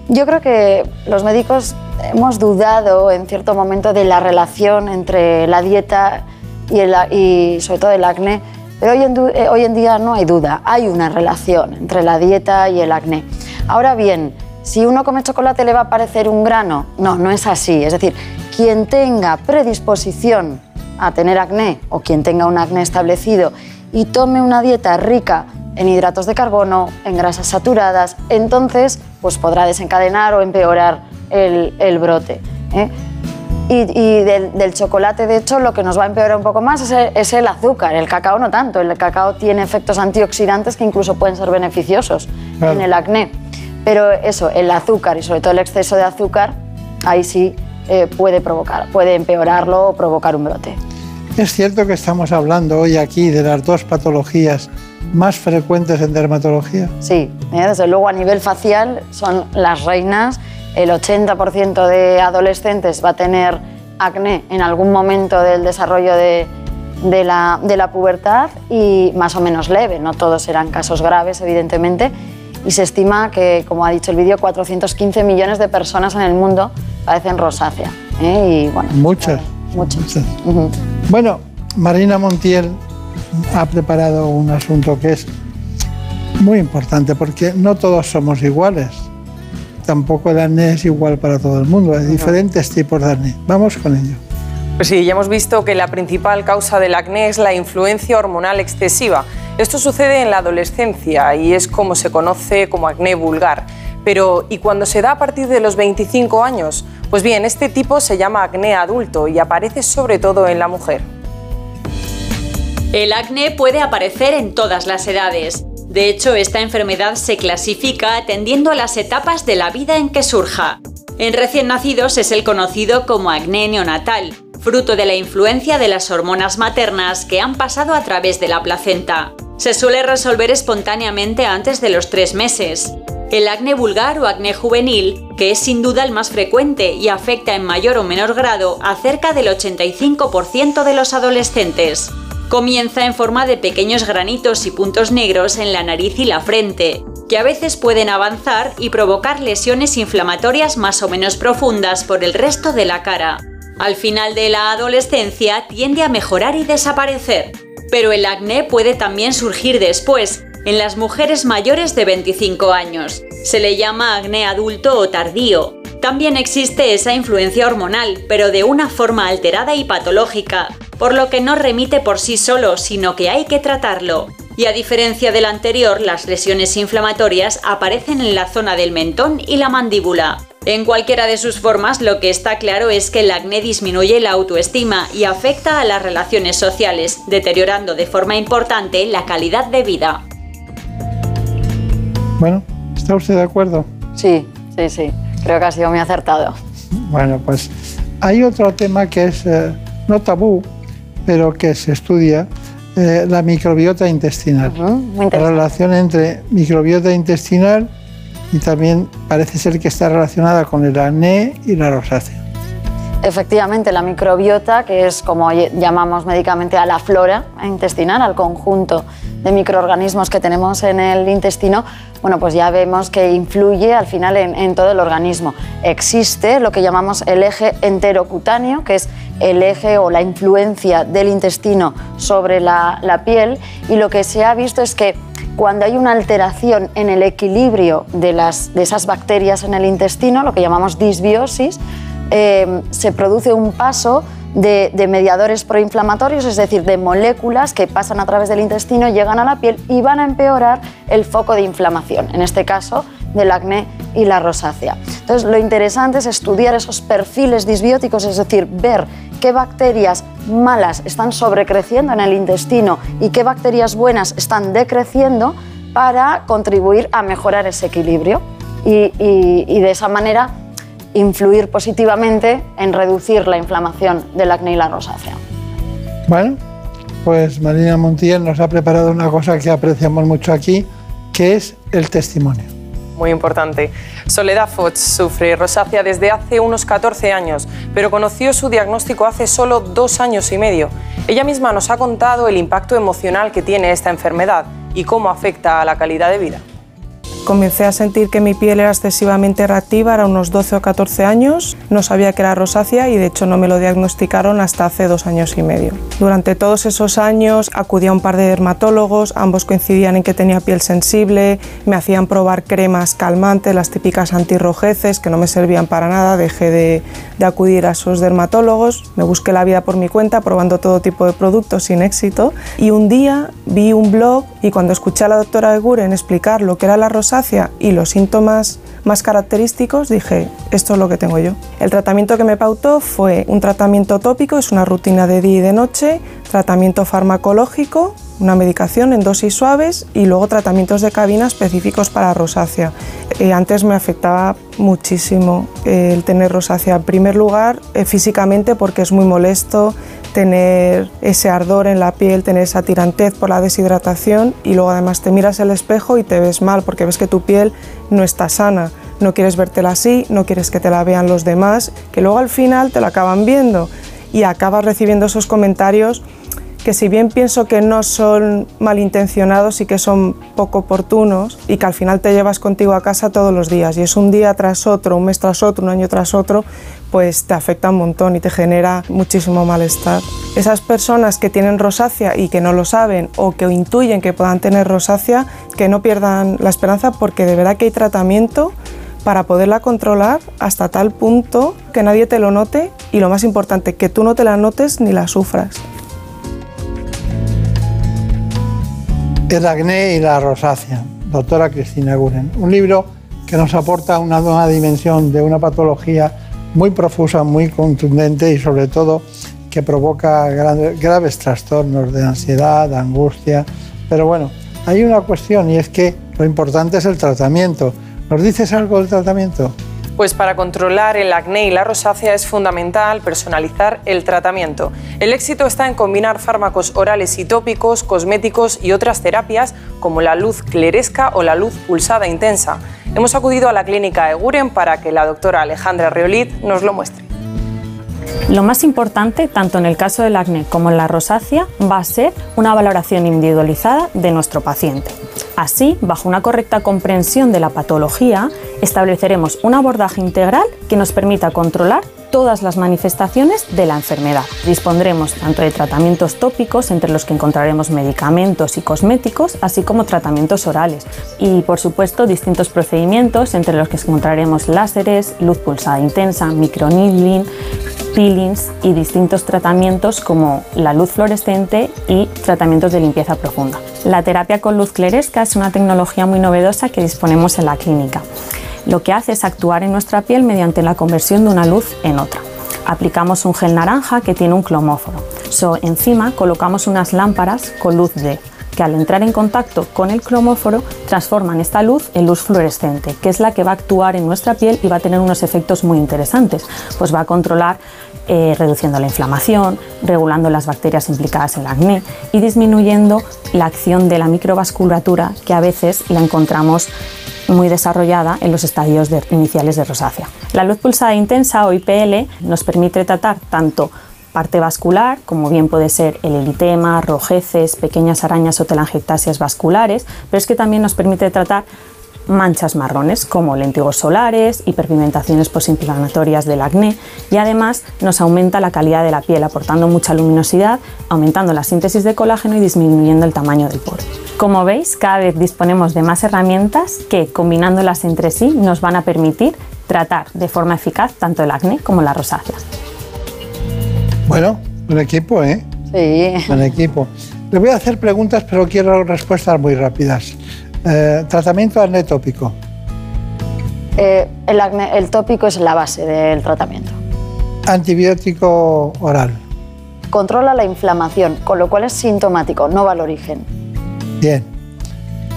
Yo creo que los médicos hemos dudado en cierto momento de la relación entre la dieta y, el, y sobre todo el acné, pero hoy en, eh, hoy en día no hay duda, hay una relación entre la dieta y el acné. Ahora bien, si uno come chocolate le va a parecer un grano. No, no es así. Es decir, quien tenga predisposición a tener acné o quien tenga un acné establecido y tome una dieta rica en hidratos de carbono, en grasas saturadas, entonces pues podrá desencadenar o empeorar el, brote. ¿eh? Y, del, chocolate, de hecho, lo que nos va a empeorar un poco más es el, azúcar. El cacao no tanto. El cacao tiene efectos antioxidantes que incluso pueden ser beneficiosos en el acné. Pero eso, el azúcar y sobre todo el exceso de azúcar, ahí sí eh, puede provocar, puede empeorarlo o provocar un brote. Es cierto que estamos hablando hoy aquí de las dos patologías más frecuentes en dermatología. Sí, eh, desde luego a nivel facial son las reinas. El 80% de adolescentes va a tener acné en algún momento del desarrollo de, de, la, de la pubertad y más o menos leve, no todos serán casos graves, evidentemente y se estima que, como ha dicho el vídeo, 415 millones de personas en el mundo padecen rosácea. ¿eh? Y, bueno, muchas. muchas. Bueno, Marina Montiel ha preparado un asunto que es muy importante porque no todos somos iguales. Tampoco el acné es igual para todo el mundo, hay diferentes tipos de acné. Vamos con ello. Pues sí, ya hemos visto que la principal causa del acné es la influencia hormonal excesiva. Esto sucede en la adolescencia y es como se conoce como acné vulgar. Pero, ¿y cuando se da a partir de los 25 años? Pues bien, este tipo se llama acné adulto y aparece sobre todo en la mujer. El acné puede aparecer en todas las edades. De hecho, esta enfermedad se clasifica atendiendo a las etapas de la vida en que surja. En recién nacidos es el conocido como acné neonatal, fruto de la influencia de las hormonas maternas que han pasado a través de la placenta se suele resolver espontáneamente antes de los tres meses. El acné vulgar o acné juvenil, que es sin duda el más frecuente y afecta en mayor o menor grado a cerca del 85% de los adolescentes. Comienza en forma de pequeños granitos y puntos negros en la nariz y la frente, que a veces pueden avanzar y provocar lesiones inflamatorias más o menos profundas por el resto de la cara. Al final de la adolescencia tiende a mejorar y desaparecer. Pero el acné puede también surgir después, en las mujeres mayores de 25 años. Se le llama acné adulto o tardío. También existe esa influencia hormonal, pero de una forma alterada y patológica, por lo que no remite por sí solo, sino que hay que tratarlo. Y a diferencia del anterior, las lesiones inflamatorias aparecen en la zona del mentón y la mandíbula. En cualquiera de sus formas, lo que está claro es que el acné disminuye la autoestima y afecta a las relaciones sociales, deteriorando de forma importante la calidad de vida. Bueno, ¿está usted de acuerdo? Sí, sí, sí. Creo que ha sido muy acertado. Bueno, pues hay otro tema que es eh, no tabú, pero que se estudia, eh, la microbiota intestinal. la relación entre microbiota intestinal y también parece ser que está relacionada con el acné y la rosácea. Efectivamente la microbiota, que es como llamamos médicamente a la flora intestinal, al conjunto de microorganismos que tenemos en el intestino, bueno, pues ya vemos que influye al final en, todo el organismo. Existe lo que llamamos el eje enterocutáneo, que es el eje o la influencia del intestino sobre la, piel, y lo que se ha visto es que cuando hay una alteración en el equilibrio de, las, de esas bacterias en el intestino, lo que llamamos disbiosis, eh, se produce un paso de, mediadores proinflamatorios, es decir, de moléculas que pasan a través del intestino, llegan a la piel y van a empeorar el foco de inflamación, en este caso del acné y la rosácea. Entonces, lo interesante es estudiar esos perfiles disbióticos, es decir, ver qué bacterias malas están sobrecreciendo en el intestino y qué bacterias buenas están decreciendo para contribuir a mejorar ese equilibrio. y de esa manera influir positivamente en reducir la inflamación del acné y la rosácea. Bueno, pues Marina Montiel nos ha preparado una cosa que apreciamos mucho aquí, que es el testimonio. Muy importante. Soledad Foch sufre rosácea desde hace unos 14 años, pero conoció su diagnóstico hace solo dos años y medio. Ella misma nos ha contado el impacto emocional que tiene esta enfermedad y cómo afecta a la calidad de vida. Comencé a sentir que mi piel era excesivamente reactiva, era unos 12 o 14 años, no sabía que era rosácea y de hecho no me lo diagnosticaron hasta hace dos años y medio. Durante todos esos años acudí a un par de dermatólogos, ambos coincidían en que tenía piel sensible, me hacían probar cremas calmantes, las típicas antirrojeces que no me servían para nada, dejé de, de acudir a esos dermatólogos, me busqué la vida por mi cuenta probando todo tipo de productos sin éxito y un día vi un blog y cuando escuché a la doctora Eguren explicar lo que era la rosácea, y los síntomas más característicos, dije, esto es lo que tengo yo. El tratamiento que me pautó fue un tratamiento tópico, es una rutina de día y de noche, tratamiento farmacológico, una medicación en dosis suaves y luego tratamientos de cabina específicos para rosácea. Eh, antes me afectaba muchísimo el tener rosácea. En primer lugar, eh, físicamente porque es muy molesto, tener ese ardor en la piel, tener esa tirantez por la deshidratación y luego además te miras el espejo y te ves mal porque ves que tu piel no está sana. No quieres vértela así, no quieres que te la vean los demás, que luego al final te la acaban viendo y acabas recibiendo esos comentarios que si bien pienso que no son malintencionados y que son poco oportunos y que al final te llevas contigo a casa todos los días y es un día tras otro, un mes tras otro, un año tras otro, pues te afecta un montón y te genera muchísimo malestar. Esas personas que tienen rosácea y que no lo saben o que intuyen que puedan tener rosácea, que no pierdan la esperanza porque de verdad que hay tratamiento para poderla controlar hasta tal punto que nadie te lo note y lo más importante, que tú no te la notes ni la sufras. El acné y la rosácea, doctora Cristina Guren. Un libro que nos aporta una nueva dimensión de una patología muy profusa, muy contundente y sobre todo que provoca graves trastornos de ansiedad, angustia. Pero bueno, hay una cuestión y es que lo importante es el tratamiento. ¿Nos dices algo del tratamiento? Pues para controlar el acné y la rosácea es fundamental personalizar el tratamiento. El éxito está en combinar fármacos orales y tópicos, cosméticos y otras terapias como la luz cleresca o la luz pulsada intensa. Hemos acudido a la clínica Eguren para que la doctora Alejandra Reolit nos lo muestre. Lo más importante, tanto en el caso del acné como en la rosácea, va a ser una valoración individualizada de nuestro paciente. Así, bajo una correcta comprensión de la patología, estableceremos un abordaje integral que nos permita controlar todas las manifestaciones de la enfermedad. Dispondremos tanto de tratamientos tópicos, entre los que encontraremos medicamentos y cosméticos, así como tratamientos orales. Y, por supuesto, distintos procedimientos, entre los que encontraremos láseres, luz pulsada intensa, microneedling, peelings y distintos tratamientos como la luz fluorescente y tratamientos de limpieza profunda. La terapia con luz cleresca es una tecnología muy novedosa que disponemos en la clínica. Lo que hace es actuar en nuestra piel mediante la conversión de una luz en otra. Aplicamos un gel naranja que tiene un clomóforo. So, encima colocamos unas lámparas con luz D que al entrar en contacto con el cromóforo transforman esta luz en luz fluorescente, que es la que va a actuar en nuestra piel y va a tener unos efectos muy interesantes. Pues va a controlar eh, reduciendo la inflamación, regulando las bacterias implicadas en el acné y disminuyendo la acción de la microvasculatura que a veces la encontramos muy desarrollada en los estadios iniciales de rosácea. La luz pulsada intensa o IPL nos permite tratar tanto parte vascular, como bien puede ser el eritema, rojeces, pequeñas arañas o telangiectasias vasculares, pero es que también nos permite tratar manchas marrones como lentigos solares, hiperpigmentaciones posinflamatorias del acné y además nos aumenta la calidad de la piel aportando mucha luminosidad, aumentando la síntesis de colágeno y disminuyendo el tamaño del poro. Como veis, cada vez disponemos de más herramientas que combinándolas entre sí nos van a permitir tratar de forma eficaz tanto el acné como la rosácea. Bueno, un equipo, ¿eh? Sí. Buen equipo. Le voy a hacer preguntas, pero quiero respuestas muy rápidas. Eh, tratamiento acné tópico. Eh, el, acné, el tópico es la base del tratamiento. Antibiótico oral. Controla la inflamación, con lo cual es sintomático, no va al origen. Bien.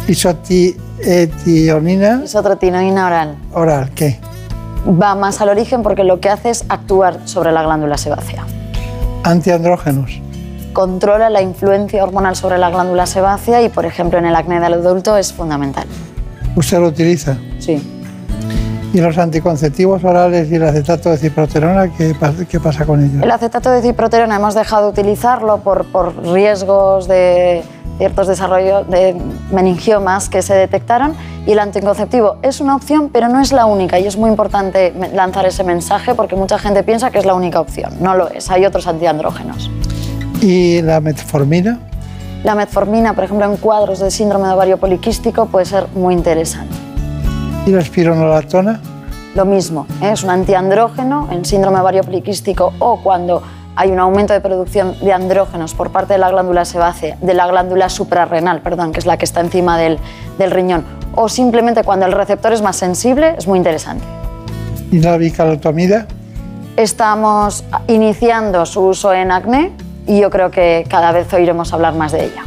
Isotionina. Isotrotinina oral. Oral, ¿qué? Va más al origen porque lo que hace es actuar sobre la glándula sebácea. Antiandrógenos. Controla la influencia hormonal sobre la glándula sebácea y, por ejemplo, en el acné del adulto es fundamental. ¿Usted lo utiliza? Sí. ¿Y los anticonceptivos orales y el acetato de ciproterona, qué, pasa, qué pasa con ellos? El acetato de ciproterona hemos dejado de utilizarlo por, por riesgos de ciertos desarrollos de meningiomas que se detectaron y el anticonceptivo es una opción, pero no es la única y es muy importante lanzar ese mensaje porque mucha gente piensa que es la única opción. No lo es, hay otros antiandrógenos. ¿Y la metformina? La metformina, por ejemplo, en cuadros de síndrome de ovario poliquístico puede ser muy interesante. ¿Y la espironolactona? Lo mismo, ¿eh? es un antiandrógeno en síndrome de ovario poliquístico o cuando hay un aumento de producción de andrógenos por parte de la glándula sebácea, de la glándula suprarrenal, perdón, que es la que está encima del, del riñón, o simplemente cuando el receptor es más sensible, es muy interesante. ¿Y la bicalotomida? Estamos iniciando su uso en acné y yo creo que cada vez oiremos hablar más de ella.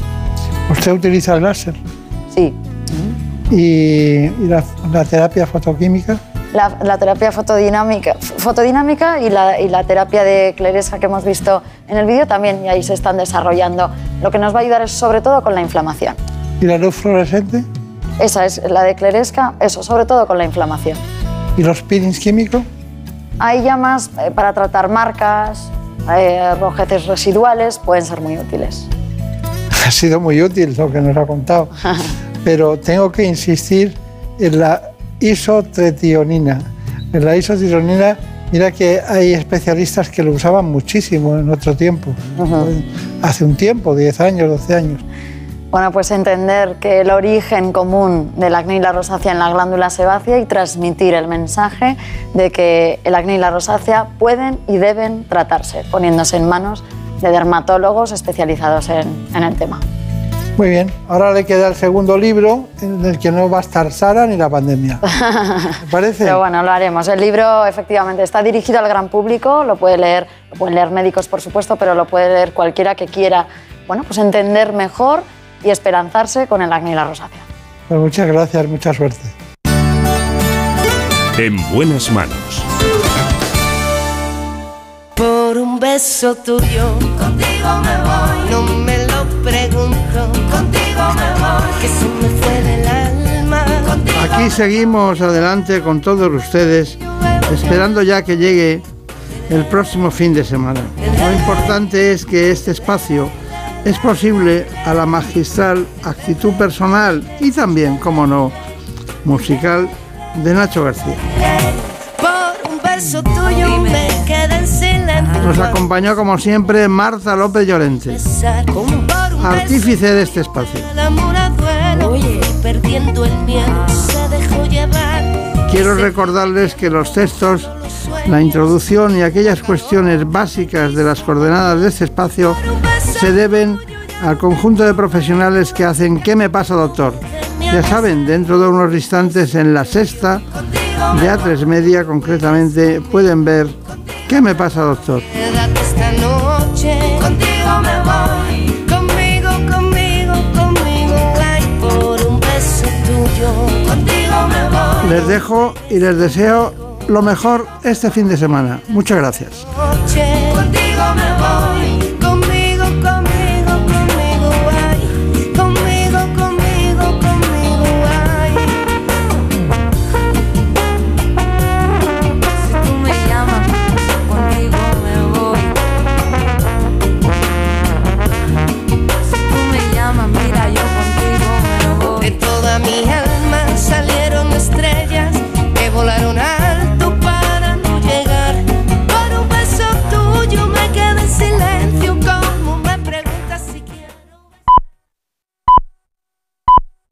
¿Usted utiliza el láser? Sí. ¿Y, y la, la terapia fotoquímica? La, la, terapia fotodinámica, fotodinámica y, la, y, la, terapia de cleresca que hemos visto en el vídeo también y ahí se están desarrollando. Lo que nos va a ayudar es sobre todo con la inflamación. ¿Y la luz fluorescente? Esa es la de cleresca, eso, sobre todo con la inflamación. ¿Y los peelings químicos? Hay ya más eh, para tratar marcas, eh, rojeces residuales, pueden ser muy útiles. Ha sido muy útil lo que nos ha contado, pero tengo que insistir en la isotretionina. En la isotretionina, mira que hay especialistas que lo usaban muchísimo en otro tiempo, uh -huh. hace un tiempo, 10 años, 12 años. Bueno, pues entender que el origen común del acné y la rosácea en la glándula sebácea y transmitir el mensaje de que el acné y la rosácea pueden y deben tratarse, poniéndose en manos de dermatólogos especializados en, en el tema. Muy bien, ahora le queda el segundo libro en el que no va a estar Sara ni la pandemia. ¿Te parece? Pero bueno, lo haremos. El libro efectivamente está dirigido al gran público, lo puede leer, lo pueden leer médicos por supuesto, pero lo puede leer cualquiera que quiera, bueno, pues entender mejor y esperanzarse con el acné y la rosácea. Pues muchas gracias, mucha suerte. En buenas manos. Por un beso tuyo, contigo me voy. No me lo pregunto, contigo me voy. Que se me fue del alma. Contigo Aquí seguimos adelante con todos ustedes, esperando ya que llegue el próximo fin de semana. Lo importante es que este espacio es posible a la magistral actitud personal y también, como no, musical de Nacho García. Por un beso tuyo me quedé en silencio. Nos acompañó como siempre Marta López Llorente, artífice de este espacio. Quiero recordarles que los textos, la introducción y aquellas cuestiones básicas de las coordenadas de este espacio se deben al conjunto de profesionales que hacen ¿Qué me pasa, doctor? Ya saben, dentro de unos instantes en la sexta, de A3 Media concretamente, pueden ver ¿Qué me pasa, doctor? Les dejo y les deseo lo mejor este fin de semana. Muchas gracias.